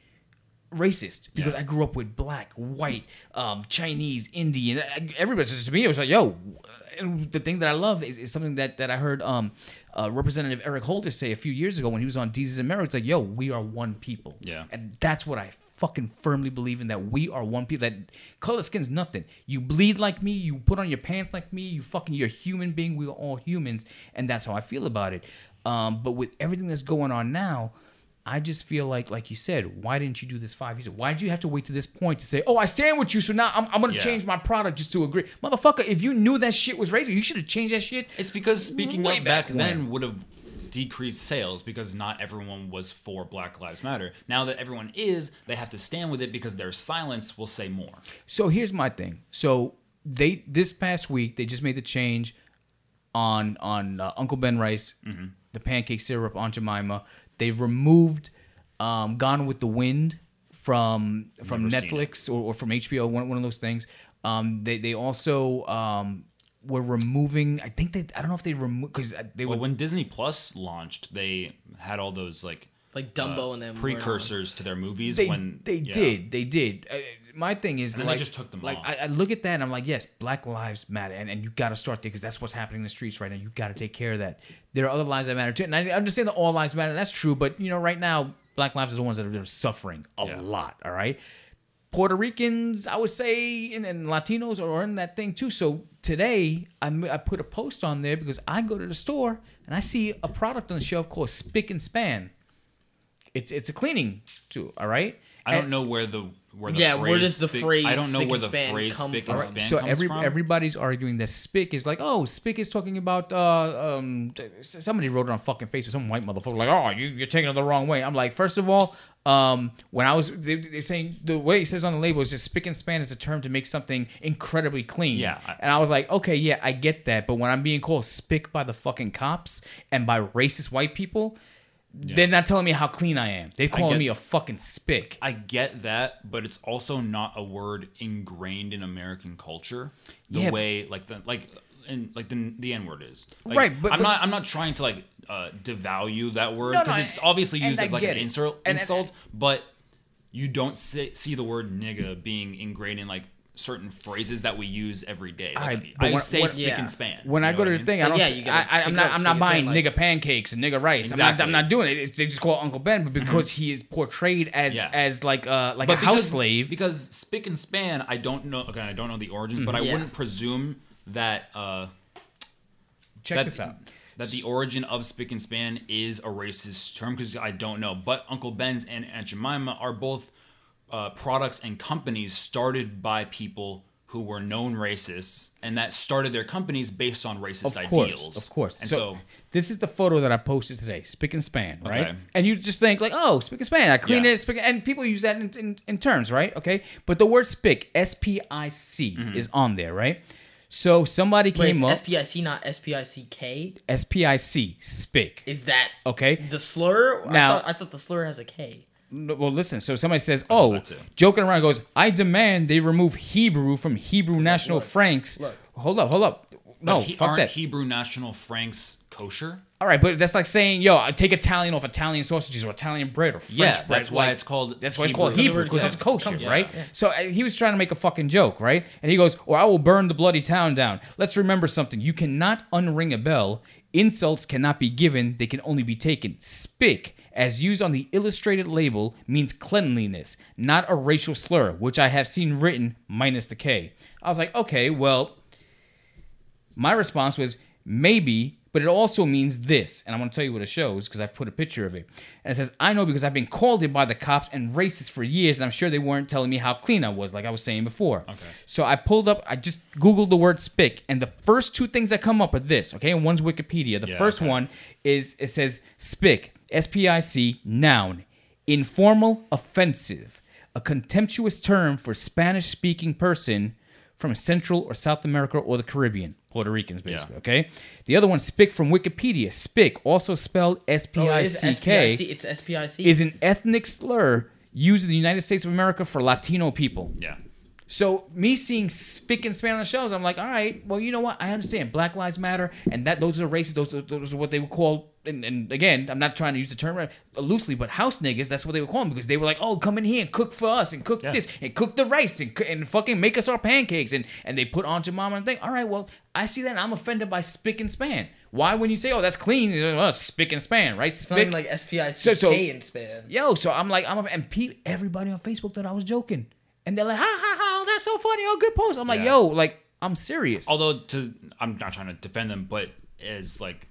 racist because Yeah. I grew up with black, white, um, Chinese, Indian. Everybody to me, it was like, yo. And the thing that I love is, is something that, that I heard um, uh, Representative Eric Holder say a few years ago when he was on and Mary. It's like, yo, we are one people. Yeah. And that's what I fucking firmly believe in that we are one people. That color skin's nothing. You bleed like me. You put on your pants like me. You fucking, you're a human being. We are all humans. And that's how I feel about it. Um, but with everything that's going on now, I just feel like, like you said, why didn't you do this five years? ago? Why did you have to wait to this point to say, "Oh, I stand with you, so now I'm, I'm gonna Yeah. change my product just to agree"? Motherfucker, if you knew that shit was racist, you should have changed that shit. It's because speaking up back back, then would have decreased sales because not everyone was for Black Lives Matter. Now that everyone is, they have to stand with it because their silence will say more. So here's my thing. So they this past week they just made the change on on uh, Uncle Ben rice, Mm-hmm. the pancake syrup on Jemima. They've removed um, Gone with the Wind from from Never Netflix or, or from HBO, one, one of those things. Um, they they also um, were removing. I think they. I don't know if they removed because they Well, were. when Disney Plus launched, they had all those like Like Dumbo uh, and them. precursors to their movies. They, when they yeah. did they did uh, my thing is And like just took them like off. I, I look at that and I'm like yes Black Lives Matter and, and you got to start there because that's what's happening in the streets right now you got to take care of that there are other lives that matter too and I understand that all lives matter And that's true but you know right now Black lives are the ones that are suffering a Yeah. lot all right Puerto Ricans, I would say, and, and Latinos are in that thing too. So today, I put a post on there because I go to the store and I see a product on the shelf called Spick and Span. It's it's a cleaning tool, all right. I don't know where the where the Yeah, phrase where does the spick- phrase I don't know spick where and the span phrase come spick from? and span so comes every from. everybody's arguing that Spick is like, oh, Spick is talking about uh um somebody wrote it on fucking Facebook, some white motherfucker like, oh, you, you're taking it the wrong way. I'm like, first of all, um, when I was they, they're saying the way it says on the label is just Spick and Span is a term to make something incredibly clean. Yeah, I- and I was like, okay, yeah, I get that, but when I'm being called Spick by the fucking cops and by racist white people. They're not telling me how clean I am. They're calling me a fucking spick. I get that, but it's also not a word ingrained in American culture the Yeah. way like the like and like the the N word is. Like, Right, but- I'm but- not I'm not trying to like uh, devalue that word No, no, because it's obviously used I as like an insult And- and- insult, but you don't see, see the word nigga being ingrained in like certain phrases that we use every day. Like, Alright, I when- say when- spick yeah. and span. When I go to the mean? thing, So, I don't. yeah, you gotta I, I, pick am it not. I'm not buying like- nigga pancakes and nigga rice. I'm not. I'm not doing it. It's, they just call it Uncle Ben, but because he is portrayed as Yeah. as like uh like but a house slave. Because spick and span, I don't know. Again, I don't know the origins, but I Yeah. wouldn't presume that. uh Check that, this out. That the origin of spick and span is a racist term because I don't know. But Uncle Ben's and Aunt Jemima are both uh, products and companies started by people who were known racists and that started their companies based on racist Of course, ideals. of course. And so, so, this is the photo that I posted today. Spick and span, right? Okay. And you just think like, oh, spick and span. I clean Yeah. it, spick, and people use that in, in, in terms, right? Okay, but the word spick, S P I C, Mm-hmm. is on there, right? So somebody Wait, came it's up. SPIC, not SPICK. S P I C, spick. Is that Okay. the slur? Now- I thought, I thought the slur has a K. No, Well, listen. So somebody says, "Oh, joking around." Goes, "I demand they remove Hebrew from Hebrew National look, Franks." look. Hold up, hold up. No, but he, fuck aren't that. Hebrew National Franks kosher? All right, but that's like saying, "Yo, I take Italian off Italian sausages or Italian bread or French Yeah, bread." that's why Like, it's called That's why it's called Hebrew Because because it it's kosher, comes- right? yeah. So uh, he was trying to make a fucking joke, right? And he goes, "Or I will burn the bloody town down." Let's remember something: you cannot unring a bell. Insults cannot be given; they can only be taken. Spick, as used on the illustrated label, means cleanliness, not a racial slur, which I have seen written minus the K. I was like, okay, well, my response was maybe, but it also means this. And I'm going to tell you what it shows because I put a picture of it. And it says, I know because I've been called it by the cops and racist for years, and I'm sure they weren't telling me how clean I was, like I was saying before. Okay. So I pulled up, I just Googled the word spick, and the first two things that come up are this, okay? And one's Wikipedia. The Yeah, first okay. one is, it says spick, S P I C, noun, informal, offensive, a contemptuous term for Spanish speaking person from Central or South America or the Caribbean, Puerto Ricans, basically. Yeah. Okay. The other one, spick from Wikipedia. Spick, also spelled S P Oh, I it is C K, SPIC. It's SPIC. is an ethnic slur used in the United States of America for Latino people. Yeah. So me seeing spick and span on the shelves, I'm like, all right, well, you know what? I understand. Black lives matter, and that those are races. Those those are what they would call. And, and again, I'm not trying to use the term loosely, but house niggas. That's what they would call them because they were like, oh, come in here and cook for us and cook Yeah. this and cook the rice and, and fucking make us our pancakes and and they put on Jemima and thing. All right, well, I see that and I'm offended by spick and span. Why when you say, oh, that's clean, uh, spick and span, right? Spick, like SPICK So- so- and span. Yo, so I'm like, I'm a, and pe- everybody on Facebook thought I was joking, and they're like, ha ha ha, that's so funny, oh good post. I'm like, Yeah. yo, like I'm serious. Although to I'm not trying to defend them, but as like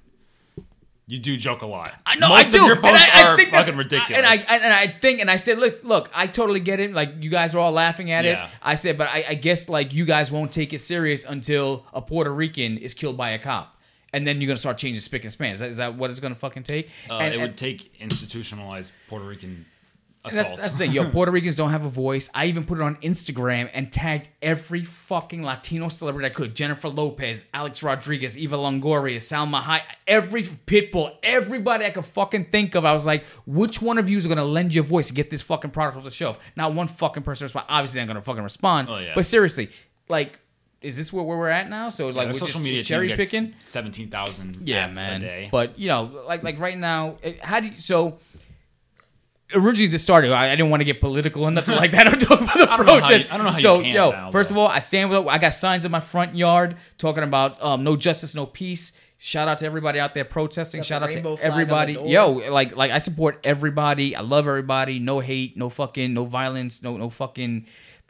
You do joke a lot. I know Most I do. Of your and posts I, I are think that's- fucking ridiculous. And I and I think and I said, look, look, I totally get it. Like you guys are all laughing at Yeah. it. I said, but I, I guess like you guys won't take it serious until a Puerto Rican is killed by a cop, and then you're gonna start changing spick and span. Is that, is that what it's gonna fucking take? uh, and, it and- would take institutionalized Puerto Rican and assault. that's, that's the thing, yo. Puerto Ricans don't have a voice. I even put it on Instagram and tagged every fucking Latino celebrity I could: Jennifer Lopez, Alex Rodriguez, Eva Longoria, Salma Hayek, every Pitbull, everybody I could fucking think of. I was like, which one of you is gonna lend your voice to get this fucking product off the shelf? Not one fucking person respond. Obviously, they're gonna fucking respond. Oh, yeah. But seriously, like, is this where, where we're at now? So it's like Their we're social just media cherry picking. seventeen thousand Yeah, man. day. But you know, like like right now, it- how do you so? Originally, this started. I, I didn't want to get political and nothing like that. I'm talking about the I don't know how you- protest. I don't know how you so, can yo, now, first though. of all, I stand with. I got signs in my front yard talking about um, no justice, no peace. Shout out to everybody out there protesting. Got the Shout out to flag on the everybody. Yo, like like I support everybody. I love everybody. No hate, no fucking, no violence, no no fucking,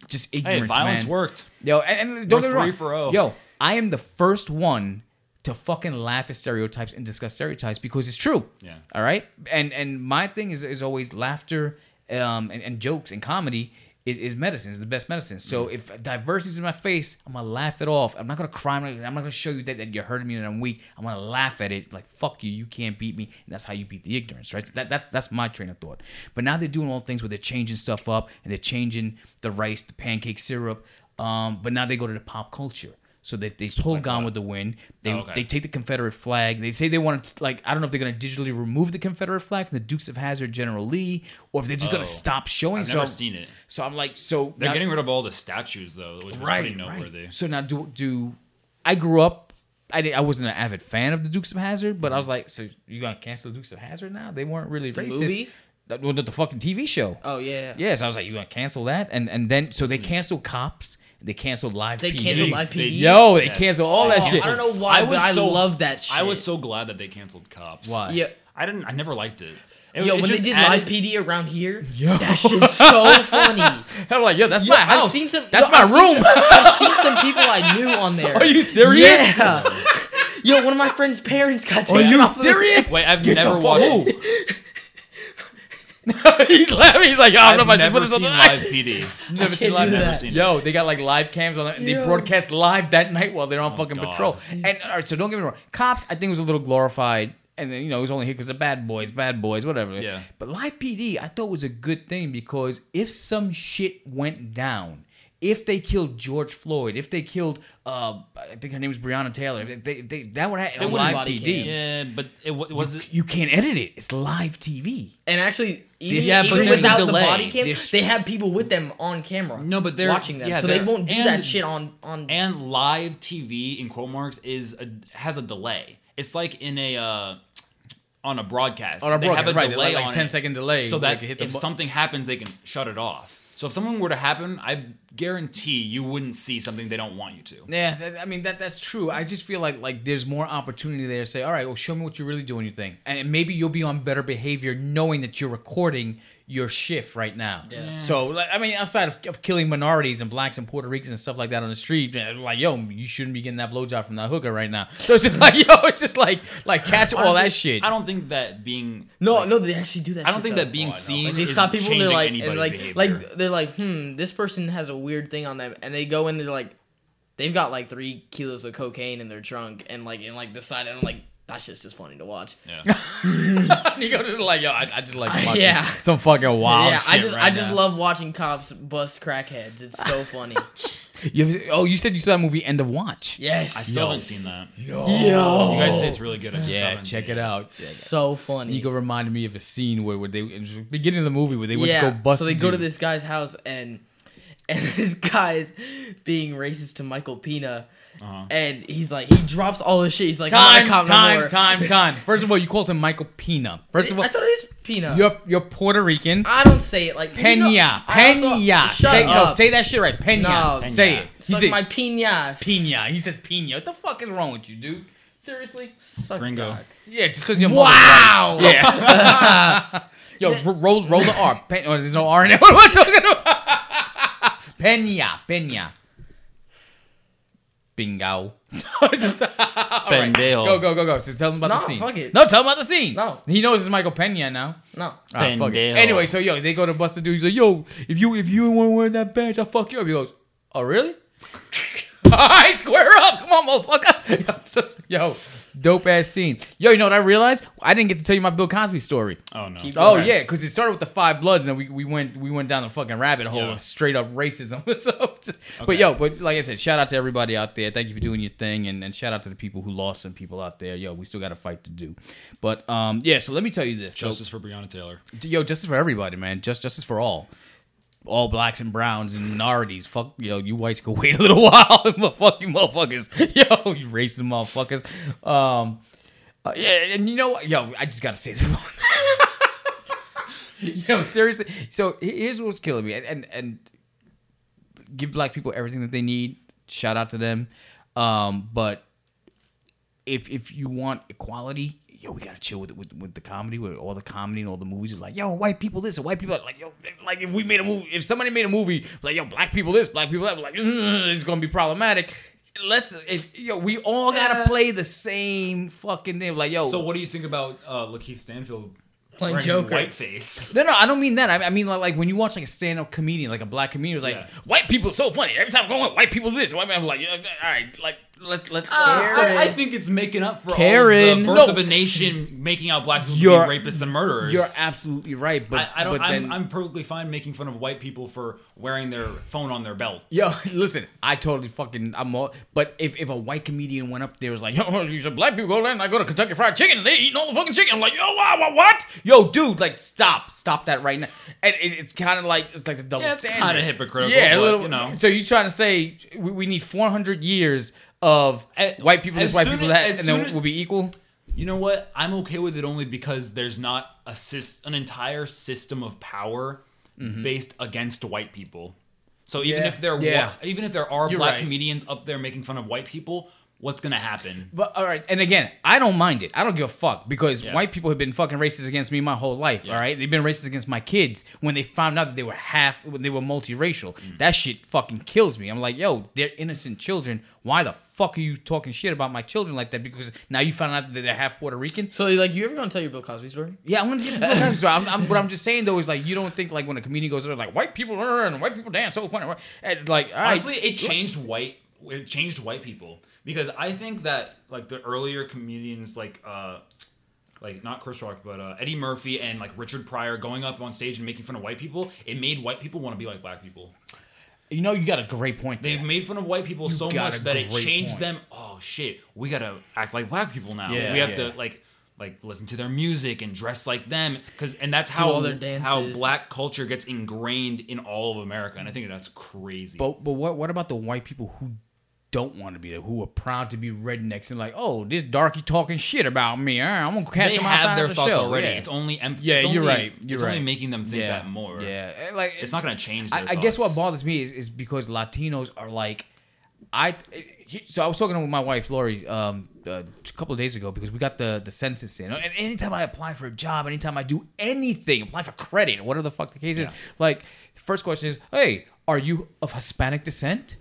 just hey, ignorance. violence man. worked. Yo, and, and don't We're get me wrong. three for oh. Yo, I am the first one to fucking laugh at stereotypes and discuss stereotypes because it's true. Yeah. All right. And and my thing is is always laughter, um, and, and jokes and comedy. Is, is medicine is the best medicine. So Mm. if diversity is in my face, I'm gonna laugh it off. I'm not gonna cry. I'm not, I'm not gonna show you that, that you're hurting me and I'm weak. I'm gonna laugh at it like fuck you. You can't beat me. And that's how you beat the ignorance, right? That, that that's my train of thought. But now they're doing all things where they're changing stuff up and they're changing the rice, the pancake syrup. Um, but now they go to the pop culture. So they, they pull Gone with the Wind. They, Oh, okay. they take the Confederate flag. They say they want to like I don't know if they're gonna digitally remove the Confederate flag from the Dukes of Hazzard General Lee, or if they're just Oh. gonna stop showing. I've so never seen it. So I'm like, so They're now- getting rid of all the statues though, which was right, pretty noteworthy. right. So now do do I grew up. I, did, I wasn't an avid fan of the Dukes of Hazzard, but I was like, so you gonna cancel the Dukes of Hazzard now? They weren't really The racist. movie? The, well, the, the fucking TV show. Oh yeah. Yeah, so I was like, you gonna cancel that? And and then so they canceled cops. They canceled live. They PD. canceled live PD. Yo, they Yes. canceled all that Oh, shit. I don't know why, I but was I so- love that shit. I was so glad that they canceled cops. Why? yeah. I didn't. I never liked it. It- Yo, it when they did added- live PD around here, Yo. that shit's so funny. I'm like, yo, that's Yo, my house. I've seen some. that's yo, my I've seen room. some- I've seen some people I knew on there. Are you serious? Yeah. Yo, one of my friend's parents got Are you serious? Wait, I've Get never watched. He's laughing. He's like, yo, I don't know I've if I should put this on the live PD. Never I seen live. do Never seen it. Yo, they got like live cams on it. and They Yo. broadcast live that night while they're on fucking God. patrol. And all right, so don't get me wrong. Cops, I think was a little glorified. And then, you know, it was only here because of bad boys, bad boys, whatever. Yeah. But live PD, I thought was a good thing because if some shit went down, if they killed George Floyd, if they killed, uh, I think her name was Breonna Taylor, if they, they, that would happen They on wouldn't live body PD. cam. Yeah, but it wa- was it. You can't edit it. It's live TV. And actually, even, Yeah, even without the body cam, they have people with them on camera. No, but they're- watching them, yeah, so they won't do and- that shit on on. And live TV in quote marks is a, has a delay. It's like in a uh, on a broadcast. On a they have a broadcast, right, delay like on 10 it second delay, so that can hit the if bu- something happens, they can shut it off. So if something were to happen, I guarantee you wouldn't see something they don't want you to. Yeah, that, I mean that that's true. I just feel like like there's more opportunity there to say, all right, well, show me what you're really doing. You think, and maybe you'll be on better behavior knowing that you're recording your shift right now. Yeah. So, like, I mean, outside of, of killing minorities and blacks and Puerto Ricans and stuff like that on the street, like, yo, you shouldn't be getting that blowjob from that hooker right now. So it's just like, yo, it's just like like catch all that shit. I don't think that being no, like, no, they actually do that. I don't shit, think though. that being Oh, seen Like they is stop people and they're like, anybody's and like, behavior. like they're like, hmm, this person has a weird thing on them, and they go in, they're like, they've got like three kilos of cocaine in their trunk, and like, and like decide, and I'm like, that's just just funny to watch. yeah. you go just like, yo, I, I just like watching Yeah. some fucking wild. yeah, I just, right I just now. love watching cops bust crackheads. It's so funny. You ever- oh, you said you saw that movie End of Watch. yes, I still Yo. haven't seen that. Yo, Yo. You guys say it's really good. I just yeah, haven't check seen it out. so funny. Nico reminded me of a scene where, where they it was the beginning of the movie where they went yeah, to go bust. so they a go to dude. this guy's house and and this guy's being racist to Michael Pena, Uh-huh. and he's like he drops all his shit. He's like Time, I'm not a cop no time, time, time. First of all, you called him Michael Pena. First of all, I thought it was Pena. you're you're Puerto Rican. I don't say it like you know- Pena, also- Pena. Say, no, say that shit right. Pena. No. Say it. He Suck said my pina. Pena. He says Pena. What the fuck is wrong with you, dude? Seriously? Suck Gringo. cock. Yeah, just because you're Wow. Yeah. Yo, ro- roll roll the R. Pen- oh, there's no R in it. What am I talking about? Pena, Pena. Bingo. Pendejo. Go, go, go, go. So tell them about the No, scene. fuck it. No, tell him about the scene. No. He knows it's Michael Pena now. No. Ah, fuck it. Anyway, so yo, they go to bust the dude. He's like, yo, if you if you want to wear that badge, I'll fuck you up. He goes, oh really? All right, square up. Come on, motherfucker. Yo, just- Yo, dope ass scene. Yo, you know what I realized? I didn't get to tell you my Bill Cosby story. Oh no. Keep Oh Okay. yeah, because it started with the five bloods, and then we, we went we went down the fucking rabbit hole Yeah. of straight up racism. so, just- but Okay. yo, but like I said, shout out to everybody out there. Thank you for doing your thing, and, and shout out to the people who lost some people out there. Yo, we still got a fight to do. But um, yeah. So let me tell you this. So- Justice for Breonna Taylor. yo, justice for everybody, man. Just justice for all. All blacks and browns and minorities. Fuck, yo, you whites can wait a little while. you motherfuckers. Yo, you racist motherfuckers. Um, uh, yeah, and you know what? Yo, I just gotta say this. one. yo, seriously. So here's what's killing me, and, and and give black people everything that they need. Shout out to them. Um, but if if you want equality, yo, we gotta chill with with, with the comedy, with all the comedy and all the movies. It's like, yo, white people this, and white people that. like, yo, like if we made a movie, if somebody made a movie, like, yo, black people this, black people that, like, it's gonna be problematic. Let's, if, yo, we all gotta Yeah. play the same fucking thing. Like, yo, So what do you think about uh, Lakeith Stanfield Playing wearing Joker. whiteface? No, no, I don't mean that. I, I mean like, like when you watch like a stand-up comedian, like a black comedian, who's like, Yeah. "White people are so funny." Every time I go on, white people do this. White man, I'm like, "Yeah, "All right, like let's let's." Ah, I, I think it's making up for Karen, all the birth no. of a nation, making out black people You're- to be rapists and murderers. You're absolutely right, but I, I don't. But I'm, I'm perfectly fine making fun of white people for wearing their phone on their belt. Yo, listen, I totally fucking I'm all but if, if a white comedian went up there was like, yo, you said black people go there and I go to Kentucky Fried Chicken and they eating all the fucking chicken. I'm like, yo, wow, wow, what? Yo, dude, like stop, stop that right now. And it, it's kind of like it's like a double Yeah, it's standard. kinda hypocritical, Yeah, a but, little. you know. So you trying to say we, we need 400 years of As- white people this, white people as- that, and then soon we'll be equal? You know what? I'm okay with it only because there's not a sys- an entire system of power mm-hmm. based against white people. So even Yeah. if there Yeah. wa- even if there are You're black right. comedians up there making fun of white people, what's gonna happen? But all right, and again, I don't mind it. I don't give a fuck because Yeah. white people have been fucking racist against me my whole life. All right, they've been racist against my kids when they found out that they were half, when they were multiracial. Mm. That shit fucking kills me. I'm like, yo, they're innocent children. Why the fuck are you talking shit about my children like that? Because now you found out that they're half Puerto Rican. So like, you ever gonna tell your Bill Cosby story? Yeah, I'm gonna get to so I'm, I'm, what I'm just saying though is like you don't think like when a comedian goes there like white people are and white people dance so funny. And like all right, Honestly, it changed white. It changed white people because I think that like the earlier comedians, like uh, like not Chris Rock, but uh, Eddie Murphy and like Richard Pryor going up on stage and making fun of white people, it made white people want to be like black people. you know you got a great point. They've There. made fun of white people so much that it changed point. them. Oh shit, we gotta act like black people now. Yeah, we have yeah. to like like listen to their music and dress like them because and that's how all their how black culture gets ingrained in all of America. And I think that's crazy. But but what what about the white people who don't want to be there, who are proud to be rednecks and like, oh, this darky talking shit about me. Right, I'm gonna catch they him have outside their the thoughts show. already. Yeah. It's only em- Yeah, it's you're only- right. You're it's right. only making them think yeah. that more. Yeah, like It's not gonna change. Their I, I guess what bothers me is, is because Latinos are like, I. So I was talking with my wife Lori um, uh, a couple of days ago because we got the the census in, and anytime I apply for a job, anytime I do anything, apply for credit, whatever the fuck the case is, like the first question is, "Hey, are you of Hispanic descent?"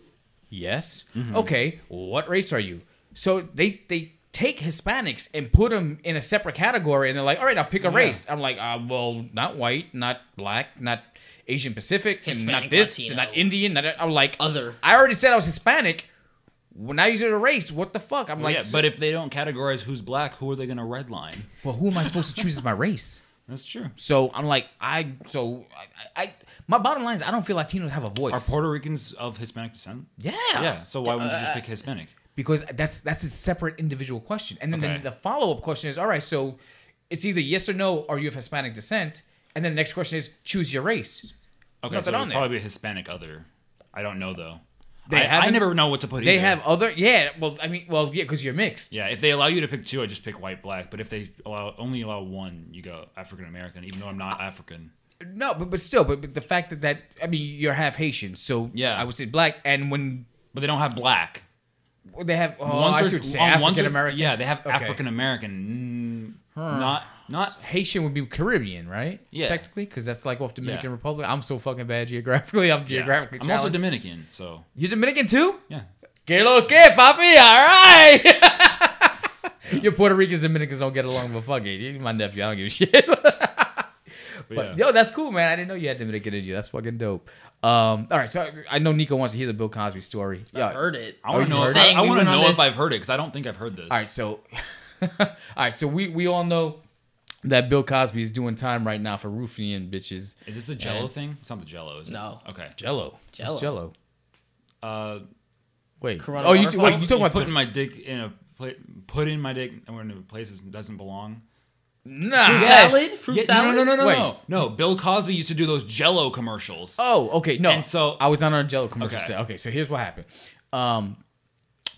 Yes. Mm-hmm. Okay. What race are you? So they they take Hispanics and put them in a separate category, and they're like, "All right, I'll pick a race." I'm like, uh, "Well, not white, not black, not Asian Pacific, and not this, and not Indian." Not, I'm like, Other. I already said I was Hispanic. Well, now you said a race. What the fuck? I'm Well, like, yeah, but if they don't categorize who's black, who are they gonna redline? well, who am I supposed to choose as my race? That's true. So I'm like, I so I, I my bottom line is I don't feel Latinos have a voice. Are Puerto Ricans of Hispanic descent? yeah, Yeah. So why wouldn't you just uh, pick Hispanic? because that's that's a separate individual question. And then Okay. the, the follow up question is, all right, so it's either yes or no, are you of Hispanic descent? And then the next question is, choose your race. Okay, Nothing so on it'd there. probably be a Hispanic other. I don't know though. They I, I never know what to put. They either. have other, yeah. Well, I mean, well, yeah, because you're mixed. Yeah, if they allow you to pick two, I just pick white, black. But if they allow only allow one, you go African American, even though I'm not African. No, but but still, but, but the fact that that I mean, you're half Haitian, so Yeah. I would say black. And when But they don't have black. they have, oh, Ones I are- see what you're saying, African American. Yeah, they have Okay. African American. Not not. Haitian would be Caribbean, right? Yeah. technically, because that's like off Dominican Yeah. Republic. I'm so fucking bad geographically. I'm yeah. geographically. I'm also. Dominican, so You're Dominican too? yeah. Que lo que, papi? All right. Your Puerto Ricans and Dominicans don't get along, but fuck it. You're my nephew. I don't give a shit. But yeah. yo, that's cool, man. I didn't know you had Dominican in you. That's fucking dope. Um, all right, so I know Nico wants to hear the Bill Cosby story. I Yeah. heard it. I want to know. If, saying I want to know this? if I've heard it because I don't think I've heard this. All right, so all right, so we we all know that Bill Cosby is doing time right now for roofing bitches. Is this the Jello And- thing? It's not the Jello, is it? No. Okay. Jello. Jello. What's Jello. Uh, Wait. Corona Oh, you waterfall? wait. You talking about putting the, my dick in a pla- put in my dick in a place that doesn't belong. nah? Salad? Fruit Yeah, salad? no, no, no, no, Wait. no, no. Bill Cosby used to do those Jello commercials. Oh, okay. No. And so- I was not on a Jello commercial. Okay. set. Okay. So here's what happened. Um,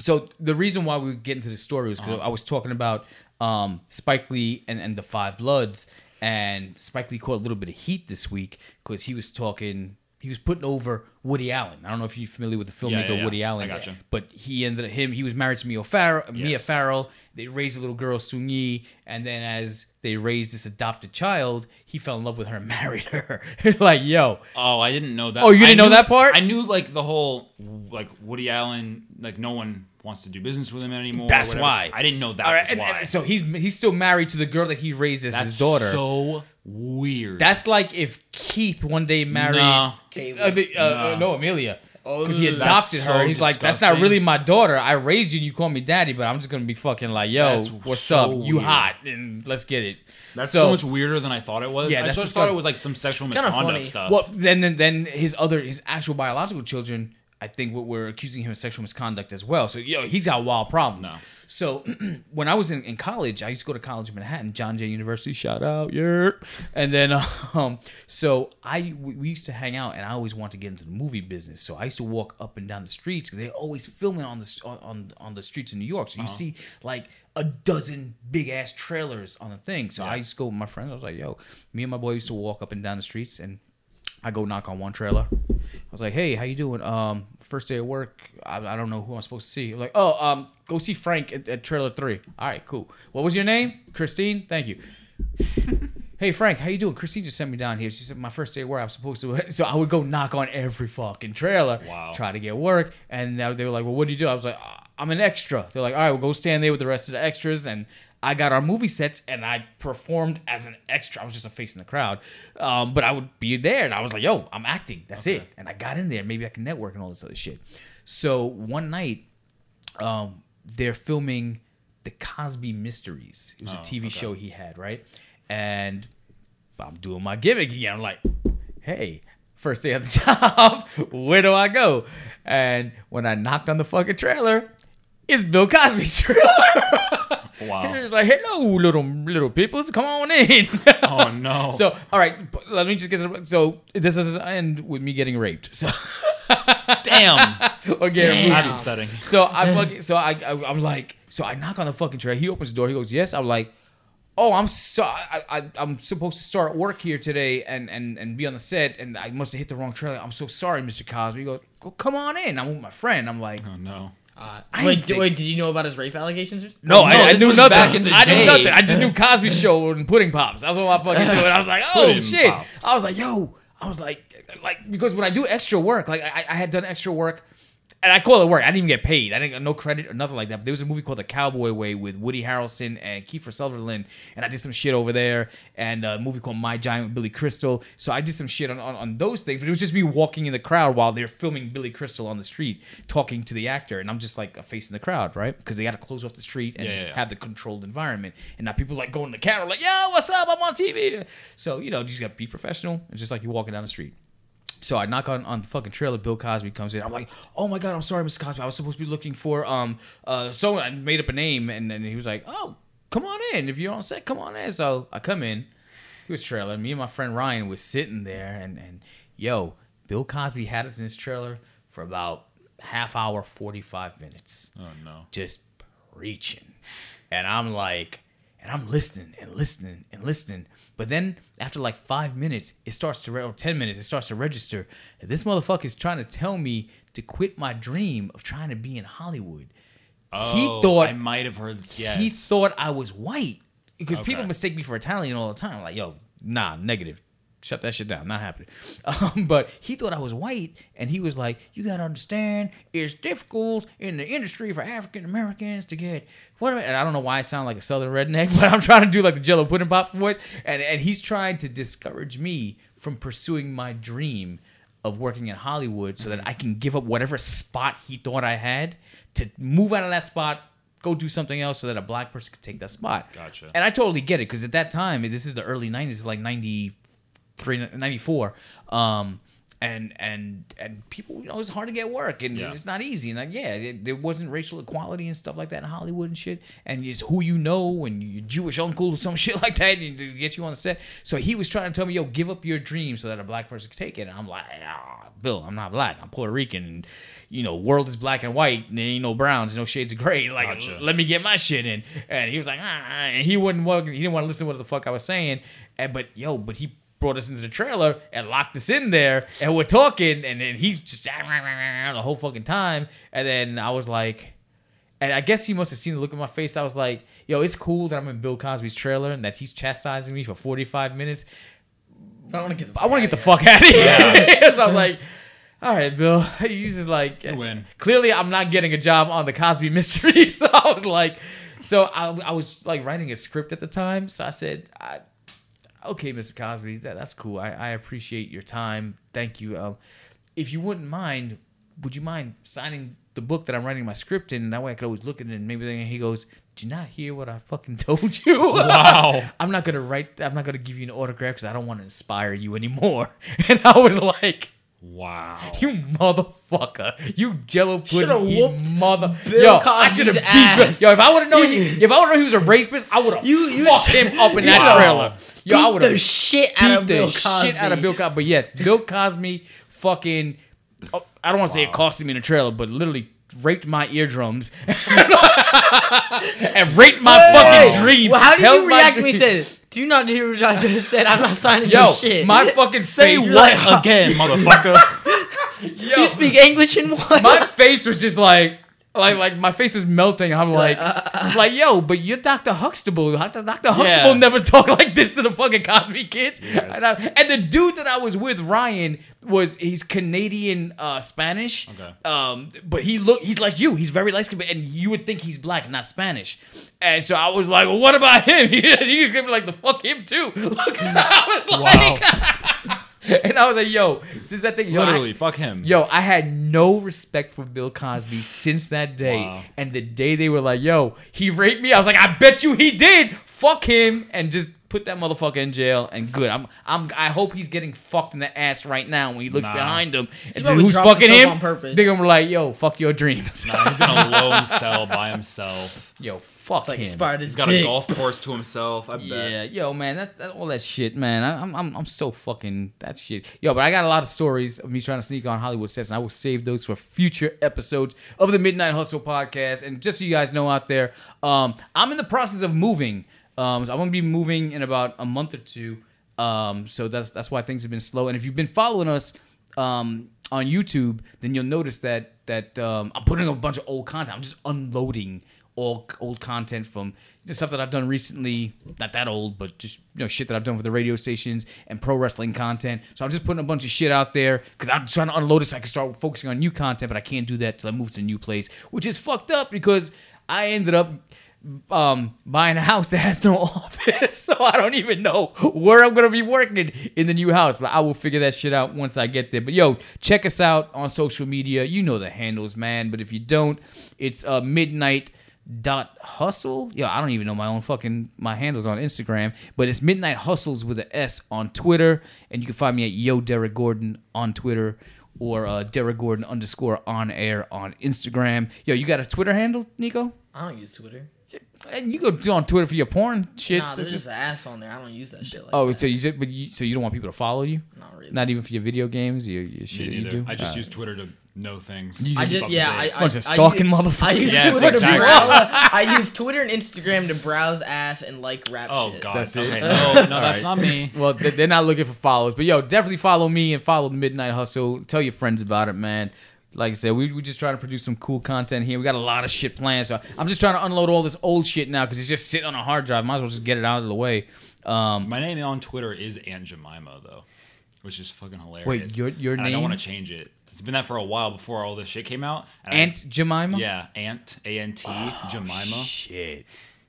so the reason why we get into the story was because I was talking about um Spike Lee and and the Five Bloods, and Spike Lee caught a little bit of heat this week because he was talking. He was putting over Woody Allen. I don't know if you're familiar with the filmmaker yeah, yeah. Woody Allen. I gotcha. But he ended him. He was married to Mia Farrow. Mia Yes. Farrow. They raised a little girl, Soon-Yi, and then as they raised this adopted child, he fell in love with her and married her. like, yo, Oh, I didn't know that. Oh, you didn't I know knew- that part? I knew like the whole like Woody Allen, like no one wants to do business with him anymore. That's why. I didn't know that All right, was and- why. and so he's he's still married to the girl that he raised as That's his daughter. So weird. That's like if Keith one day married Nah. Kaylee. uh, the, uh, Nah. uh, no Amelia Oh, because he that's adopted her. so and he's like, that's not really my daughter. I raised you. and You call me daddy, but I'm just gonna be fucking like, yo, That's what's so up? You hot and let's get it. That's so, much weirder than I thought it was. Yeah, I just thought disgusting. it was like some sexual misconduct stuff. Well, then, then then his other his actual biological children, I think what we're accusing him of sexual misconduct as well. So yo, he's got wild problems. No. So when I was in, in college, I used to go to college in Manhattan, John Jay University, shout out, yeah. And then um, so I we used to hang out, and I always wanted to get into the movie business. So I used to walk up and down the streets because they're always filming on the on on, the streets in New York. So Uh-huh. you see like a dozen big ass trailers on the thing. So I used to go with my friends. I was like, yo, me and my boy used to walk up and down the streets and I go knock on one trailer. I was like, "Hey, how you doing? Um, first day of work. I, I don't know who I'm supposed to see." Like, "Oh, um, go see Frank at, at trailer three. All right, cool. What was your name? Christine. Thank you. hey, Frank, how you doing? Christine just sent me down here. She said my first day of work. I'm supposed to. So I would go knock on every fucking trailer. Wow. Try to get work, and now they were like, "Well, what do you do?" I was like, "Uh, "I'm an extra." They're like, "All right, well, go stand there with the rest of the extras." And I got our movie sets, and I performed as an extra. I was just a face in the crowd, um, but I would be there, and I was like, "Yo, I'm acting. That's it." And I got in there. Maybe I can network and all this other shit. So one night, um, they're filming the Cosby Mysteries. It was a Oh, TV okay. show he had, right? And I'm doing my gimmick again. I'm like, hey, first day of the job, where do I go? And when I knocked on the fucking trailer, it's Bill Cosby's trailer. Wow. He's like, hello, little little peoples, come on in. Oh no. So, all right, let me just get to, so this is end with me getting raped. So, damn. or getting Damn. That's upsetting. So I fucking so I, I I'm like so I knock on the fucking trailer. He opens the door. He goes, "Yes." I'm like, "Oh, I'm so I, I I'm supposed to start work here today and and and be on the set, and I must have hit the wrong trailer. I'm so sorry, Mr. Cosby." He goes, "Go come on in." I'm with my friend. I'm like, Oh no. Uh, I wait, didn't think- wait, did you know about his rape allegations? "No, no, I, I this knew was nothing. back in the I knew day. nothing. I just knew Cosby Show and Pudding Pops. That's what I fucking knew. And I was like, "Oh Pudding shit!" Pops. I was like, "Yo," I was like, like because when I do extra work, like I, I had done extra work. And I call it work. I didn't even get paid. I didn't get no credit or nothing like that. But there was a movie called The Cowboy Way with Woody Harrelson and Kiefer Sutherland, and I did some shit over there. And a movie called My Giant with Billy Crystal. So I did some shit on, on, on those things. But it was just me walking in the crowd while they're filming Billy Crystal on the street, talking to the actor, and I'm just like a face in the crowd, right? Because they got to close off the street and Yeah, yeah, have the controlled environment, and now people like going to the camera like, "Yo, what's up? I'm on TV." So you know, you just got to be professional. It's just like you're walking down the street. So I knock on, on the fucking trailer. Bill Cosby comes in. I'm like, oh my god, I'm sorry, Mr. Cosby. I was supposed to be looking for um uh someone. I made up a name, and then he was like, oh, come on in. If you're on set, come on in. So I come in to his trailer. Me and my friend Ryan was sitting there, and and yo, Bill Cosby had us in his trailer for about half hour, forty five minutes Oh no. just preaching. And I'm like, and I'm listening and listening and listening. But then after like five minutes, it starts to, re- or 10 minutes, it starts to register. This motherfucker is trying to tell me to quit my dream of trying to be in Hollywood. Oh, he thought, I might have heard this. Yes. he thought I was white because Okay. people mistake me for Italian all the time. Like, yo, nah, negative. Shut that shit down. Not happening. Um, but he thought I was white, and he was like, "You gotta understand, it's difficult in the industry for African Americans to get what." And I don't know why I sound like a southern redneck, but I'm trying to do like the Jello pudding pop voice, and and he's trying to discourage me from pursuing my dream of working in Hollywood, so that I can give up whatever spot he thought I had to move out of that spot. Go do something else so that a black person could take that spot. Gotcha. And I totally get it because at that time, this is the early 90s, like 93, 94. Um, and and and people, you know, it's hard to get work, and Yeah. it's not easy. And like, yeah, it, there wasn't racial equality and stuff like that in Hollywood and shit. And it's who you know, and your Jewish uncle or some shit like that, and to get you on the set. So he was trying to tell me, yo, give up your dream so that a black person can take it. And I'm like, ah, Bill, I'm not black. I'm Puerto Rican. And, you know, world is black and white. And there ain't no browns, no shades of gray. Like, Gotcha. let me get my shit in. And he was like, ah, and he wouldn't walk, he didn't want to listen to what the fuck I was saying. And but yo, but he brought us into the trailer and locked us in there, and we're talking, and then he's just the whole fucking time. And then I was like, and I guess he must have seen the look on my face. I was like, yo, it's cool that I'm in Bill Cosby's trailer and that he's chastising me for 45 minutes. I want to get the. I want to get the fuck out of here. so I was like, all right, Bill. He's just like, You win. Clearly, I'm not getting a job on the Cosby Mystery. So I was like, so I, I was like writing a script at the time. So I said, I, okay, Mr. Cosby, that, that's cool. I, I appreciate your time. Thank you. Um, if you wouldn't mind, would you mind signing the book that I'm writing my script in? That way I could always look at it and maybe then he goes, did you not hear what I fucking told you? Wow. I'm not gonna write. I'm not gonna give you an autograph because I don't want to inspire you anymore. And I was like, Wow. "You motherfucker! You Jello Shoulda pudding eating mother." Bill yo, I should have Cosby's beat. Ass. Yo, if I would have known, he, if I would have known he was a rapist, I would have You- you fucked him up in that should've trailer. Yo, I Beat would the have shit out of beat Bill Cosby. shit out of Bill Cosby. But yes, Bill Cosby fucking. oh, I don't want to say it costed me in a trailer, but literally raped my eardrums and raped my fucking dreams. Well, how did held you react when he dreams. said, "Do you not hear what I just said? I'm not signing Yo, your shit." my fucking Say face, what again, motherfucker? Yo, you speak English in what? my face was just like, like, like my face is melting. I'm like, like, yo, but you're Dr. Huxtable. Dr. Huxtable Yeah. never talked like this to the fucking Cosby kids. Yes. And, I- and the dude that I was with, Ryan, was he's Canadian uh, Spanish. Okay. Um, but he look, he's like you. He's very light skinned, and you would think he's black, not Spanish. And so I was like, well, what about him? you could give me like the fuck him too. Look, I was like, and I was like, yo, since that thing, yo, I- Literally, fuck him. Yo, I had no respect for Bill Cosby since that day. Wow. And the day they were like, yo, he raped me, I was like, I bet you he did. Fuck him and just put that motherfucker in jail and good. I'm I'm I hope he's getting fucked in the ass right now when he looks Nah. behind him. And probably who's fucking him? on purpose. They're gonna be like, yo, fuck your dreams. Nah, he's in a lone cell by himself. yo, fuck It's like him. inspired his He's got dick. a golf course to himself. I bet. Yeah, yo, man, that's, that's all that shit, man. I, I'm, I'm, I'm so fucking that shit. Yo, but I got a lot of stories of me trying to sneak on Hollywood sets, and I will save those for future episodes of the Midnight Hustle podcast. And just so you guys know out there, um, I'm in the process of moving. Um, so I'm gonna be moving in about a month or two. Um, so that's that's why things have been slow. And if you've been following us, um, on YouTube, then you'll notice that that um, I'm putting a bunch of old content. I'm just unloading all old content from the stuff that I've done recently. Not that old, but just you know shit that I've done for the radio stations and pro wrestling content. So I'm just putting a bunch of shit out there because I'm trying to unload it so I can start focusing on new content. But I can't do that till I move to a new place, which is fucked up because I ended up um buying a house that has no office so i don't even know where i'm gonna be working in the new house but i will figure that shit out once i get there but yo check us out on social media you know the handles man but if you don't it's uh midnight dot hustle yo i don't even know my own fucking my handles on instagram but it's midnight hustles with an s on twitter and you can find me at yo derek gordon on twitter or uh, Derek Gordon underscore on air on Instagram. Yo, you got a Twitter handle, Nico? I don't use Twitter. And you go do on Twitter for your porn shit. Nah, so there's just- just an ass on there. I don't use that shit like oh, that. so you just, but you, so you don't want people to follow you? Not really. Not even for your video games, your, your shit Me you do. I just Uh, use Twitter to know things. You I keep just yeah. I, I Bunch of stalking motherfuckers. I use Yes, Twitter exactly. to browse. I use Twitter and Instagram to browse ass and like rap shit. Oh shit. god. That's it? no, no, that's Alright. not me. well, they- they're not looking for followers, but yo, definitely follow me and follow the Midnight Hustle. Tell your friends about it, man. Like I said, we we just trying to produce some cool content here. We got a lot of shit planned, so I'm just trying to unload all this old shit now because it's just sitting on a hard drive. Might as well just get it out of the way. Um, My name on Twitter is Aunt Jemima though, which is fucking hilarious. Wait, your- your And I don't want to change it. It's been that for a while before all this shit came out. and I- Aunt Jemima. yeah, Aunt A N T Jemima. Shit,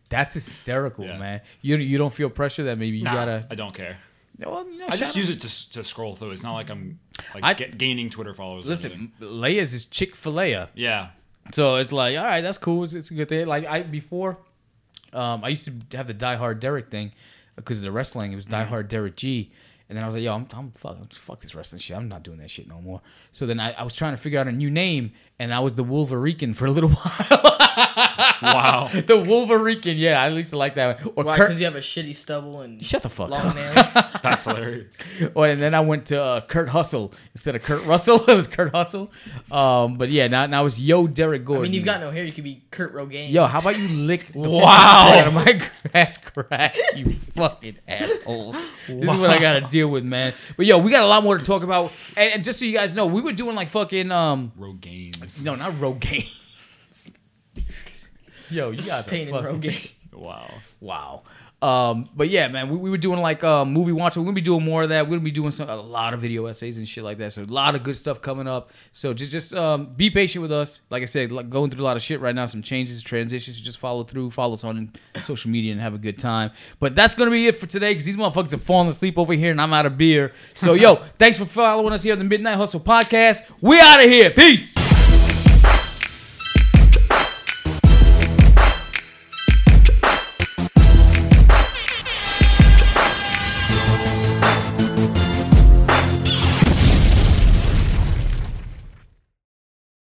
that's hysterical, Yeah. man. You you don't feel pressure that maybe you Nah, gotta. I don't care. Well, you know, I just out- use it to, to scroll through. It's not like I'm like I- get, gaining Twitter followers. Listen, Leia's is Chick Fil A. Yeah. So it's like, all right, that's cool. It's, it's a good thing. Like I before, um, I used to have the Die Hard Derek thing because of the wrestling. It was Die Hard Derek G. And then I was like, yo, I'm, I'm fuck, fuck this wrestling shit. I'm not doing that shit no more. So then I, I was trying to figure out a new name, and I was the Wolverine for a little while. Wow. the Wolverine, yeah, I used to like that one. Or Why? Kurt, Because you have a shitty stubble and Shut the fuck long up. nails. That's hilarious. or, and then I went to uh, Kurt Hustle instead of Kurt Russell. it was Kurt Hustle. Um, but yeah, now now it's Yo Derek Gordon. I Gordon. mean, you've got no hair. You could be Kurt Rogaine. Yo, how about you lick the Wow. wow. out of my grass crack, you fucking asshole. This is what I gotta deal with, man. But yo, we got a lot more to talk about. And, and just so you guys know, we were doing like fucking um Rogaines. no, not Rogaine. Yo, you guys are Pain and fucking Rogaine. Wow. Wow. Um, but yeah, man, we, we were doing like uh, movie watching. We're gonna be doing more of that. We're gonna be doing some a lot of video essays and shit like that. So a lot of good stuff coming up. So just just um, be patient with us. Like I said, like going through a lot of shit right now. Some changes, transitions. Just follow through. Follow us on social media and have a good time. But that's gonna be it for today because these motherfuckers are falling asleep over here and I'm out of beer. So yo, thanks for following us here on the Midnight Hustle podcast. We out of here. Peace.